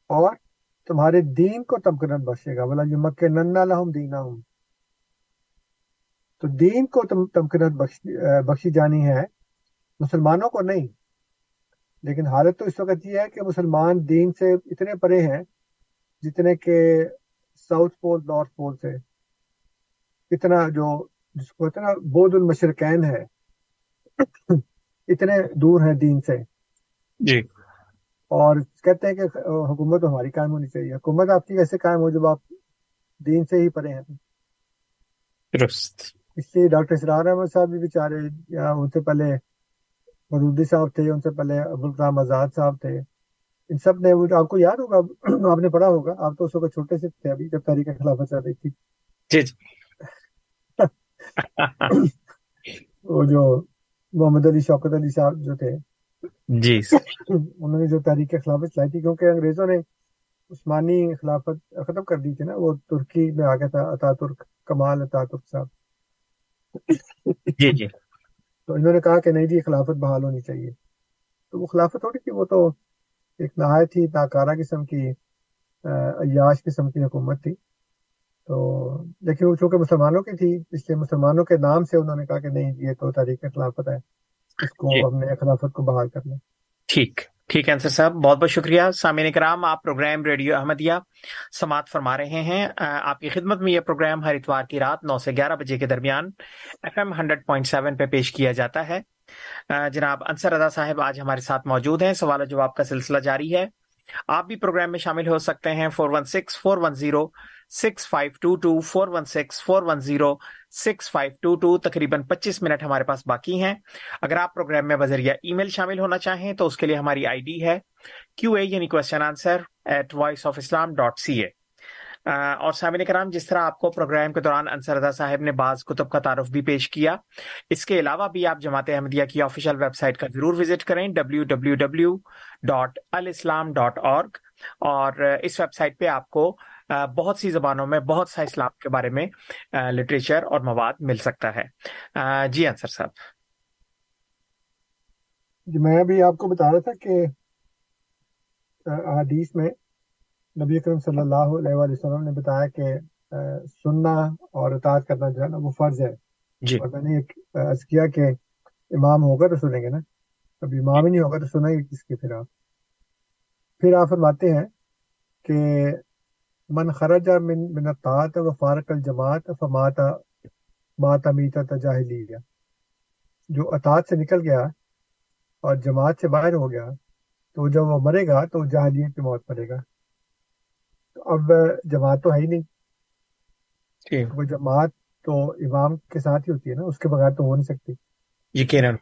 اور تمہارے دین کو تمکنت بخشے گا۔ بولا یمک ننا لہم دینا ہوں تو دین کو تمکنت بخشی جانی ہے، مسلمانوں کو نہیں۔ لیکن حالت تو اس وقت یہ ہے کہ مسلمان دین سے اتنے پرے ہیں جتنے کہ ساؤتھ پول، نارتھ پول سے۔ اتنا جو جس کو اتنا بود المشرقین ہے۔ اتنے دور ہیں دین سے۔ جی۔ اور کہتے ہیں کہ حکومت ہماری قائم ہونی چاہیے۔ حکومت آپ کی کیسے قائم ہو جب آپ دین سے ہی پرے ہیں۔ درست۔ اس لیے ڈاکٹر اسرار احمد صاحب بھی بیچارے یا ان سے پہلے مدودی صاحب تھے ان سے پہلے ابوالکلام آزاد صاحب تھے ان سب نے آپ کو یاد ہوگا آپ نے پڑھا ہوگا آپ تو اس وقت چھوٹے سے تھے ابھی جب تحریک خلافت چل رہی تھی۔ جی جی۔ وہ جو محمد علی شوکت علی صاحب جو تھے۔ جی۔ [coughs] انہوں نے جو تحریک خلافت چلائی تھی کیونکہ انگریزوں نے عثمانی خلافت ختم کر دی تھی نا وہ ترکی میں آ گیا تھا اتا ترک کمال اتا ترک صاحب۔ جی جی۔ تو انہوں نے کہا کہ نہیں جی خلافت بحال ہونی چاہیے۔ تو وہ خلافت تھوڑی تھی وہ تو ایک نہایت ہی ناکارہ قسم کی عیاش قسم کی حکومت تھی۔ تو لیکن وہ چونکہ مسلمانوں کی تھی اس لیے مسلمانوں کے نام سے انہوں نے کہا کہ نہیں یہ تو تاریخ خلافت ہے اس کو جی۔ ہم نے خلافت کو بحال کرنا ٹھیک ٹھیک ہے انصر صاحب بہت بہت شکریہ۔ سامعین کرام آپ پروگرام ریڈیو احمدیہ سماعت فرما رہے ہیں۔ آپ کی خدمت میں یہ پروگرام ہر اتوار کی رات نو سے گیارہ بجے کے درمیان F M hundred point seven پہ پیش کیا جاتا ہے۔ جناب انصر رضا صاحب آج ہمارے ساتھ موجود ہیں۔ سوال و جواب کا سلسلہ جاری ہے۔ آپ بھی پروگرام میں شامل ہو سکتے ہیں۔ Four one six four one zero six five two two four one six four one zero six five two two تقریباً پچیس منٹ ہمارے پاس باقی ہیں۔ اگر آپ پروگرام میں بذریعہ ای میل شامل ہونا چاہیں تو اس کے لیے ہماری آئی ڈی ہے کیو اے یعنی question answer at voice of Islam dot C A اور سامعین کرام، جس طرح آپ کو پروگرام کے دوران انصر رضا صاحب نے بعض کتب کا تعارف بھی پیش کیا، اس کے علاوہ بھی آپ جماعت احمدیہ کی آفیشیل ویب سائٹ کا ضرور وزٹ کریں W W W dot Alislam dot org اور اس ویب سائٹ پہ آپ کو بہت سی زبانوں میں بہت سا اسلام کے بارے میں لٹریچر اور مواد مل سکتا ہے۔ جی انصر صاحب۔ جی میں ابھی آپ کو بتا رہا تھا کہ حدیث میں نبی اکرم صلی اللہ علیہ وآلہ وسلم نے بتایا کہ سننا اور اطاعت کرنا جو ہے نا وہ فرض ہے۔ جی۔ اور میں نے ایک عرض کیا کہ امام ہوگا تو سنیں گے نا۔ اب امام ہی نہیں ہوگا تو سنیں گے کس کی پھر آپ۔ پھر آپ فرماتے ہیں کہ من خرج من من الطاعت و فارق الجماعت فمات مات میتا تجاہلیہ جو اطاعت سے نکل گیا اور جماعت سے باہر ہو گیا تو جب وہ مرے گا تو جاہلیت کی موت مرے گا۔ تو اب جماعت تو ہے ہی نہیں۔ جی۔ وہ جماعت تو امام کے ساتھ ہی ہوتی ہے نا اس کے بغیر تو ہو نہیں سکتی۔ یقیناً۔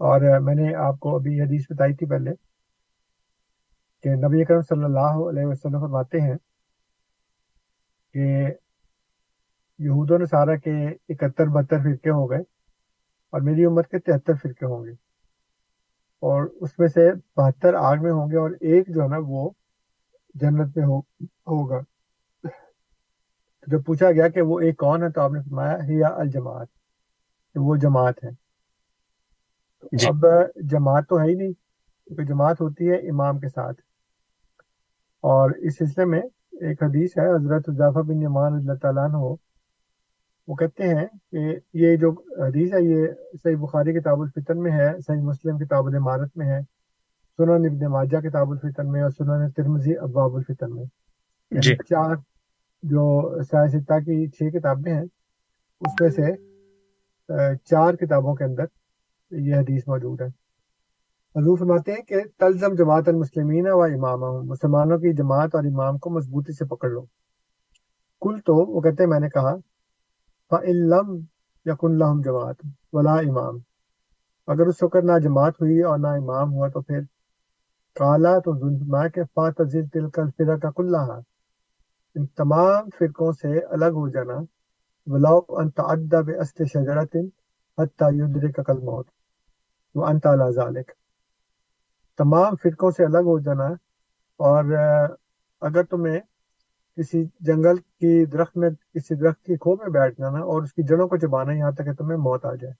اور میں نے آپ کو ابھی حدیث بتائی تھی پہلے کہ نبی اکرم صلی اللہ علیہ وسلم فرماتے ہیں کہ یہود و نصارہ کے اکہتر بہتر فرقے ہو گئے اور میری امت کے تہتر فرقے ہوں گے اور اس میں سے بہتر آگ میں ہوں گے اور ایک جو ہے نا وہ جنت میں ہو ہوگا۔ تو جب پوچھا گیا کہ وہ ایک کون ہے تو آپ نے فرمایا ہیا الجماعت کہ وہ جماعت ہے۔ جی۔ اب جماعت تو ہے ہی نہیں کیونکہ جماعت ہوتی ہے امام کے ساتھ۔ اور اس سلسلے میں ایک حدیث ہے حضرت اضافہ بن یمان اللہ تعالیٰ عنہ وہ کہتے ہیں کہ یہ جو حدیث ہے یہ صحیح بخاری کتاب الفطن میں ہے صحیح مسلم کتاب العمارت میں ہے سنن ابن ماجہ کتاب الفطن میں اور سنن ترمزی ابواب الفطن میں۔ یعنی جی۔ چار جو سیاستہ کی چھ کتابیں ہیں اس میں سے چار کتابوں کے اندر یہ حدیث موجود ہے۔ حضور فرماتے ہیں کہ تلزم جماعت المسلمین و امام مسلمانوں کی جماعت اور امام کو مضبوطی سے پکڑ لو۔ کل تو، وہ کہتے ہیں، میں نے کہا فعلم یقن لہم جماعت ولا امام۔ اگر اس وقت نہ جماعت ہوئی اور نہ امام ہوا تو پھر کالا تو فرمایا کہ فاتزل تل کل فرا کا کلّہ ان تمام فرقوں سے الگ ہو جانا۔ ولاؤ ان تعدہ بے شجرت حتیٰ یدرک کل موت وہ انت علی ذالک تمام فرقوں سے الگ ہو جانا اور اگر تمہیں کسی جنگل کی درخت میں، کسی درخت کی کھو میں بیٹھ جانا اور اس کی جڑوں کو چبانا یہاں تک کہ تمہیں موت آ جائے۔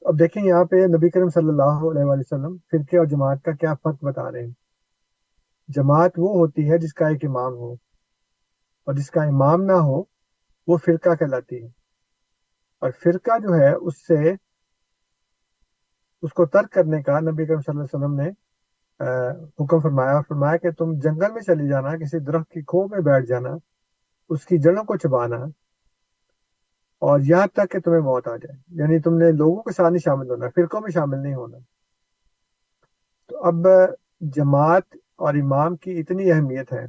اب دیکھیں یہاں پہ نبی کریم صلی اللہ علیہ وآلہ وسلم فرقے اور جماعت کا کیا فرق بتا رہے ہیں۔ جماعت وہ ہوتی ہے جس کا ایک امام ہو اور جس کا امام نہ ہو وہ فرقہ کہلاتی ہے۔ اور فرقہ جو ہے اس سے اس کو ترک کرنے کا نبی کریم صلی اللہ علیہ وسلم نے حکم فرمایا اور فرمایا کہ تم جنگل میں چلی جانا، کسی درخت کی کھو میں بیٹھ جانا، اس کی جڑوں کو چبانا اور یہاں تک کہ تمہیں موت آ جائے۔ یعنی تم نے لوگوں کے ساتھ نہیں شامل ہونا، فرقوں میں شامل نہیں ہونا۔ تو اب جماعت اور امام کی اتنی اہمیت ہے،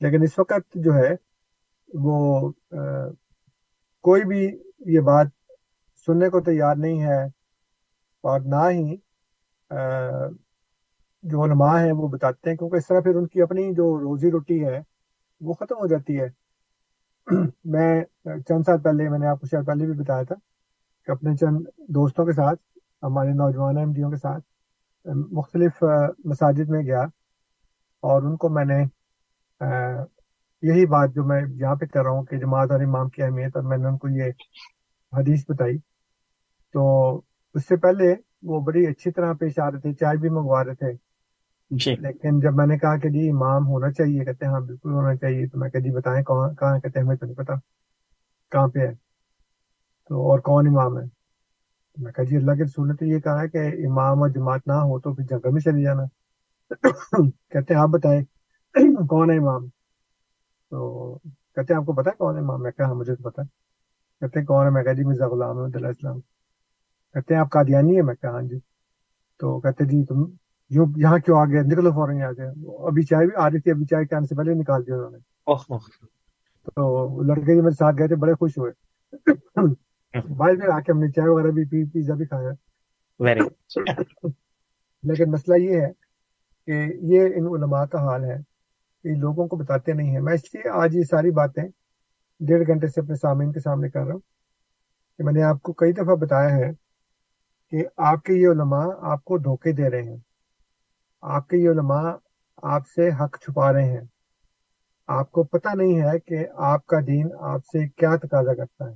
لیکن اس وقت جو ہے وہ کوئی بھی یہ بات سننے کو تیار نہیں ہے۔ اور نہ ہی جو علماء ہیں وہ بتاتے ہیں، کیونکہ اس طرح پھر ان کی اپنی جو روزی روٹی ہے وہ ختم ہو جاتی ہے۔ [clears throat] میں چند سال پہلے، میں نے آپ کو شاید پہلے بھی بتایا تھا کہ اپنے چند دوستوں کے ساتھ، ہمارے نوجوان ایم ڈیوں کے ساتھ، مختلف مساجد میں گیا اور ان کو میں نے یہی بات جو میں یہاں پہ کر رہا ہوں کہ جماعت اور امام کی اہمیت اور میں نے ان کو یہ حدیث بتائی۔ تو اس سے پہلے وہ بڑی اچھی طرح پیش آ رہے تھے چائے بھی منگوا رہے تھے۔ جی۔ لیکن جب میں نے کہا کہ جی امام ہونا چاہیے کہتے ہیں ہاں بالکل ہونا چاہیے تو میں کہ جی بتائیں کہاں کہاں کہتے ہیں ہمیں تو نہیں پتا۔ کہاں پہ ہے؟ تو اور کون امام ہے؟ میں کہا جی اللہ کے رسول نے تو یہ کہا ہے کہ امام اور جماعت نہ ہو تو پھر جگہ میں چلی جانا۔ کہتے ہیں آپ بتائیں کون ہے امام؟ تو کہتے ہیں آپ کو پتا کون ہے امام؟ میں کہا ہاں مجھے تو پتا کہتے ہیں کون ہے؟ میں کہا جی مرزا غلام احمد اللہ السلام۔ کہتے ہیں آپ قادیانی ہے میں کہا ہاں جی۔ تو کہتے جی تم یوں یہاں کیوں آ گئے نکلو فوراً آ گئے ابھی چائے بھی آ رہی تھی ابھی چائے کے آنے سے پہلے نکال دیا انہوں نے۔ تو لڑکے جو میرے ساتھ گئے تھے بڑے خوش ہوئے۔ بھائی پھر آ کے ہم نے چائے وغیرہ بھی پی پیزا بھی کھایا۔ لیکن مسئلہ یہ ہے کہ یہ ان علماء کا حال ہے کہ لوگوں کو بتاتے نہیں ہیں۔ میں اس لیے آج یہ ساری باتیں ڈیڑھ گھنٹے سے اپنے سامعین کے سامنے کر رہا ہوں کہ میں نے آپ کو کئی دفعہ بتایا ہے کہ آپ کے یہ علماء آپ کو دھوکے دے رہے ہیں۔ آپ کے یہ علماء آپ سے حق چھپا رہے ہیں۔ آپ کو پتہ نہیں ہے کہ آپ کا دین آپ سے کیا تقاضا کرتا ہے۔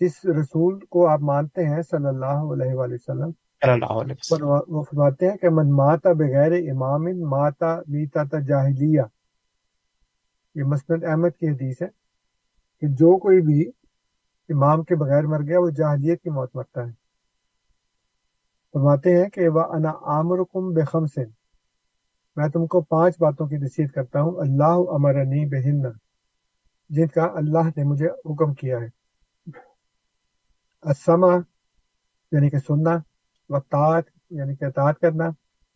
جس رسول کو آپ مانتے ہیں صلی اللہ علیہ وآلہ وسلم وہ فرماتے ہیں کہ من ماتا بغیر امام ماتا میتا تا جاہلیہ۔ یہ مسند احمد کی حدیث ہے کہ جو کوئی بھی امام کے بغیر مر گیا، وہ جاہلیت کی موت مرتا ہے۔ فرماتے ہیں کہ وہ انا عامرکم بخم میں تم کو پانچ باتوں کی نصیحت کرتا ہوں۔ اللہ امرنی بہن۔ جن کا اللہ نے مجھے حکم کیا ہے۔ اسما یعنی کہ سننا وطاعت یعنی کہ اطاعت کرنا،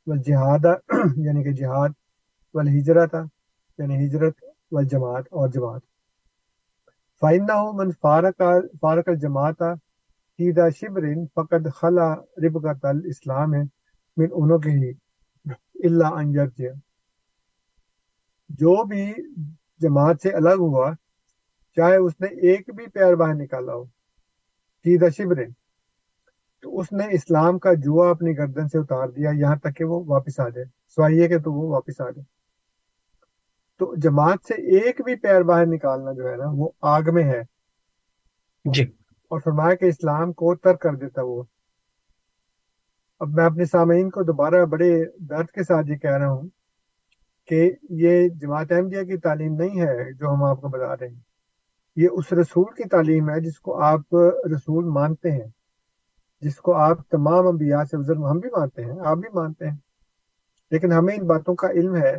والجہاد یعنی کہ جہاد، والہجرت یعنی ہجرت، والجماعت اور جماعت۔ فَإِنَّهُ مَنْ فَارَقَ فارق الجماعت ہیدا شبرن فقد خلا ربقت الاسلام ہے من انہوں کے ہی اللہ انجر جو بھی جماعت سے الگ ہوا، چاہے اس نے ایک بھی پیر باہر نکالا ہو ہیدا شبرن تو اس نے اسلام کا جوا اپنی گردن سے اتار دیا، یہاں تک کہ وہ واپس آ جائے۔ سوائیے کہ تو وہ واپس آ جائے۔ تو جماعت سے ایک بھی پیر باہر نکالنا جو ہے نا وہ آگ میں ہے۔ جی۔ اور فرمایا کہ اسلام کو تر کر دیتا وہ۔ اب میں اپنے سامعین کو دوبارہ بڑے درد کے ساتھ یہ کہہ رہا ہوں کہ یہ جماعت احمدیہ کی تعلیم نہیں ہے جو ہم آپ کو بتا رہے ہیں۔ یہ اس رسول کی تعلیم ہے جس کو آپ رسول مانتے ہیں۔ جس کو آپ تمام انبیاء سے ہم بھی مانتے ہیں آپ بھی مانتے ہیں۔ لیکن ہمیں ان باتوں کا علم ہے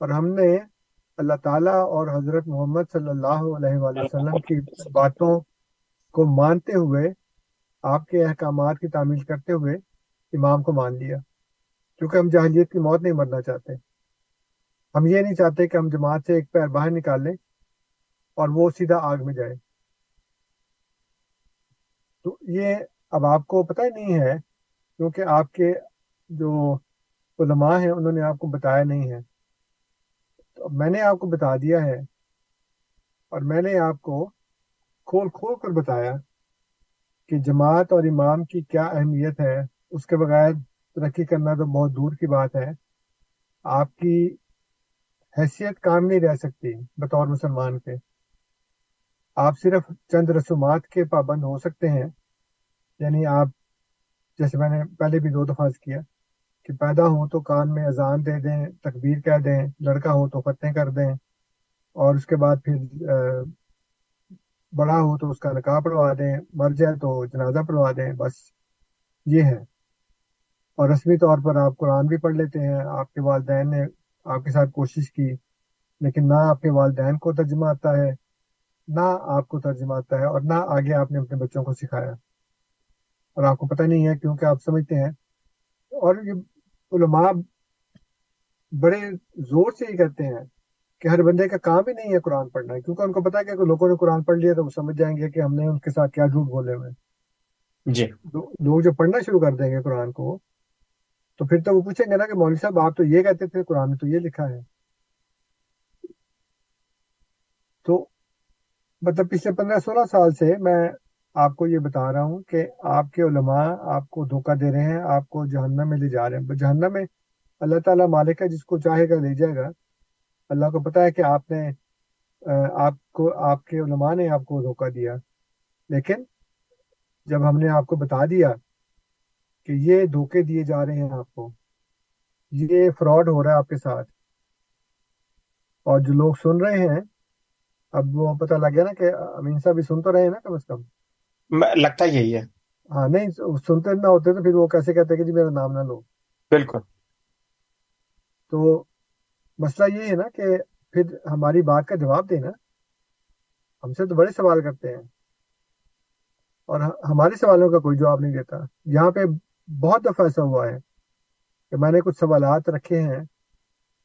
اور ہم نے اللہ تعالیٰ اور حضرت محمد صلی اللہ علیہ وآلہ وسلم کی باتوں کو مانتے ہوئے آپ کے احکامات کی تعمیل کرتے ہوئے امام کو مان لیا۔ کیونکہ ہم جہلیت کی موت نہیں مرنا چاہتے۔ ہم یہ نہیں چاہتے کہ ہم جماعت سے ایک پیر باہر نکال لیں اور وہ سیدھا آگ میں جائے۔ تو یہ اب آپ کو پتہ ہی نہیں ہے کیونکہ آپ کے جو علماء ہیں انہوں نے آپ کو بتایا نہیں ہے۔ تو میں نے آپ کو بتا دیا ہے اور میں نے آپ کو کھول کھول کر بتایا کہ جماعت اور امام کی کیا اہمیت ہے، اس کے بغیر ترقی کرنا تو بہت دور کی بات ہے۔ آپ کی حیثیت کام نہیں رہ سکتی بطور مسلمان کے۔ آپ صرف چند رسومات کے پابند ہو سکتے ہیں یعنی آپ، جیسے میں نے پہلے بھی دو دفعہ کیا کہ پیدا ہوں تو کان میں اذان دے دیں، تکبیر کہہ دیں، لڑکا ہو تو فتح کر دیں، اور اس کے بعد پھر بڑا ہو تو اس کا نکاح پڑھوا دیں، مر جائے تو جنازہ پڑھوا دیں، بس یہ ہے۔ اور رسمی طور پر آپ قرآن بھی پڑھ لیتے ہیں، آپ کے والدین نے آپ کے ساتھ کوشش کی، لیکن نہ آپ کے والدین کو ترجمہ آتا ہے، نہ آپ کو ترجمہ آتا ہے، اور نہ آگے آپ نے اپنے بچوں کو سکھایا۔ اور آپ کو پتہ نہیں ہے کیونکہ آپ سمجھتے ہیں۔ اور یہ علماء بڑے زور سے ہی کہتے ہیں کہ ہر بندے کا کام ہی نہیں ہے قرآن پڑھنا کیونکہ ان کو پتا ہے کہ لوگوں نے قرآن پڑھ لیا تو وہ سمجھ جائیں گے کہ ہم نے ان کے ساتھ کیا جھوٹ بولے ہوئے۔ جی۔ لوگ جو پڑھنا شروع کر دیں گے قرآن کو تو پھر تو وہ پوچھیں گے نا کہ مولوی صاحب آپ تو یہ کہتے تھے قرآن میں تو یہ لکھا ہے۔ تو مطلب پچھلے پندرہ سولہ سال سے میں آپ کو یہ بتا رہا ہوں کہ آپ کے علماء آپ کو دھوکہ دے رہے ہیں، آپ کو جہنم میں لے جا رہے ہیں۔ جہنم میں اللہ تعالیٰ مالک ہے، جس کو چاہے گا لے جائے گا۔ اللہ کو پتا ہے کہ آپ نے آپ کو، آپ کے علماء نے آپ کو دھوکہ دیا۔ لیکن جب ہم نے آپ کو بتا دیا کہ یہ دھوکے دیے جا رہے ہیں آپ کو، یہ فراڈ ہو رہا ہے آپ کے ساتھ۔ اور جو لوگ سن رہے ہیں، اب وہ پتہ لگ گیا نا کہ امین صاحب بھی سن تو رہے ہیں نا کم از کم۔ لگتا یہی ہے۔ ہاں نہیں سنتے نہ ہوتے تو پھر وہ کیسے کہتے کہ جی میرا نام نہ لو۔ بالکل۔ تو مسئلہ یہ ہے نا کہ پھر ہماری بات کا جواب دینا ہم سے تو بڑے سوال کرتے ہیں۔ اور ہمارے سوالوں کا کوئی جواب نہیں دیتا۔ یہاں پہ بہت دفعہ ایسا ہوا ہے کہ میں نے کچھ سوالات رکھے ہیں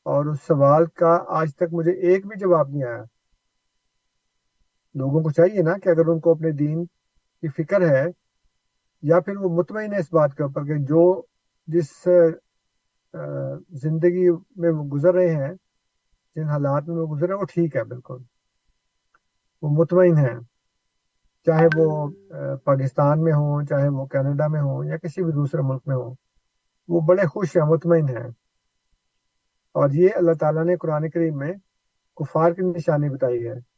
اور اس سوال کا آج تک مجھے ایک بھی جواب نہیں آیا۔ لوگوں کو چاہیے نا کہ اگر ان کو اپنے دین کی فکر ہے یا پھر وہ مطمئن ہے اس بات کے اوپر کہ جو جس زندگی میں وہ گزر رہے ہیں، جن حالات میں وہ گزر رہے ہیں، وہ ٹھیک ہے، بالکل۔ وہ مطمئن ہے چاہے وہ پاکستان میں ہوں، چاہے وہ کینیڈا میں ہوں یا کسی بھی دوسرے ملک میں ہوں، وہ بڑے خوش ہیں، مطمئن ہیں۔ اور یہ اللہ تعالیٰ نے قرآن کریم میں کفار کی نشانی بتائی ہے۔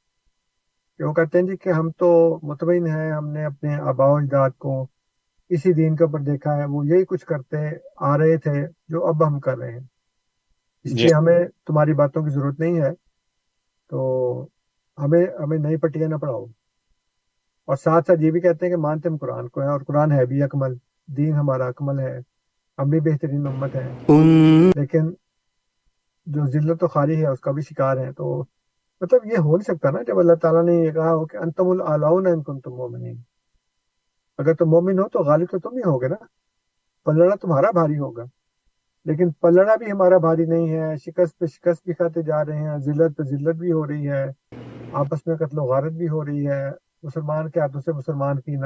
کہ وہ کہتے ہیں جی کہ ہم تو مطمئن ہیں ہم نے اپنے آبا و اجداد کو اسی دین کے اوپر دیکھا ہے وہ یہی کچھ کرتے آ رہے تھے جو اب ہم کر رہے ہیں۔ اس لیے ہمیں تمہاری باتوں کی ضرورت نہیں ہے تو ہمیں ہمیں نئی پٹیاں نہ پڑھاؤ۔ اور ساتھ ساتھ یہ بھی کہتے ہیں کہ مانتے ہم قرآن کو ہیں اور قرآن ہے بھی اکمل دین ہمارا اکمل ہے ہم بھی بہترین امت ہیں۔ لیکن جو ذلت و خالی ہے اس کا بھی شکار ہے تو مطلب یہ ہو نہیں سکتا نا جب اللہ تعالیٰ نے یہ کہا ہو کہ انتم العلاؤن ان کن تم مومنین۔ اگر تم مومن ہو تو غالب تو تم ہی ہوگے نا۔ پلڑا تمہارا بھاری ہوگا۔ لیکن پلڑا بھی ہمارا بھاری نہیں ہے، شکست پہ شکست بھی کھاتے جا رہے ہیں، ذلت پہ ذلت بھی ہو رہی ہے، آپس میں قتل و غارت بھی ہو رہی ہے۔ مسلمان کے ہاتھوں سے مسلمان کی نہ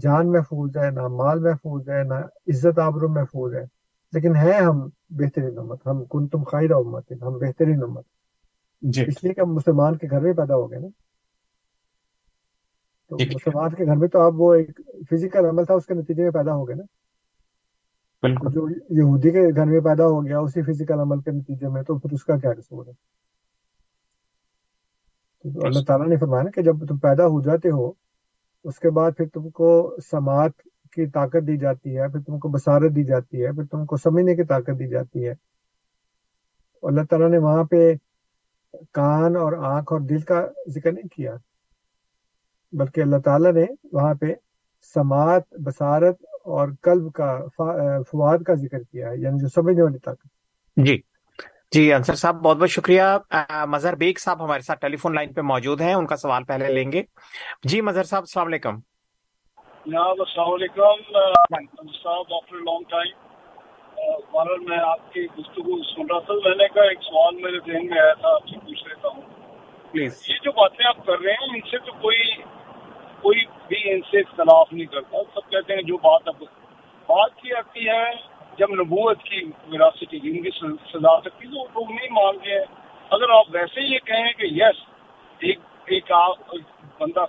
جان محفوظ ہے، نہ مال محفوظ ہے، نہ عزت آبرو محفوظ ہے۔ لیکن ہے ہم بہترین امت، ہم کن تم خیر امت، ہم بہترین امت۔ جی۔ اس لیے کہ مسلمان کے گھر میں پیدا ہو گئے نا۔ تو مسلمان کے گھر میں تو اب وہ ایک فزیکل عمل تھا اس کے نتیجے میں پیدا ہو گئے نا۔ جو یہودی کے گھر میں پیدا ہو گیا اسی فزیکل عمل کے نتیجے میں تو پھر اس کا کیا قصور ہے؟ تو اللہ تعالیٰ نے فرمایا کہ جب تم پیدا ہو جاتے ہو اس کے بعد پھر تم کو سماعت کی طاقت دی جاتی ہے پھر تم کو بصارت دی جاتی ہے پھر تم کو سمجھنے کی طاقت دی جاتی ہے۔ اللہ تعالیٰ نے وہاں پہ کان اور آنکھ اور دل کا ذکر نہیں کیا۔ بلکہ اللہ تعالیٰ نے وہاں پہ سماعت بصارت اور قلب کا فواد کا ذکر کیا ہے یعنی جو سمجھنے والی طاقت۔ جی۔ جی انصر صاحب بہت بہت شکریہ۔ مظہر بیگ صاحب ہمارے ساتھ ٹیلی فون لائن پہ موجود ہیں ان کا سوال پہلے لیں گے۔ جی مظہر صاحب السلام علیکم۔ السلام علیکم۔ صاحب لانگ ٹائم بہرحال میں آپ کی گفتگو سن رہا تھا۔ میں نے کہا ایک سوال میرے ذہن میں آیا تھا آپ سے پوچھ لیتا ہوں۔ یہ جو باتیں آپ کر رہے ہیں ان سے تو کوئی کوئی بھی ان سے اختلاف نہیں کرتا۔ سب کہتے ہیں جو بات اب بات کی آتی ہے جب نبوت کی وراثتی ان کی سزا سکتی تو لوگ نہیں مان گئے اگر آپ ویسے یہ کہیں کہ یس ایک ایک بندہ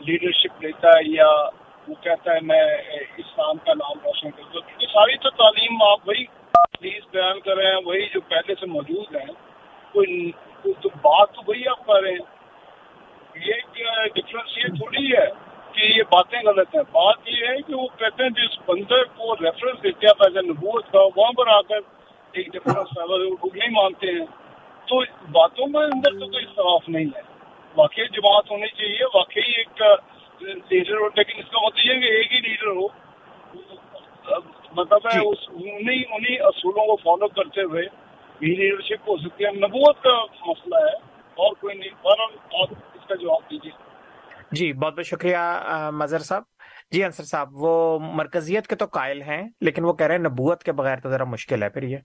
لیڈرشپ لیتا ہے یا وہ کہتا ہے میں اسلام کا نام روشن کرتا ہوں کیونکہ ساری تو تعلیم آپ وہی پلیز بیان کر رہے ہیں، وہی جو پہلے سے موجود ہیں۔ کوئی تو بات تو وہی آپ کر رہے ہیں۔ یہ ڈفرینس یہ تھوڑی ہے کہ یہ باتیں غلط ہیں۔ بات یہ ہے کہ وہ کہتے ہیں جس بندر کو ریفرنس دیتے ہیں پیسے نبوت کا، وہاں پر آ کر ایک ڈفرینس نہیں مانتے ہیں۔ تو باتوں میں اندر تو کوئی اختلاف نہیں ہے۔ واقعی جماعت ہونی چاہیے، واقعی ایک لیڈر ہو لیکن اس کا مطلب یہ کہ ایک ہی لیڈر ہو۔ مطلب ہے جی۔ انہیں اصولوں کو فالو کرتے ہوئے بھی لیڈرشپ ہو سکتی ہے۔ نبوت کا مسئلہ ہے اور کوئی نہیں۔ آپ اس کا جواب دیجیے جی بہت بہت شکریہ مظہر صاحب۔ جی انصر صاحب وہ مرکزیت کے تو قائل ہیں لیکن وہ کہہ رہے ہیں نبوت کے بغیر تو ذرا مشکل ہے۔ پھر یہ۔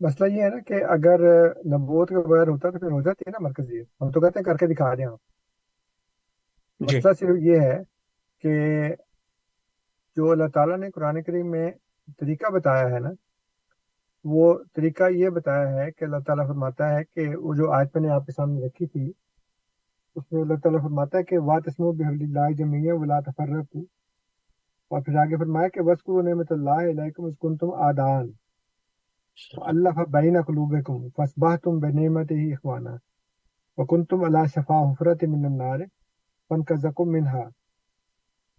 مسئلہ یہ ہے نا کہ اگر نبوت کے بغیر ہوتا تو پھر ہو جاتی ہے نا مرکزیت۔ ہم تو کہتے ہیں کر کے دکھا دیں آپ جی۔ مسئلہ صرف یہ ہے کہ جو اللہ تعالیٰ نے قرآن کریم میں طریقہ بتایا ہے نا، وہ طریقہ یہ بتایا ہے کہ اللہ تعالیٰ فرماتا ہے کہ وہ جو آیت میں نے آپ کے سامنے رکھی تھی، اس میں اللہ تعالیٰ فرماتا ہے کہ وا تسم و بحب اللہ جمیہ ولا تفرق اور پھر آگے فرمایا کہ بس کو نعمت اللہ علیکم اس کن تم آدان اللہ بین قلوبکم فاسبحتم بنعمتہ اخوانا وکنتم علی شفا حفرت من النار۔ فانقذکم منہا۔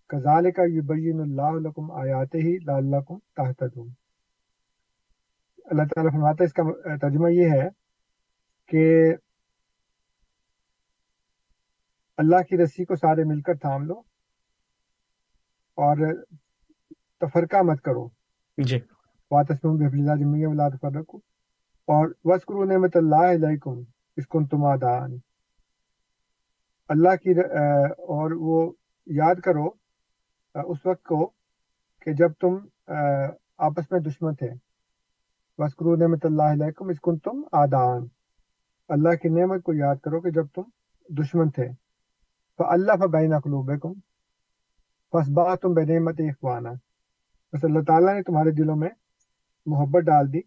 کذالک یبین اللہ لکم آیاتہ لعلکم تہتدون۔ اللہ تعالیٰ فرماتا ہے اس کا ترجمہ یہ ہے کہ اللہ کی رسی کو سارے مل کر تھام لو اور تفرقہ مت کرو۔ جی۔ واتسم بحب اللہ جمیع ولا تفرقو اور وذکروا نعمت اللہ علیکم اس کن تم آدان۔ اللہ کی اور وہ یاد کرو اس وقت کو کہ جب تم آپس میں دشمن تھے۔ وذکروا نعمت اللہ علیکم اس کن تم آدان اللہ کی نعمت کو یاد کرو کہ جب تم دشمن تھے۔ فاللہ بین قلوبکم فاسبحتم بنعمت اخوانا بس اللہ تعالیٰ نے تمہارے دلوں میں محبت ڈال دی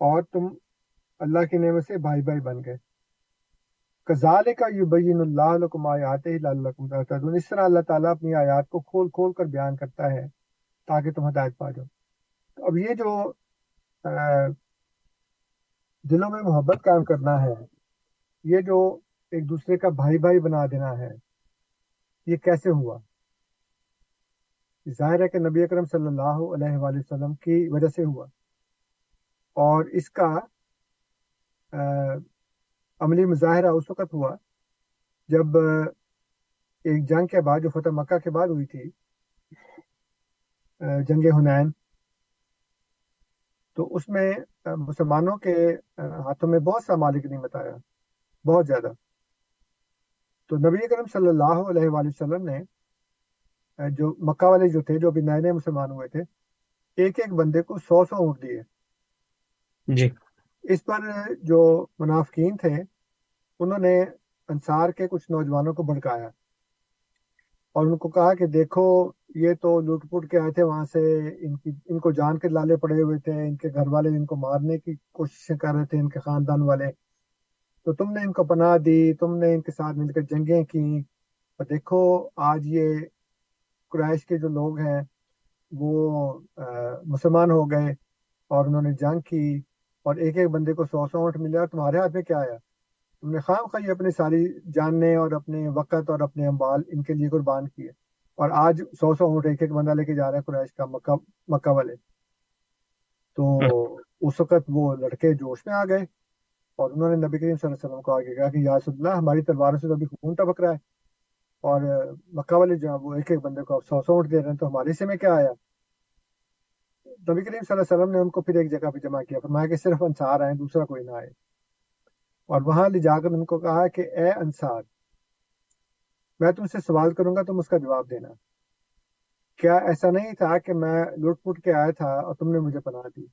اور تم اللہ کی نعمت سے بھائی بھائی بن گئے۔ کذالک یبین اللہ لکم آیاتہ اس طرح اللہ تعالیٰ اپنی آیات کو کھول کھول کر بیان کرتا ہے تاکہ تم ہدایت پا جاؤ۔ اب یہ جو دلوں میں محبت قائم کرنا ہے، یہ جو ایک دوسرے کا بھائی بھائی بنا دینا ہے، یہ کیسے ہوا؟ ظاہر ہے کہ نبی اکرم صلی اللہ علیہ وآلہ وسلم کی وجہ سے ہوا۔ اور اس کا عملی مظاہرہ اس وقت ہوا جب ایک جنگ کے بعد جو فتح مکہ کے بعد ہوئی تھی جنگ حنین تو اس میں مسلمانوں کے ہاتھوں میں بہت سا مالک نعمت آیا بہت زیادہ۔ تو نبی کرم صلی اللہ علیہ وآلہ وسلم نے جو مکہ والے جو تھے جو ابھی نئے نئے مسلمان ہوئے تھے ایک ایک بندے کو سو سو اونٹ دیے۔ جی۔ اس پر جو منافقین تھے انہوں نے انصار کے کچھ نوجوانوں کو بھڑکایا اور ان کو کہا کہ دیکھو، یہ تو لوٹ پوٹ کے آئے تھے، وہاں سے ان کی، ان کو جان کے لالے پڑے ہوئے تھے، ان کے گھر والے ان کو مارنے کی کوششیں کر رہے تھے، ان کے خاندان والے۔ تو تم نے ان کو پناہ دی، تم نے ان کے ساتھ مل کر جنگیں کی اور دیکھو، آج یہ قریش کے جو لوگ ہیں، وہ مسلمان ہو گئے اور انہوں نے جنگ کی اور ایک ایک بندے کو سو سو اونٹ ملے اور تمہارے ہاتھ میں کیا آیا؟ تم نے خام خواہ اپنی ساری جاننے اور اپنے وقت اور اپنے امبال ان کے لیے قربان کیے اور آج سو سو اونٹ ایک ایک بندہ لے کے جا رہا ہے قریش کا مکہ مکہ والے۔ تو اس وقت وہ لڑکے جوش میں آ گئے اور انہوں نے نبی کریم صلی اللہ علیہ وسلم کو آگے کہا کہ یا رسول اللہ، ہماری تلواروں سے تو ابھی خون ٹپک رہا ہے اور مکہ والے جو ہیں وہ ایک ایک بندے کو سو سو اونٹ دے رہے ہیں تو ہمارے حصے میں کیا آیا؟ نبی کریم صلی اللہ علیہ وسلم نے ان کو پھر ایک جگہ پہ جمع کیا، فرمایا کہ صرف انصار آئے، دوسرا کوئی نہ آئے۔ اور وہاں لے جا کر ان کو کہا کہ اے انصار، میں تم سے سوال کروں گا، تم اس کا جواب دینا۔ کیا ایسا نہیں تھا کہ میں لٹ پٹ کے آیا تھا اور تم نے مجھے پناہ دی؟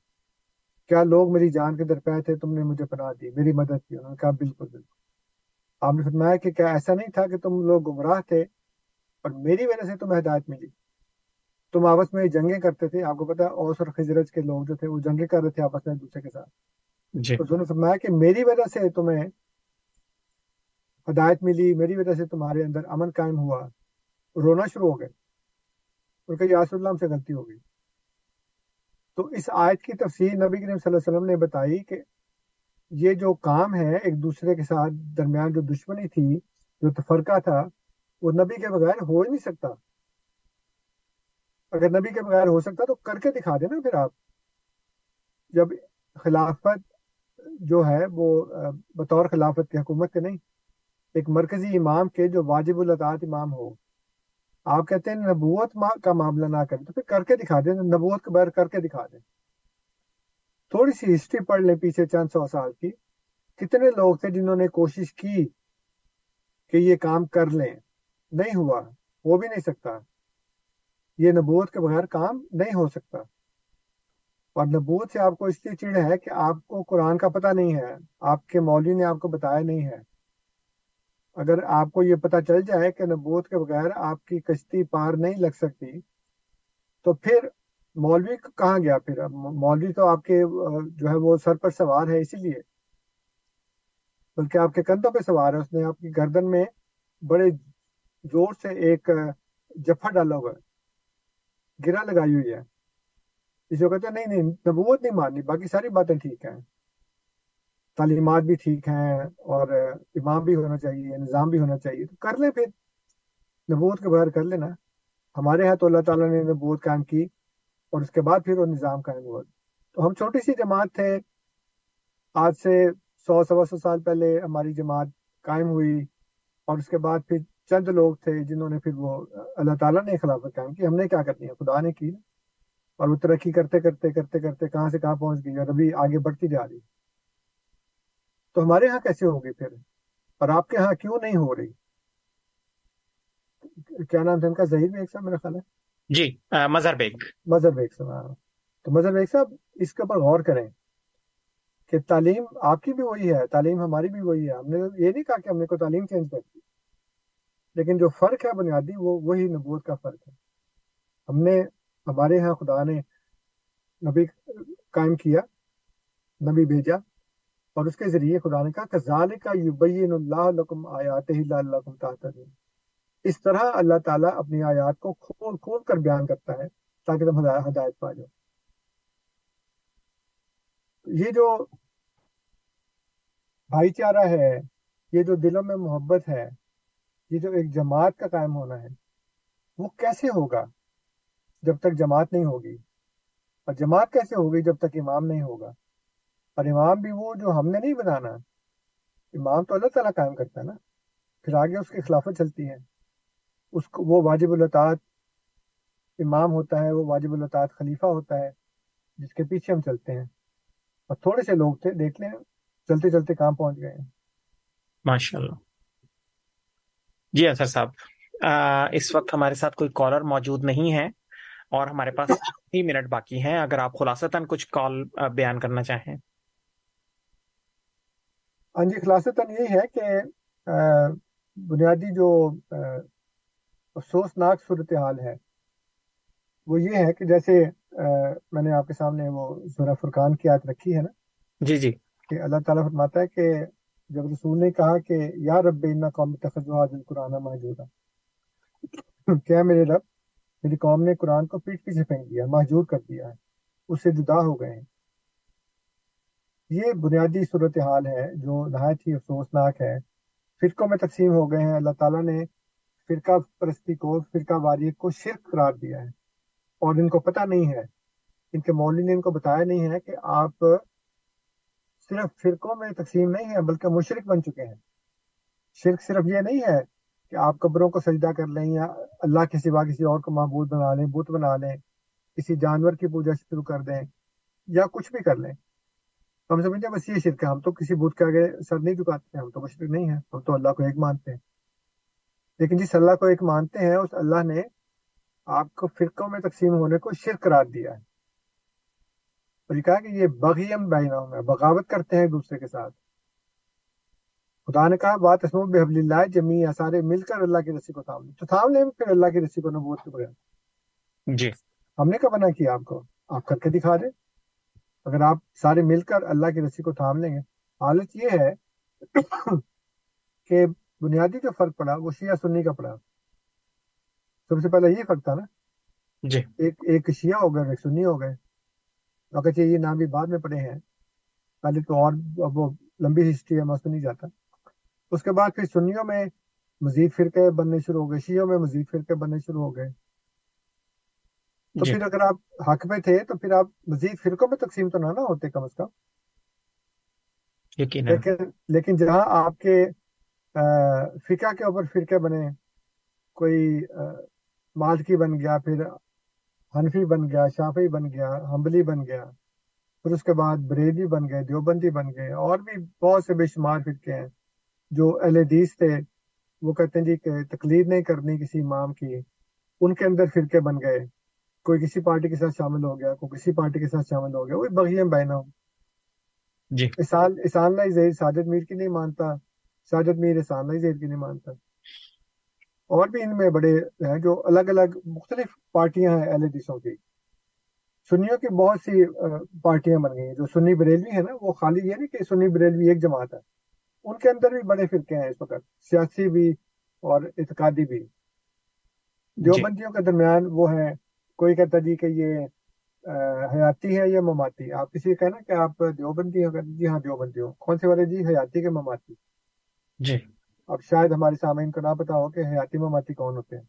کیا لوگ میری جان کے درپے تھے، تم نے مجھے پناہ دی؟ میری مدد کی، انہوں نے کہا بالکل بالکل۔ آپ نے فرمایا کہ کیا ایسا نہیں تھا کہ تم لوگ گمراہ تھے اور میری وجہ سے تمہیں ہدایت ملی؟ تم آپس میں جنگیں کرتے تھے، آپ کو پتا اوس اور خزرج کے لوگ جو تھے، وہ جنگیں کر رہے تھے آپس میں ایک دوسرے کے ساتھ۔ جی۔ تو نے فرمایا کہ میری وجہ سے تمہیں ہدایت ملی، میری وجہ سے تمہارے اندر امن قائم ہوا، رونا شروع ہو گئے۔ ان کا یاسر اللہ سے غلطی ہو گئی۔ تو اس آیت کی تفسیر نبی کریم صلی اللہ علیہ وسلم نے بتائی کہ یہ جو کام ہے ایک دوسرے کے ساتھ درمیان جو دشمنی تھی، جو تفرقہ تھا، وہ نبی کے بغیر ہو ہی نہیں سکتا۔ اگر نبی کے بغیر ہو سکتا تو کر کے دکھا دینا پھر آپ۔ جب خلافت جو ہے وہ بطور خلافت کی حکومت کے نہیں، ایک مرکزی امام کے جو واجب الاطاعت امام ہو۔ آپ کہتے ہیں نبوت کا معاملہ نہ کریں، تو پھر کر کے دکھا دیں، نبوت کے بغیر کر کے دکھا دیں۔ تھوڑی سی ہسٹری پڑھ لیں پیچھے چند سو سال کی۔ کتنے لوگ تھے جنہوں نے کوشش کی کہ یہ کام کر لیں؟ نہیں ہوا، ہو بھی نہیں سکتا۔ یہ نبوت کے بغیر کام نہیں ہو سکتا۔ اور نبوت سے آپ کو اس لیے چڑ ہے کہ آپ کو قرآن کا پتہ نہیں ہے، آپ کے مولوی نے آپ کو بتایا نہیں ہے۔ اگر آپ کو یہ پتہ چل جائے کہ نبوت کے بغیر آپ کی کشتی پار نہیں لگ سکتی، تو پھر مولوی کہاں گیا؟ پھر مولوی تو آپ کے، جو ہے وہ سر پر سوار ہے اسی لیے۔ بلکہ آپ کے کندھوں پہ سوار ہے، اس نے آپ کی گردن میں بڑے زور سے ایک جفا ڈالا ہوا ہے۔ گرا لگائی ہوئی ہے۔ اس کو کہتے ہیں نہیں نہیں، نبوت نہیں ماننی، باقی ساری باتیں ٹھیک ہیں۔ تعلیمات بھی ٹھیک ہیں اور امام بھی ہونا چاہیے، نظام بھی ہونا چاہیے، تو کر لیں پھر۔ نبوت کے بغیر کر لینا۔ ہمارے ہاں تو اللہ تعالیٰ نے نبوت قائم کی اور اس کے بعد پھر وہ نظام قائم ہوا۔ تو ہم چھوٹی سی جماعت تھے۔ آج سے سو، سوا سو سال پہلے ہماری جماعت قائم ہوئی اور اس کے بعد پھر چند لوگ تھے جنہوں نے پھر وہ اللہ تعالیٰ نے خلافت قائم کی۔ ہم نے کیا کرنی ہے؟ خدا نے کی اور وہ ترقی کرتے کرتے کرتے کرتے کہاں سے کہاں پہنچ گئی اور ابھی آگے بڑھتی جا رہی۔ تو ہمارے ہاں کیسے ہوگی پھر؟ اور آپ کے ہاں کیوں نہیں ہو رہی؟ کیا نام تھا ان کا؟ ظہیر بیگ صاحب میرا خیال ہے؟ جی مظہر بیگ۔ مظہر بیگ صاحب ہاں۔ تو مظہر بیگ صاحب اس کے اوپر غور کریں کہ تعلیم آپ کی بھی وہی ہے تعلیم ہماری بھی وہی ہے۔ ہم نے یہ نہیں کہا کہ ہم نے کوئی تعلیم چینج کر دی لیکن جو فرق ہے بنیادی وہ وہی نبوت کا فرق ہے۔ ہم نے ہمارے ہاں خدا نے نبی قائم کیا، نبی بھیجا اور اس کے ذریعے خدا نے کہا کہ کا یبین اللہ لکم آیات اللہ تحتدون اس طرح اللہ تعالیٰ اپنی آیات کو کھول کھول کر بیان کرتا ہے تاکہ تم ہدایت پا جاؤ۔ یہ جو بھائی چارہ ہے، یہ جو دلوں میں محبت ہے، یہ جو ایک جماعت کا قائم ہونا ہے، وہ کیسے ہوگا؟ جب تک جماعت نہیں ہوگی۔ اور جماعت کیسے ہوگی جب تک امام نہیں ہوگا؟ اور امام بھی وہ جو ہم نے نہیں بنانا۔ امام تو اللہ تعالیٰ قائم کرتا ہے نا۔ پھر آگے اس کی خلافت چلتی ہے۔ اس کو وہ واجب الطاعت امام ہوتا ہے، وہ واجب الطاعت خلیفہ ہوتا ہے، جس کے پیچھے ہم چلتے ہیں۔ اور تھوڑے سے لوگ تھے، دیکھ لیں، چلتے چلتے کام پہنچ گئے ہیں۔ ماشاء اللہ جی اثر صاحب اس وقت ہمارے ساتھ کوئی کالر موجود نہیں ہے۔ اور ہمارے پاس [laughs] ہی منٹ باقی ہیں اگر آپ خلاصتاً کچھ کال بیان کرنا چاہیں۔ ہاں جی خلاصتاً یہی ہے کہ بنیادی جو افسوسناک صورتحال ہے وہ یہ ہے کہ جیسے میں نے آپ کے سامنے وہ سورہ فرقان کی آیت رکھی ہے نا؟ جی جی۔ کہ اللہ تعالیٰ فرماتا ہے کہ جب رسول نے کہا کہ یا رب قوم حاضر قرآن موجود کیا میرے رب؟ میری قوم نے قرآن کو پیٹ پیچھے پھینک دیا، محجور کر دیا ہے، اس سے جدا ہو گئے ہیں۔ یہ بنیادی صورتحال ہے جو نہایت ہی افسوسناک ہے۔ فرقوں میں تقسیم ہو گئے ہیں۔ اللہ تعالیٰ نے فرقہ پرستی کو، فرقہ واریت کو شرک قرار دیا ہے۔ اور ان کو پتہ نہیں ہے، ان کے مولوی نے ان کو بتایا نہیں ہے کہ آپ صرف فرقوں میں تقسیم نہیں ہے بلکہ مشرق بن چکے ہیں۔ شرک صرف یہ نہیں ہے کہ آپ قبروں کو سجدہ کر لیں یا اللہ کے سوا کسی اور کو معبود بنا لیں، بت بنا لیں، کسی جانور کی پوجا شروع کر دیں یا کچھ بھی کر لیں۔ ہم سمجھتے ہیں بس یہ شرک ہے، ہم تو کسی بت کے آگے سر نہیں چکاتے ہیں ہم تو مشرق نہیں ہیں، ہم تو اللہ کو ایک مانتے ہیں۔ لیکن جس اللہ کو ایک مانتے ہیں، اس اللہ نے آپ کو فرقوں میں تقسیم ہونے کو شرک قرار دیا ہے۔ اور یہ کہا کہ یہ بغیم بینہم ہے، بغاوت کرتے ہیں ایک دوسرے کے ساتھ۔ خدا نے کہا بات اسم بحب اللہ جمی سارے مل کر اللہ کی رسی کو تھام لیں۔ تو تھام لیں پھر اللہ کی رسی کو نبوت کے بغیر۔ جی۔ ہم نے کب بنا کیا آپ کو؟ آپ کر کے دکھا دیں۔ اگر آپ سارے مل کر اللہ کی رسی کو تھام لیں گے۔ حالت یہ ہے کہ بنیادی جو فرق پڑا وہ شیعہ سنی کا پڑا۔ سب سے پہلے یہ فرق تھا نا۔ جی۔ ایک ایک شیعہ ہو گئے ایک سنی ہو گئے۔ اگرچہ یہ نام بھی بعد میں پڑے ہیں۔ پہلے تو اور وہ لمبی ہسٹری ہے میں اس میں نہیں جاتا اس کے بعد پھر سنیوں میں مزید فرقے بننے شروع ہو گئے شیعوں میں مزید فرقے بننے شروع ہو گئے۔ تو جی۔ پھر اگر آپ حق پہ تھے تو پھر آپ مزید فرقوں میں تقسیم تو نہ نہ ہوتے کم از کم۔ لیکن لیکن جہاں آپ کے فقہ کے اوپر فرقے بنے کوئی مالکی بن گیا پھر حنفی بن گیا شافی بن گیا حنبلی بن گیا پھر اس کے بعد بریلی بن گئے دیوبندی بن گئے اور بھی بہت سے بے شمار فرقے ہیں۔ جو اہل حدیث تھے وہ کہتے ہیں جی کہ تقلید نہیں کرنی کسی امام کی ان کے اندر فرقے بن گئے۔ کوئی کسی پارٹی کے ساتھ شامل ہو گیا کوئی کسی پارٹی کے ساتھ شامل ہو گیا وہ بغیر بہنا ہو جی۔ اسان اسان لائی زید ساجد میر کی نہیں مانتا۔ ساجد میر اسان لائی زید کی نہیں مانتا۔ اور بھی ان میں بڑے ہیں جو الگ الگ مختلف پارٹیاں ہیں اہل حدیثوں کی۔ سنیوں کی بہت سی پارٹیاں بن گئی ہیں۔ جو سنی بریلوی ہیں نا وہ خالی یہ نہیں کہ سنی بریلوی ایک جماعت ہے۔ ان کے اندر بھی بڑے فرقے ہیں اس وقت سیاسی بھی اور اعتقادی بھی۔ جو جی۔ بندیوں کے درمیان وہ ہیں کوئی کہتا جی کہ یہ حیاتی ہے یا مماتی؟ آپ کسی کہنا کہ آپ دیوبندی ہو جی ہاں دیوبندی ہو کون سے والے؟ جی حیاتی کے مماتی۔ جی۔ اب شاید ہمارے سامعین کو نہ پتا ہو کہ حیاتی مماتی کون ہوتے ہیں۔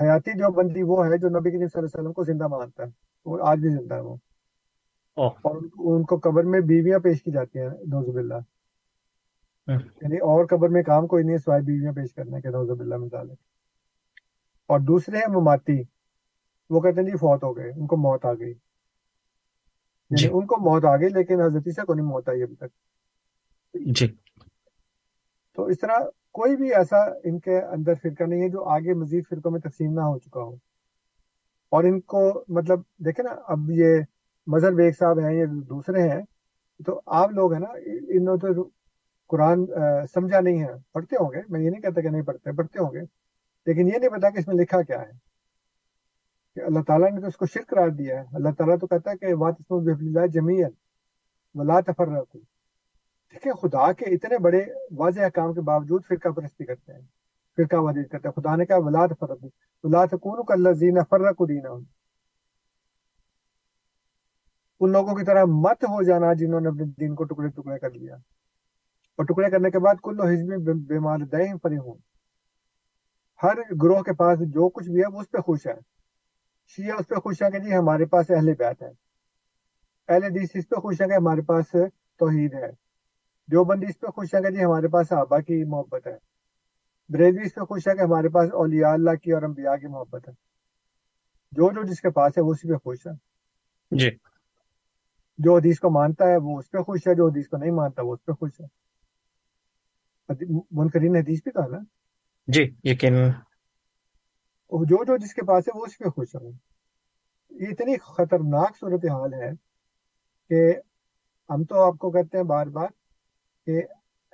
حیاتی جو بندی وہ ہے جو نبی کریم صلی اللہ علیہ وسلم کو زندہ مانتا ہے۔ وہ آج بھی زندہ ہے وہ۔ اور ان کو قبر میں بیویاں پیش کی جاتی ہیں نوزب اللہ یعنی اور قبر میں کام کوئی نہیں ہے سوائے بیویاں پیش کرنے کے نوزب اللہ ڈالے اور دوسرے ہیں مماتی وہ کہتے ہیں جی فوت ہو گئے ان کو موت آ گئی۔ یعنی جی۔ ان کو موت آ گئی لیکن حضرت عیسیٰ کو نہیں موت آئی ابھی تک۔ جی۔ تو اس طرح کوئی بھی ایسا ان کے اندر فرقہ نہیں ہے جو آگے مزید فرقوں میں تقسیم نہ ہو چکا ہو۔ اور ان کو مطلب دیکھیں نا اب یہ مظہر بیگ صاحب ہیں یہ دوسرے ہیں۔ تو آپ لوگ ہیں نا انہوں تو قرآن سمجھا نہیں ہے۔ پڑھتے ہوں گے، میں یہ نہیں کہتا کہ نہیں پڑھتے پڑھتے ہوں گے۔ لیکن یہ نہیں پتا کہ اس میں لکھا کیا ہے۔ کہ اللہ تعالیٰ نے تو اس کو شرک قرار دیا ہے۔ اللہ تعالیٰ تو کہتا ہے کہ وات جمیل ولا تفرقوا۔ دیکھیں خدا کے اتنے بڑے واضح احکام کے باوجود فرقہ پرستی کرتے ہیں۔ فرقہ واضح کرتے ہیں۔ خدا نے کہا ولا تفرقوا۔ ولا تکونوا کالذین فرقوا دینہم ان لوگوں کی طرح مت ہو جانا جنہوں نے اپنے دین کو ٹکڑے ٹکڑے کر لیا۔ اور ٹکڑے کرنے کے بعد کلو حزب بیمار دہ پری ہوں۔ ہر گروہ کے پاس جو کچھ بھی ہے وہ اس پہ خوش ہے شیعہ اس پہ خوش ہے کہ جی ہمارے پاس اہل بیت ہے اہل حدیث اس پہ خوش ہے کہ ہمارے پاس توحید ہے۔ جو بندی اس پہ خوش ہے کہ جی ہمارے پاس صحابہ کی محبت ہے۔ بریلوی اس پہ خوش ہے کہ ہمارے پاس اولیاء اللہ کی اور انبیاء کی محبت ہے۔ جو جو جس کے پاس ہے وہ اسی پہ خوش ہے جی۔ جو حدیث کو مانتا ہے وہ اس پہ خوش ہے۔ جو حدیث کو نہیں مانتا وہ اس پہ خوش ہے۔ منکرین حدیث بھی کہا نا؟ جی یقین جو جو جس کے پاس ہے وہ اس پہ خوش ہے یہ اتنی خطرناک صورتحال ہے کہ ہم تو آپ کو کہتے ہیں بار بار کہ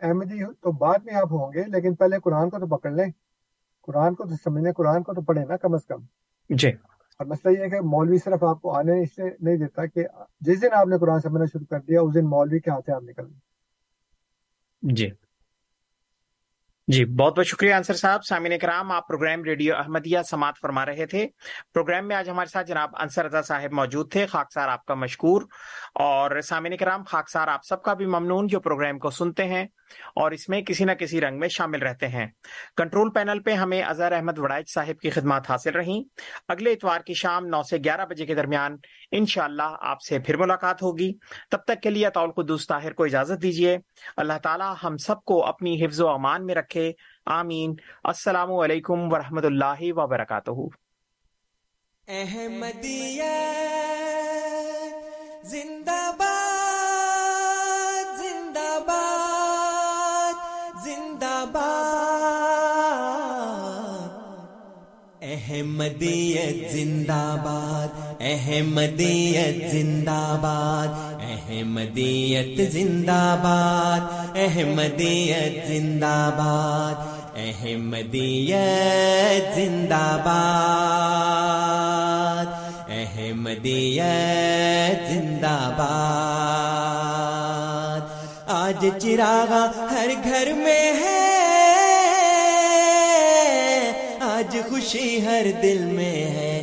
احمدی تو بعد میں آپ ہوں گے لیکن پہلے قرآن کو تو پکڑ لیں۔ قرآن کو تو سمجھیں قرآن کو تو پڑھیں نا کم از کم۔ جی۔ اور مسئلہ یہ ہے کہ مولوی صرف آپ کو آنے اس لیے نہیں دیتا کہ جس دن آپ نے قرآن سمجھنا شروع کر دیا اس دن مولوی کے ہاتھ سے آپ نکل جی۔ جی بہت بہت شکریہ انصر صاحب۔ سامعین کرام آپ پروگرام ریڈیو احمدیہ سماعت فرما رہے تھے۔ پروگرام میں آج ہمارے ساتھ جناب انصر رضا صاحب موجود تھے۔ خاکسار آپ کا مشکور۔ اور سامعین کرام خاکسار آپ سب کا بھی ممنون جو پروگرام کو سنتے ہیں۔ اور اس میں کسی نہ کسی رنگ میں شامل رہتے ہیں۔ کنٹرول پینل پہ ہمیں اظہر احمد وڑائچ صاحب کی خدمات حاصل رہیں۔ اگلے اتوار کی شام نو سے گیارہ بجے کے درمیان انشاءاللہ آپ سے پھر ملاقات ہوگی۔ تب تک کے لیے اطول قدوس طاہر کو اجازت دیجیے۔ اللہ تعالی ہم سب کو اپنی حفظ و امان میں رکھے۔ آمین۔ السلام علیکم ورحمۃ اللہ وبرکاتہ۔ احمدیہ زندہ باد زندہ باد زندہ باد احمدیت زندہ باد احمدیت زندہ باد احمدیت زندہ باد احمدیت زندہ باد احمدیت زندہ باد احمدیت زندہ باد آج چراغا ہر گھر میں ہے، آج خوشی ہر دل میں ہے۔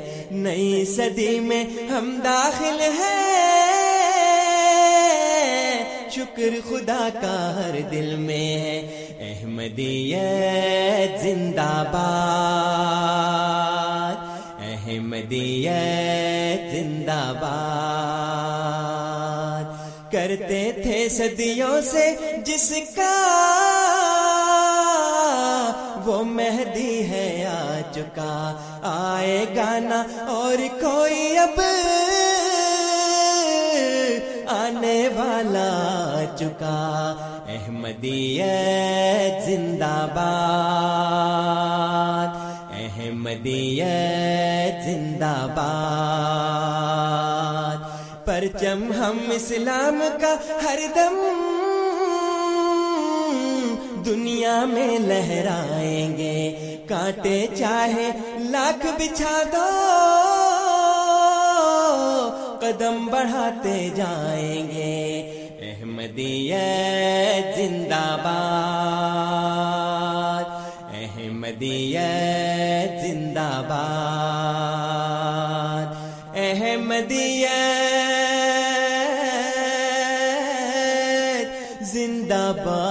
نئی صدی میں ہم داخل ہیں۔ شکر خدا کا ہر دل میں ہے۔ احمدیت زندہ باد۔ احمدیت زندہ باد۔ کرتے تھے صدیوں سے جس کا وہ مہدی ہے آ چکا آئے گانا اور کوئی اب آنے والا چکا۔ احمدیت زندہ باد۔ احمد احمدیت زندہ باد۔ پرچم ہم اسلام کا ہر دم دنیا میں لہرائیں گے۔ کانٹے چاہے لاکھ بچھا دو، قدم بڑھاتے جائیں گے۔ احمدیت زندہ باد۔ احمدیت زندہ باد۔ احمدیت زندہ باد زندہ باد۔